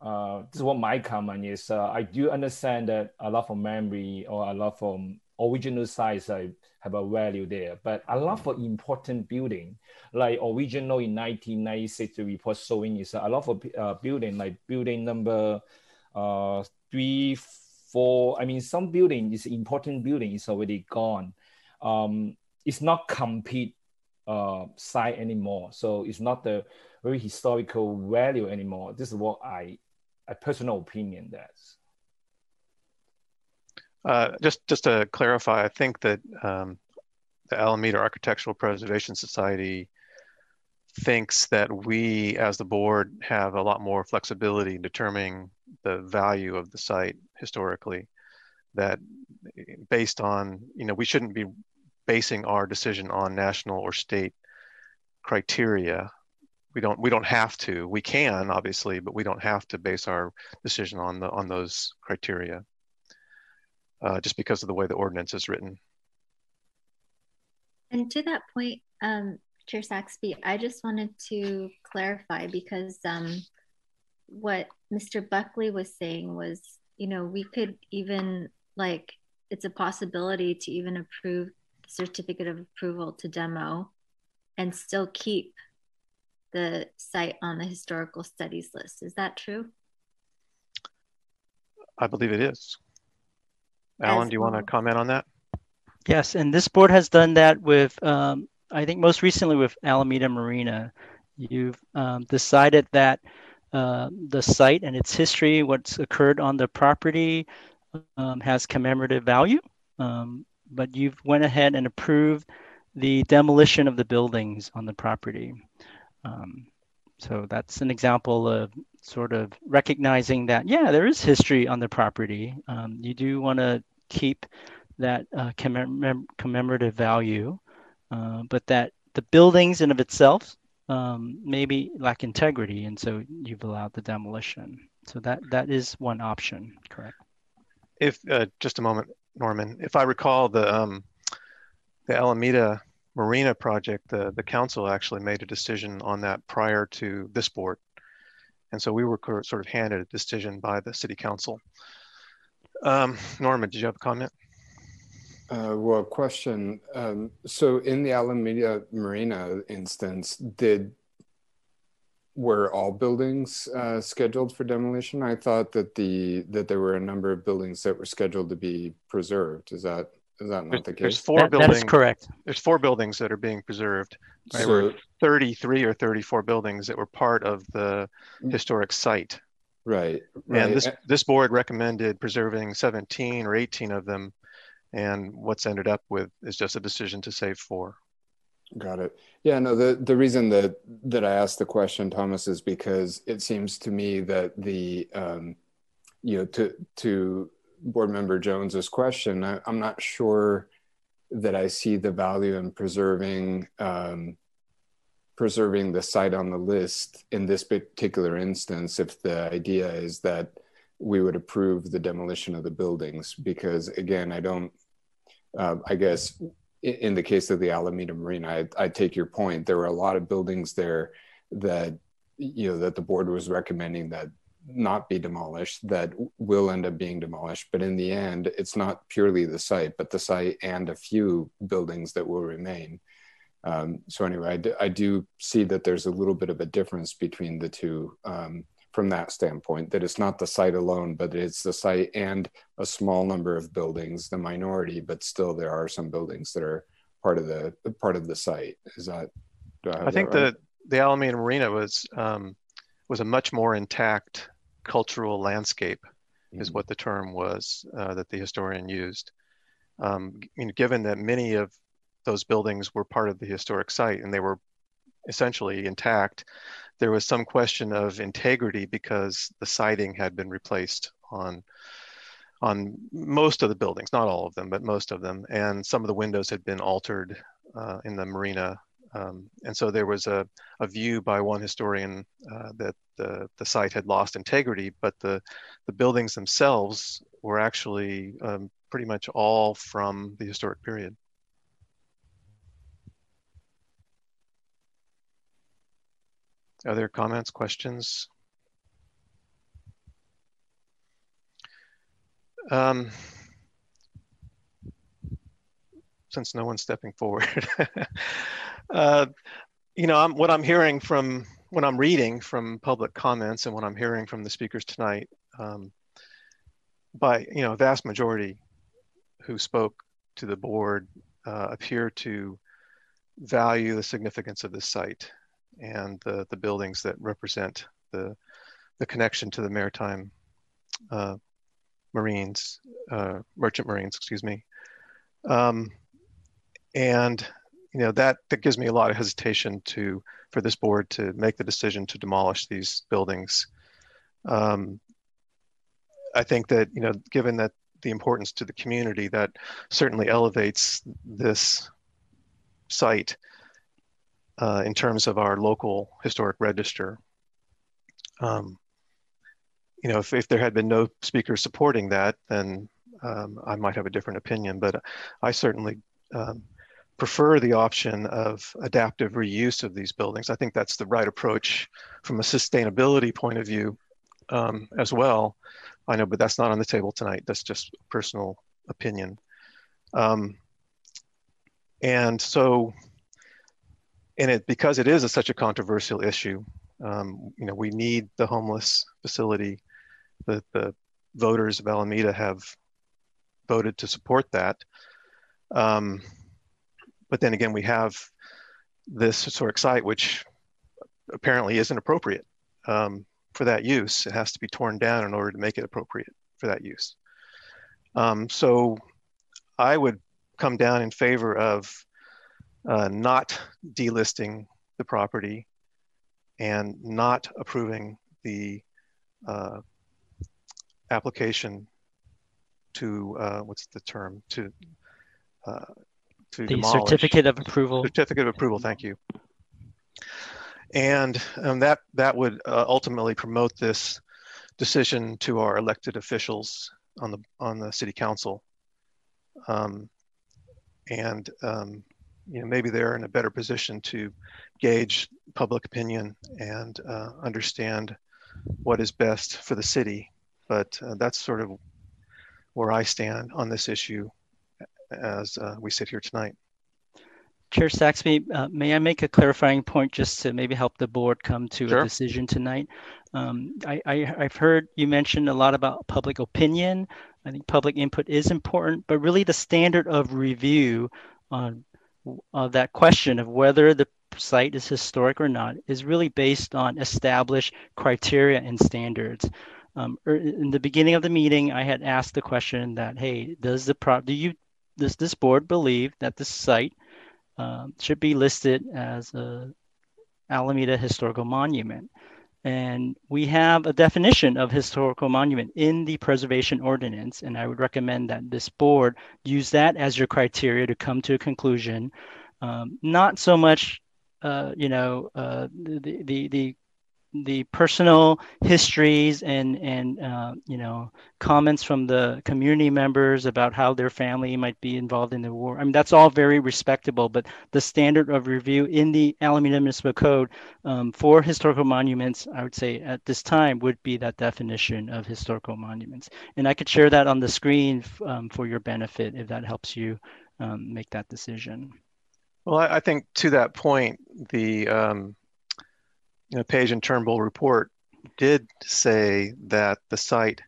uh, this is what my comment is. Uh, I do understand that a lot of memory or a lot from original size I have a value there. But a lot of important building, like original in 1996, the report showing is a lot of uh, building, like building number uh, three, four. I mean, some building is important building is already gone. Um, it's not complete uh, site anymore. So it's not the very historical value anymore. This is what I, a personal opinion that's. Uh, just just to clarify, I think that um, the Alameda Architectural Preservation Society thinks that we, as the board, have a lot more flexibility in determining the value of the site historically. That based on, you know, we shouldn't be basing our decision on national or state criteria. We don't we don't have to. We can obviously, but we don't have to base our decision on the on those criteria uh, just because of the way the ordinance is written. And to that point, um, Chair Saxby, I just wanted to clarify because um, what Mr. Buckley was saying was, you know, we could even like it's a possibility to even approve the certificate of approval to demo and still keep the site on the historical studies list. Is that true? I believe it is. Alan, do you want to comment on that? Yes, and this board has done that with, um, I think most recently with Alameda Marina. You've um, decided that uh, the site and its history, what's occurred on the property, um, has commemorative value, um, but you've went ahead and approved the demolition of the buildings on the property. Um, so that's an example of sort of recognizing that, yeah, there is history on the property. Um, you do want to keep that uh, commem- commemorative value, uh, but that the buildings in of itself um, maybe lack integrity, and so you've allowed the demolition. So that that is one option, correct? If uh, just a moment, Norman, if I recall the um, the Alameda Marina project, the the council actually made a decision on that prior to this board, and so we were sort of handed a decision by the city council. Um, Norma, did you have a comment? Uh, well, question. Um, so, in the Alameda Marina instance, did were all buildings uh, scheduled for demolition? I thought that the that there were a number of buildings that were scheduled to be preserved. Is that is that not there's, the case? There's four that, buildings. That is correct. There's four buildings that are being preserved. There So- were 33 or 34 buildings that were part of the historic site. Right. right. And this this board recommended preserving 17 or 18 of them, and what's ended up with is just a decision to save four. Got it. Yeah, no, the, the reason that, that I asked the question, Thomas, is because it seems to me that the, um, you know, to, to board member Jones's question, I, I'm not sure that I see the value in preserving, um, preserving the site on the list in this particular instance if the idea is that we would approve the demolition of the buildings because again i don't uh, i guess in, the case of the alameda marina I, I take your point there were a lot of buildings there that you know that the board was recommending that not be demolished that will end up being demolished. But in the end, it's not purely the site, but the site and a few buildings that will remain. Um, so anyway, I do, I do, see that there's a little bit of a difference between the two um, from that standpoint. That it's not the site alone, but it's the site and a small number of buildings, the minority, but still there are some buildings that are part of the part of the site. Is that? I, I think right? the the Alameda Marina was um, was a much more intact cultural landscape, mm-hmm. is what the term was uh, that the historian used. Um, given that many of those buildings were part of the historic site and they were essentially intact, there was some question of integrity because the siding had been replaced on on most of the buildings, not all of them, but most of them, and some of the windows had been altered uh, in the marina. Um, and so there was a, a view by one historian uh, that the, the site had lost integrity, but the, the buildings themselves were actually um, pretty much all from the historic period. Other comments, questions? Um, since no one's stepping forward, uh, you know, I'm, what I'm hearing from when I'm reading from public comments and what I'm hearing from the speakers tonight, um, by you know, vast majority who spoke to the board uh, appear to value the significance of this site and the, the buildings that represent the, the connection to the maritime uh, Marines, uh, merchant Marines, excuse me. Um, and you know that that gives me a lot of hesitation to for this board to make the decision to demolish these buildings. Um, I think that you know, given that the importance to the community, that certainly elevates this site uh, in terms of our local historic register. Um, you know, if, if there had been no speakers supporting that, then um, I might have a different opinion, but I certainly um, prefer the option of adaptive reuse of these buildings. I think that's the right approach from a sustainability point of view um, as well. I know, but that's not on the table tonight. That's just personal opinion. Um, and so and it because it is a, such a controversial issue, um, you know, we need the homeless facility. The, the voters of Alameda have voted to support that. Um, but then again, we have this historic site, which apparently isn't appropriate um, for that use. It has to be torn down in order to make it appropriate for that use. Um, so I would come down in favor of uh, not delisting the property and not approving the uh, application to uh, what's the term to uh, to the demolish. certificate of approval. Certificate of approval. Thank you. And um, that that would uh, ultimately promote this decision to our elected officials on the on the city council. Um, and um, you know, maybe they're in a better position to gauge public opinion and uh, understand what is best for the city. But uh, that's sort of where I stand on this issue as uh, we sit here tonight. Chair Saxby, uh, may I make a clarifying point just to maybe help the board come to sure. a decision tonight? Um, I, I, have heard you mention a lot about public opinion. I think public input is important, but really the standard of review on uh, that question of whether the site is historic or not is really based on established criteria and standards. Um, er, in the beginning of the meeting, I had asked the question that, hey, does the pro- do you does this board believe that this site um, should be listed as a Alameda historical monument? And we have a definition of historical monument in the preservation ordinance. And I would recommend that this board use that as your criteria to come to a conclusion. Um, not so much, uh, you know, uh, the, the, the the personal histories and and uh, you know comments from the community members about how their family might be involved in the war. I mean that's all very respectable. But the standard of review in the Alameda Municipal Code um, for historical monuments, I would say at this time would be that definition of historical monuments. And I could share that on the screen um, for your benefit if that helps you um, make that decision. Well, I, I, think to that point, the um, Page and Turnbull report did say that the site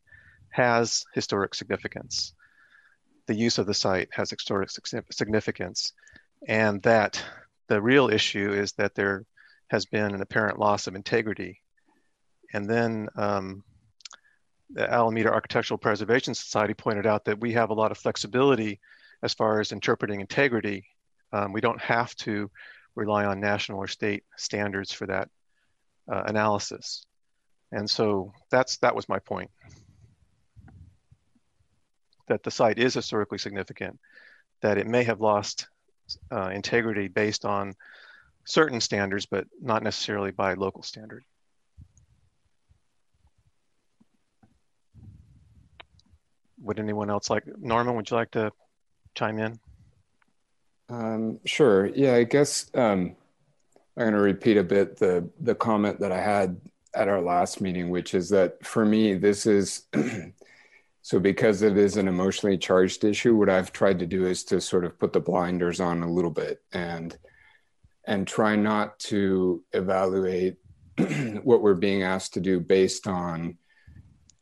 has historic significance. The use of the site has historic significance, and that the real issue is that there has been an apparent loss of integrity. And then um, the Alameda Architectural Preservation Society pointed out that we have a lot of flexibility as far as interpreting integrity. Um, we don't have to rely on national or state standards for that uh, analysis. And so that's that was my point. That the site is historically significant, that it may have lost uh, integrity based on certain standards, but not necessarily by local standard. Would anyone else like, Norman, would you like to chime in? Um, sure. Yeah, I guess um, I'm going to repeat a bit the the comment that I had at our last meeting, which is that for me, this is so because it is an emotionally charged issue. What I've tried to do is to sort of put the blinders on a little bit and and try not to evaluate what we're being asked to do based on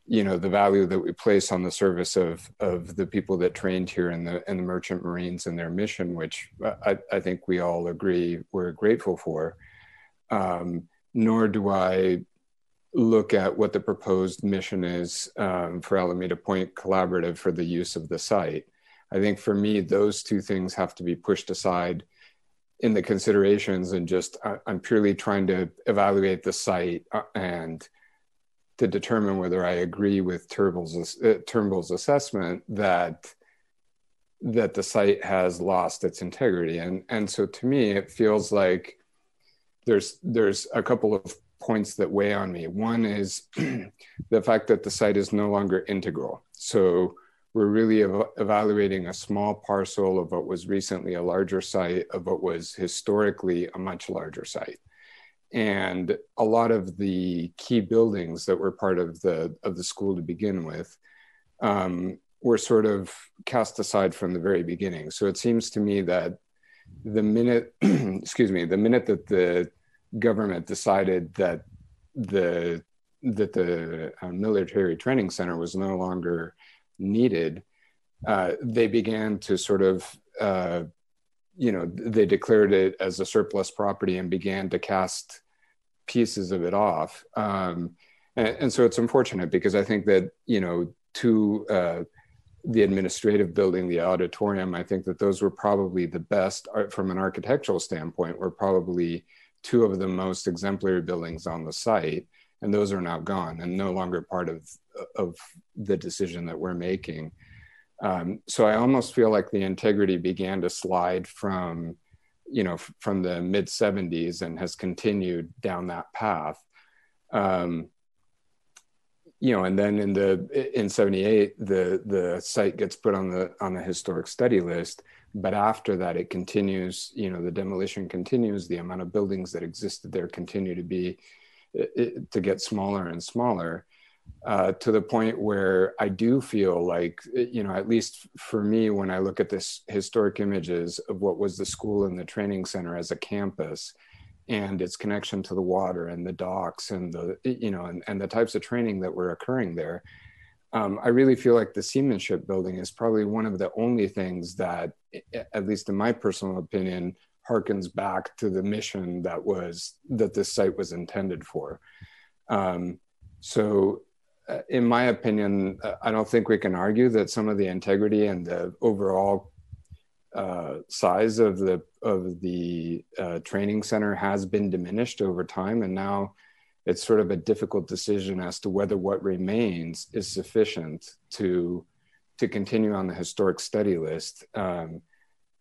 you know the value that we place on the service of of the people that trained here in the in the merchant marines and their mission which i, I think we all agree we're grateful for. Um, nor do i look at what the proposed mission is um, for alameda point collaborative for the use of the site. I think for me those two things have to be pushed aside in the considerations and just I, i'm purely trying to evaluate the site uh, and to determine whether I agree with Turnbull's, uh, Turnbull's assessment that that the site has lost its integrity. And and so to me, it feels like there's there's a couple of points that weigh on me. One is the fact that the site is no longer integral. So we're really ev- evaluating a small parcel of what was recently a larger site of what was historically a much larger site and a lot of the key buildings that were part of the of the school to begin with um, were sort of cast aside from the very beginning. So it seems to me that the minute, excuse me, the minute that the government decided that the that the uh, military training center was no longer needed, uh, they began to sort of uh, you know they declared it as a surplus property and began to cast pieces of it off. Um, and, and, so it's unfortunate because i think that you know to uh, the administrative building the auditorium i think that those were probably the best from an architectural standpoint were probably two of the most exemplary buildings on the site. And those are now gone and no longer part of of the decision that we're making. Um, so I almost feel like the integrity began to slide from, you know, from the mid 70s and has continued down that path. Um, you know, and then in the in '78, the the site gets put on the on the historic study list. But after that, it continues. You know, the demolition continues. The amount of buildings that existed there continue to be it, to get smaller and smaller uh, to the point where I do feel like, you know, at least for me, when I look at this historic images of what was the school and the training center as a campus and its connection to the water and the docks and the, you know, and, and the types of training that were occurring there, um, I really feel like the seamanship building is probably one of the only things that, at least in my personal opinion, harkens back to the mission that was that this site was intended for. Um, so in my opinion, uh, I don't think we can argue that some of the integrity and the overall uh, size of the of the uh, training center has been diminished over time, and now it's sort of a difficult decision as to whether what remains is sufficient to to continue on the historic study list. Um,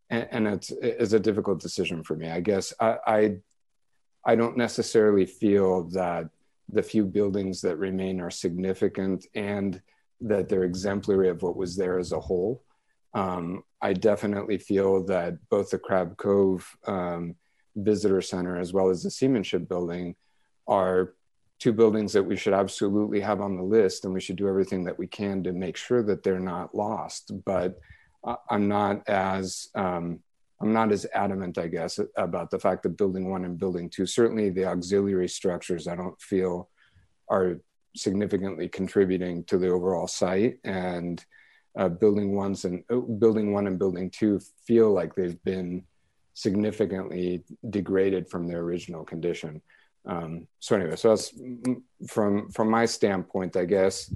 and, and, it's, it's a difficult decision for me. I guess I, I I don't necessarily feel that the few buildings that remain are significant and that they're exemplary of what was there as a whole. Um, I definitely feel that both the Crab Cove um, Visitor Center as well as the Seamanship Building are two buildings that we should absolutely have on the list and we should do everything that we can to make sure that they're not lost. But uh, I'm not as um, I'm not as adamant, I guess, about the fact that building one and building two, certainly the auxiliary structures, I don't feel are significantly contributing to the overall site. And uh, building ones and uh, building one and building two feel like they've been significantly degraded from their original condition. Um, so anyway, so that's from from my standpoint, I guess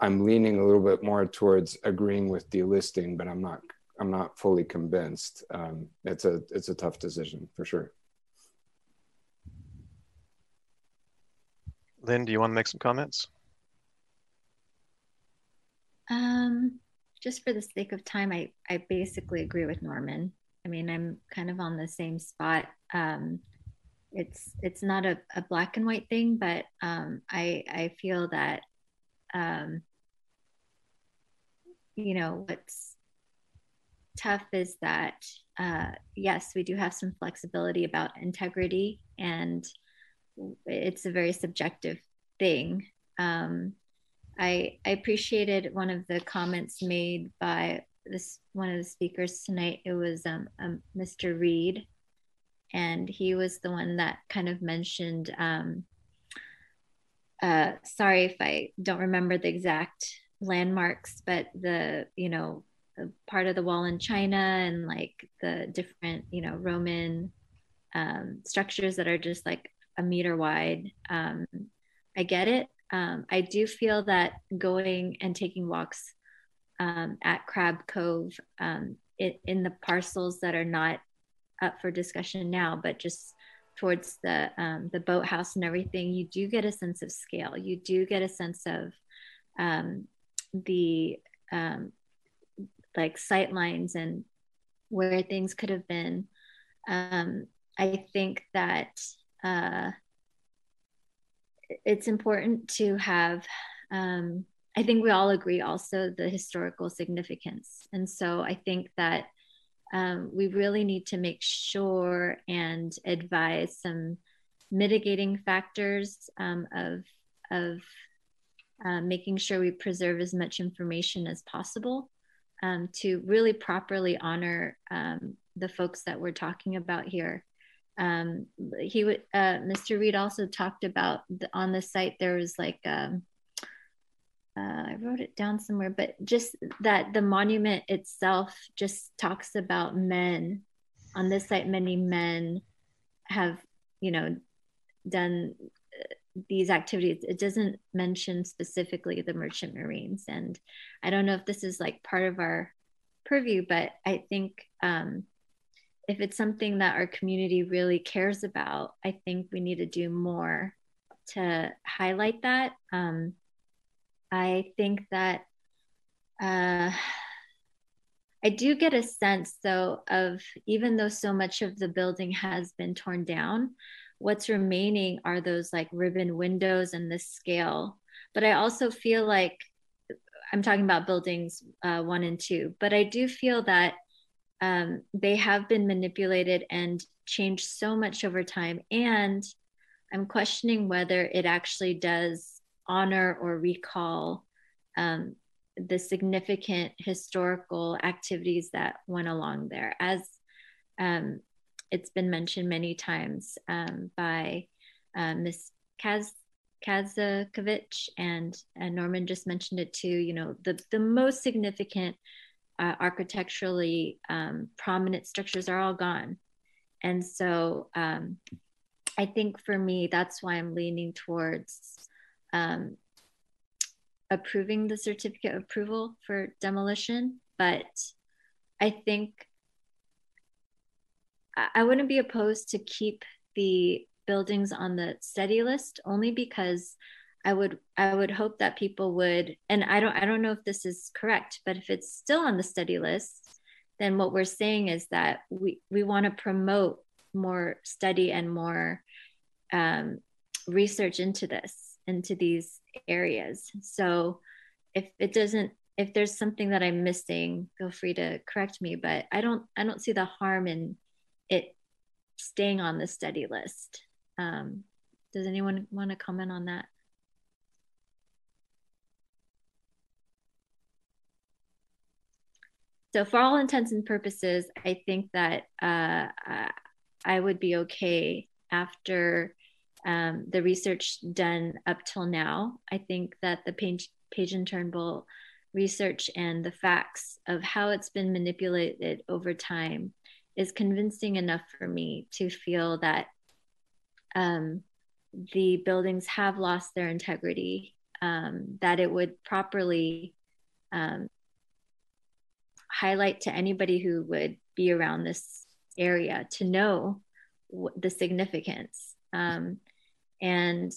I'm leaning a little bit more towards agreeing with delisting, but I'm not I'm not fully convinced. Um, it's a it's a tough decision for sure. Lynn, do you want to make some comments? Um, just for the sake of time, I, I basically agree with Norman. I mean, I'm kind of on the same spot. Um, it's it's not a, a black and white thing, but um, I I feel that um, you know what's tough is that uh, yes, we do have some flexibility about integrity, and it's a very subjective thing. Um, I, I appreciated one of the comments made by this one of the speakers tonight. It was um, um, Mr. Reed, and he was the one that kind of mentioned. Um, uh, sorry if I don't remember the exact landmarks, but the you know part of the wall in China and like the different you know Roman um, structures that are just like a meter wide. Um, I get it. Um, I do feel that going and taking walks um, at Crab Cove um, it, in the parcels that are not up for discussion now, but just towards the um, the boathouse and everything, you do get a sense of scale. You do get a sense of the um, like sight lines and where things could have been. I think that uh, it's important to have um, i think we all agree also the historical significance and so i think that um, we really need to make sure and advise some mitigating factors um, of of uh, making sure we preserve as much information as possible um, to really properly honor um, the folks that we're talking about here. Um, he would uh, mr reed also talked about the, on the site there was like um, uh, i wrote it down somewhere but just that the monument itself just talks about men. On this site many men have you know done these activities it doesn't mention specifically the merchant marines and i don't know if this is like part of our purview but i think um, if it's something that our community really cares about, I think we need to do more to highlight that. Um, I think that uh, I do get a sense, though, of even though so much of the building has been torn down, what's remaining are those like ribbon windows and this scale. But I also feel like I'm talking about buildings uh, one and two, but I do feel that um, they have been manipulated and changed so much over time. And I'm questioning whether it actually does honor or recall um, the significant historical activities that went along there. As um, it's been mentioned many times um, by uh, Ms. Kaz. Kazakovich and, and Norman just mentioned it too. You know, the, the most significant uh, architecturally um, prominent structures are all gone. And so um, I think for me, that's why I'm leaning towards um, approving the certificate of approval for demolition. But I think I wouldn't be opposed to keep the buildings on the study list only because I would I would hope that people would and I don't I don't know if this is correct, but if it's still on the study list, then what we're saying is that we we want to promote more study and more um, research into this, into these areas. So if it doesn't, if there's something that I'm missing, feel free to correct me. But I don't, I don't see the harm in it staying on the study list. Um, does anyone want to comment on that? So for all intents and purposes, I think that uh, I would be okay after um, the research done up till now. I think that the Page, Page and Turnbull research and the facts of how it's been manipulated over time is convincing enough for me to feel that um, the buildings have lost their integrity, um, that it would properly um, highlight to anybody who would be around this area to know the significance. Um, and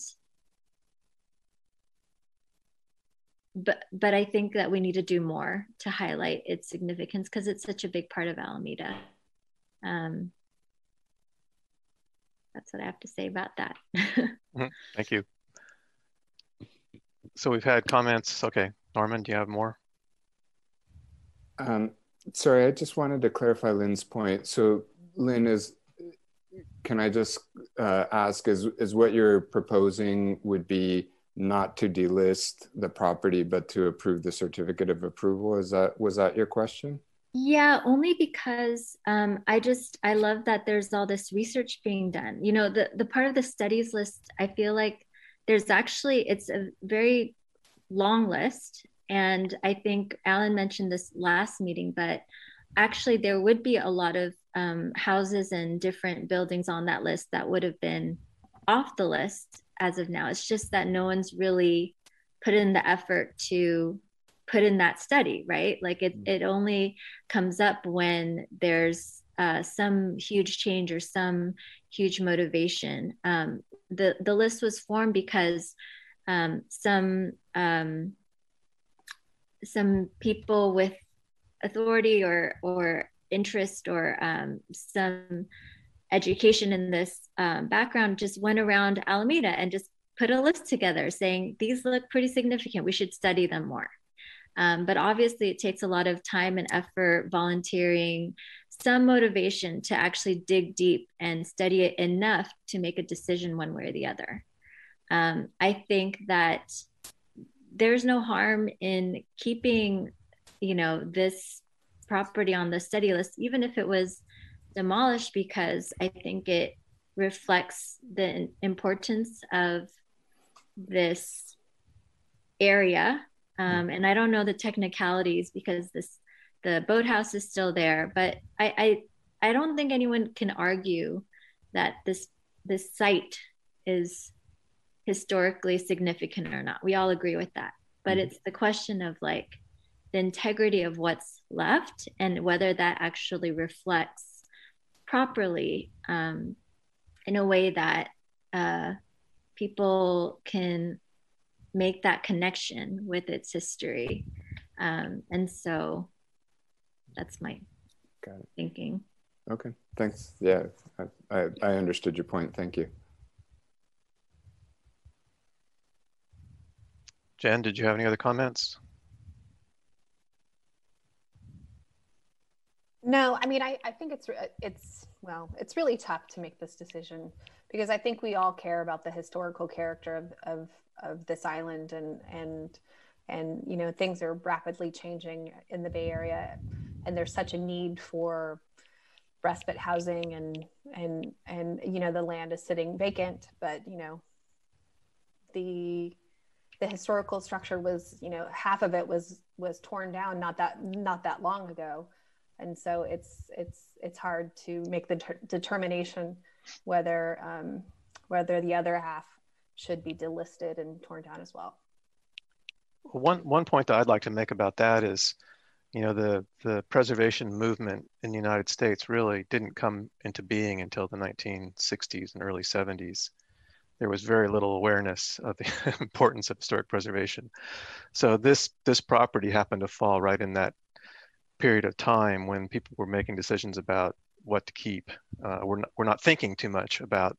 but but I think that we need to do more to highlight its significance because it's such a big part of Alameda. Um, that's what I have to say about that. mm-hmm. Thank you. So we've had comments. Okay, Norman, do you have more? Um, sorry, I just wanted to clarify Lynn's point. So, Lynn, is can I just uh, ask, is is what you're proposing would be not to delist the property, but to approve the certificate of approval? Is that was that your question? Yeah, only because um, I just I love that there's all this research being done. You know, the the part of the studies list, I feel like there's actually it's a very long list and I think Alan mentioned this last meeting, but actually, there would be a lot of um, houses and different buildings on that list that would have been off the list as of now. It's just that no one's really put in the effort to put in that study, right? Like it, it only comes up when there's uh, some huge change or some huge motivation. Um, the the list was formed because um, some um, some people with authority or or interest or um, some education in this um, background just went around Alameda and just put a list together saying these look pretty significant. We should study them more. Um, but obviously, it takes a lot of time and effort, volunteering, some motivation to actually dig deep and study it enough to make a decision one way or the other. Um, I think that there's no harm in keeping, you know, this property on the study list, even if it was demolished, because I think it reflects the importance of this area. Um, and I don't know the technicalities because this the boathouse is still there, but I, I I don't think anyone can argue that this this site is historically significant or not. We all agree with that. But mm-hmm. it's the question of like the integrity of what's left and whether that actually reflects properly um, in a way that uh, people can make that connection with its history. Um, and so that's my thinking. Okay, thanks. Yeah, I, I, I understood your point. Thank you. Jen, did you have any other comments? No, I mean, I, I think it's, it's, well, it's really tough to make this decision because I think we all care about the historical character of, of, of this island and, and, and, you know, things are rapidly changing in the Bay Area. And there's such a need for respite housing and, and, and, you know, the land is sitting vacant, but, you know, the, the historical structure was you know half of it was was torn down not that not that long ago. And so it's it's it's hard to make the ter- determination whether um, whether the other half should be delisted and torn down as well one one point that i'd like to make about that is you know the the preservation movement in the united states really didn't come into being until the 1960s and early 70s there was very little awareness of the importance of historic preservation. So this this property happened to fall right in that period of time when people were making decisions about what to keep. Uh, we're, not, we're not thinking too much about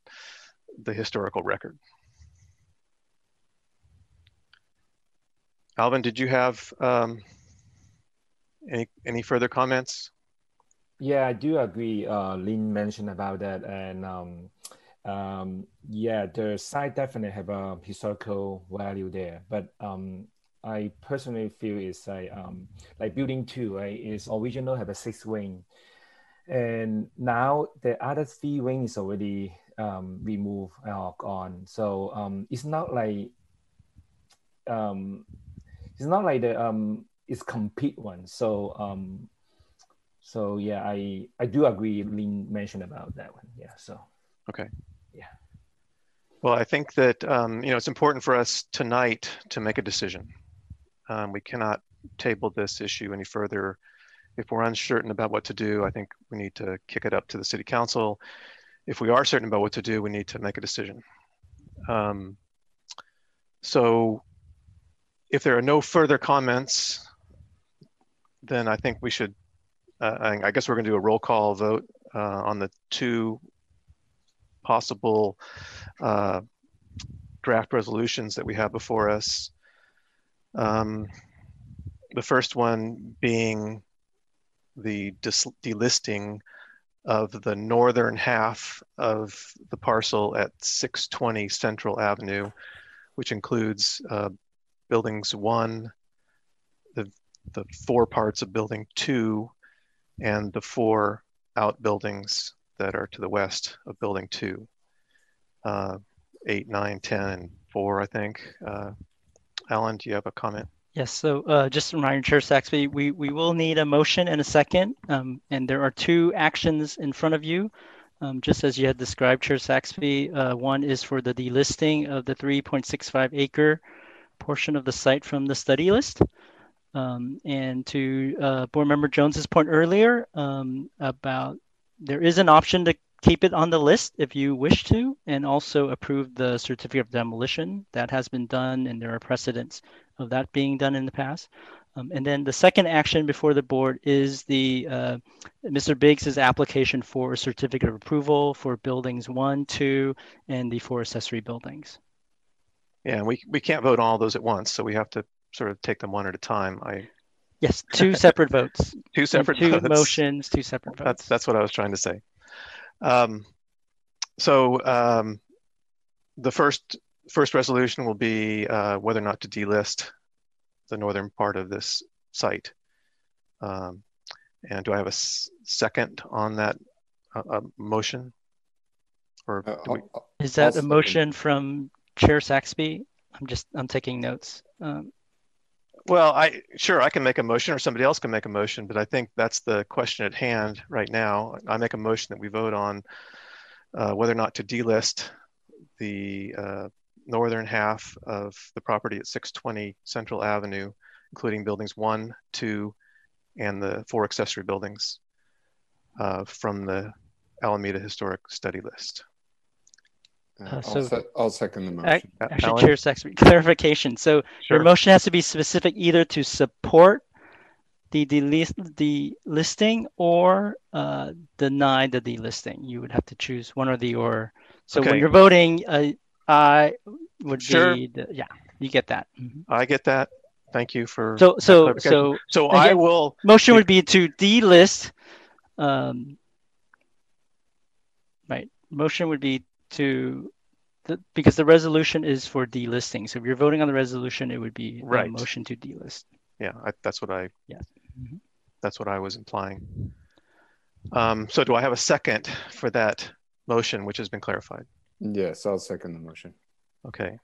the historical record. Alvin, did you have um, any, any further comments? Yeah, I do agree. Uh, Lynn mentioned about that. And um, um, yeah, the site definitely have a historical value there. But um, I personally feel it's like, um, like building two, right? Is original have a six wing and now the other three wing is already um, removed or gone. So um, it's not like um, it's not like the um, it's complete one. So um, so yeah, I I do agree. Lynn mentioned about that one. Yeah. So okay. Yeah. Well, I think that um, you know it's important for us tonight to make a decision. Um, we cannot table this issue any further. If we're uncertain about what to do, I think we need to kick it up to the city council. If we are certain about what to do, we need to make a decision. Um, so if there are no further comments, then I think we should, uh, I guess we're gonna do a roll call vote uh, on the two possible uh, draft resolutions that we have before us. Um, the first one being the delisting of the northern half of the parcel at 620 Central Avenue, which includes uh, buildings one, the, the four parts of building two, and the four outbuildings that are to the west of building two. Uh, eight, nine, 10, and four, I think. Uh, Alan, do you have a comment? Yes, so uh, just a reminder, Chair Saxby, we, we will need a motion and a second, um, and there are two actions in front of you. Um, just as you had described, Chair Saxby, uh, one is for the delisting of the 3.65 acre portion of the site from the study list. Um, and to uh, Board Member Jones's point earlier um, about there is an option to keep it on the list if you wish to, and also approve the certificate of demolition. That has been done, and there are precedents of that being done in the past. Um, and then the second action before the board is the uh, Mr. Biggs's application for a certificate of approval for buildings one, two, and the four accessory buildings. Yeah, and we, we can't vote on all those at once, so we have to sort of take them one at a time. I Yes, two separate votes. two separate two votes. motions, two separate votes. That's that's what I was trying to say. Um, so um, the first first resolution will be uh, whether or not to delist the northern part of this site. Um, and do I have a second on that uh, uh, motion? Or we... is that a motion from Chair Saxby? I'm just I'm taking notes. Um, well, I sure I can make a motion, or somebody else can make a motion, but I think that's the question at hand right now. I make a motion that we vote on uh, whether or not to delist the uh, northern half of the property at 620 Central Avenue, including buildings one, two, and the four accessory buildings uh, from the Alameda Historic Study List. Uh, Uh, I'll, so- se- I'll second the Ac- motion. Actually, Alan? Chair Saxby, clarification. So Sure. your motion has to be specific either to support the delist the listing or uh, deny the delisting. You would have to choose one or the or. So when you're voting, uh, I would Sure. be the, yeah, you get that. Mhm. I get that. Thank you for So that so so so I again, will motion would be to delist. Um, right. Motion would be to the, because the resolution is for delisting. So if you're voting on the resolution, it would be Right. a motion to delist. yeah I, that's what i Yes. Mhm. that's what i was implying um, so do i have a second for that motion which has been clarified Yes, I'll second the motion. okay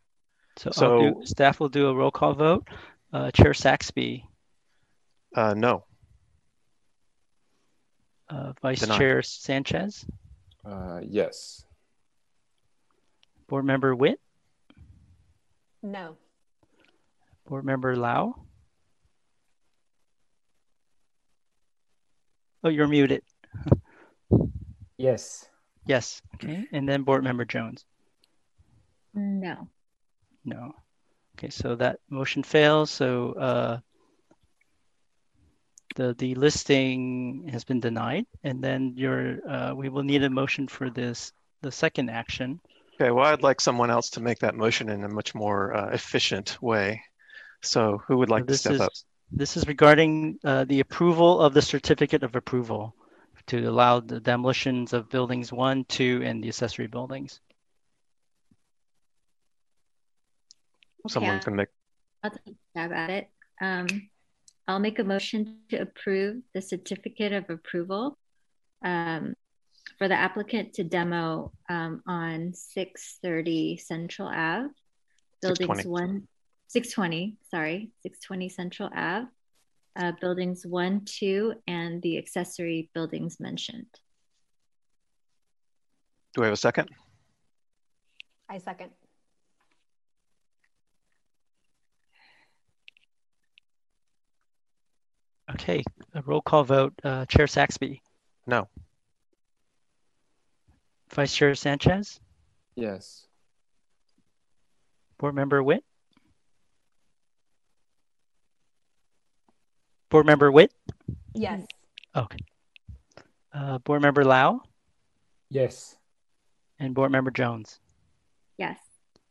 So, So- do, staff will do a roll call vote. Uh, Chair Saxby, uh, no uh, Vice Denied. Chair Sanchez, Uh, yes. Board Member Witt, No. Board Member Lau. Oh, you're muted. Yes. Yes. Okay. And then Board Member Jones. No. No. Okay, so that motion fails. So uh, the the listing has been denied, and then your uh, we will need a motion for this the second action. Okay well i'd like someone else to make that motion in a much more uh, efficient way So who would like to this step is, up? This is regarding uh, the approval of the certificate of approval to allow the demolitions of buildings one, two, and the accessory buildings. Someone Okay, can make, I'll take a stab at it. Um, I'll make a motion to approve the certificate of approval um, for the applicant to demo um, on 630 Central Ave, buildings 620. one, 620, sorry, 620 Central Ave, uh, buildings one, two, and the accessory buildings mentioned. do we have a second? I second. Okay, a roll call vote. Uh, Chair Saxby, No. Vice Chair Sanchez, Yes. Board Member Witt, Board Member Witt, Yes. okay. Uh, Board Member Lau, Yes. and Board Member Jones. Yes.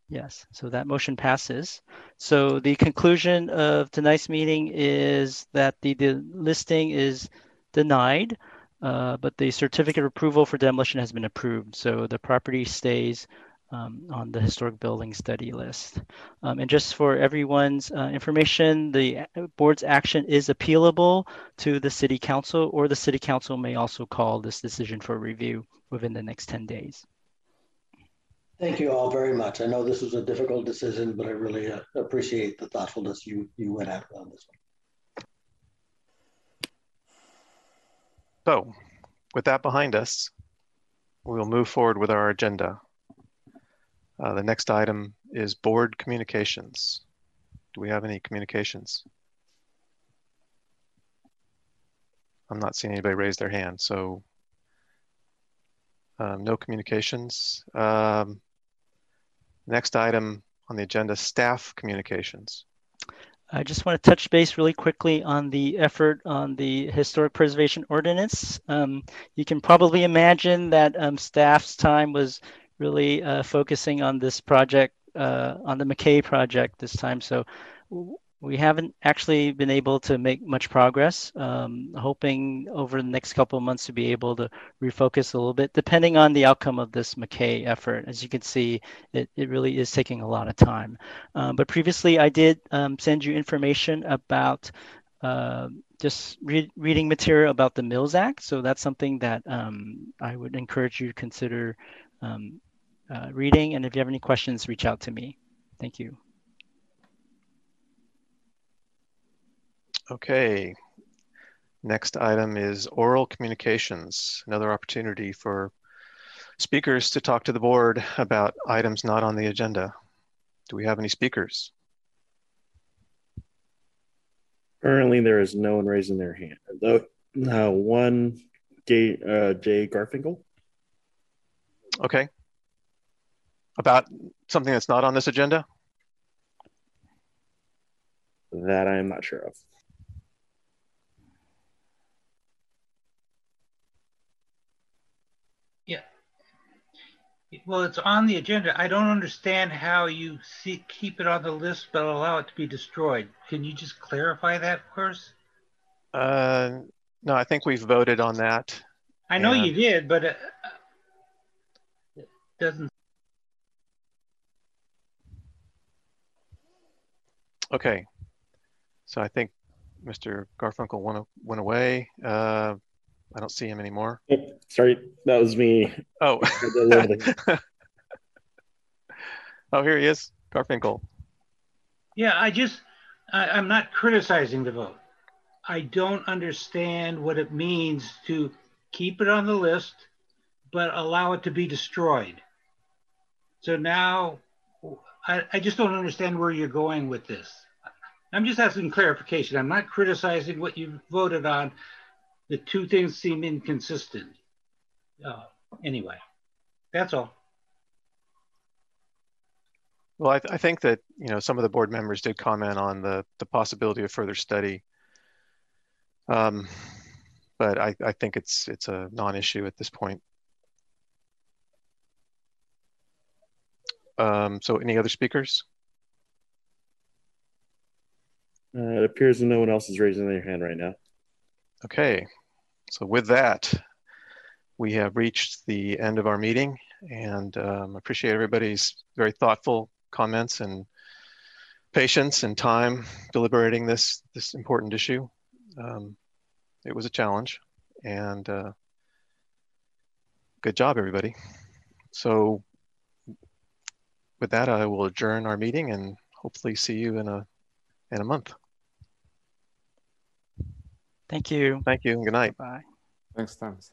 Yes, so that motion passes. So the conclusion of tonight's meeting is that the, the listing is denied, uh, but the certificate of approval for demolition has been approved. So the property stays um, on the historic building study list. Um, and just for everyone's uh, information, the board's action is appealable to the city council, or the city council may also call this decision for review within the next 10 days. Thank you all very much. I know this was a difficult decision, but I really uh, appreciate the thoughtfulness you, you went at on this one. So with that behind us, we'll move forward with our agenda. Uh, the next item is board communications. Do we have any communications? I'm not seeing anybody raise their hand, so um, no communications. Um, next item on the agenda, staff communications. I just want to touch base really quickly on the effort on the historic preservation ordinance. Um, you can probably imagine that um, staff's time was really uh, focusing on this project, uh, on the McKay project this time. So we haven't actually been able to make much progress. Um, hoping over the next couple of months to be able to refocus a little bit, depending on the outcome of this McKay effort. As you can see, it, it really is taking a lot of time. Um, but previously, I did um, send you information about uh, just re- reading material about the Mills Act. So that's something that um, I would encourage you to consider um, uh, reading. And if you have any questions, reach out to me. Thank you. Okay. Next item is oral communications, another opportunity for speakers to talk to the board about items not on the agenda. Do we have any speakers? Currently, there is no one raising their hand. Though, uh, one, Jay, uh, Jay Garfinkel. Okay. About something that's not on this agenda? That I am not sure of. Well, it's on the agenda. I don't understand how you see, keep it on the list but allow it to be destroyed. Can you just clarify that for us? Uh, no, I think we've voted on that. I know And- you did, but uh, it doesn't. Okay. So I think Mr. Garfinkel went, went away. Uh, I don't see him anymore. Oh, sorry, that was me. Oh. Oh, here he is, Garfinkel. Yeah, I just, I, I'm not criticizing the vote. I don't understand what it means to keep it on the list, but allow it to be destroyed. So now, I, I just don't understand where you're going with this. I'm just asking clarification. I'm not criticizing what you voted on. The two things seem inconsistent. Uh, anyway, that's all. Well, I, th- I think that you know some of the board members did comment on the the possibility of further study, um, but I, I think it's it's a non-issue at this point. Um, so, any other speakers? Uh, it appears that no one else is raising their hand right now. Okay, so with that, we have reached the end of our meeting and um, appreciate everybody's very thoughtful comments and patience and time deliberating this this important issue. Um, it was a challenge, and uh, good job, everybody. So, with that, I will adjourn our meeting and hopefully see you in a in a month. Thank you. Thank you. And good night. Bye. Thanks, Thomas.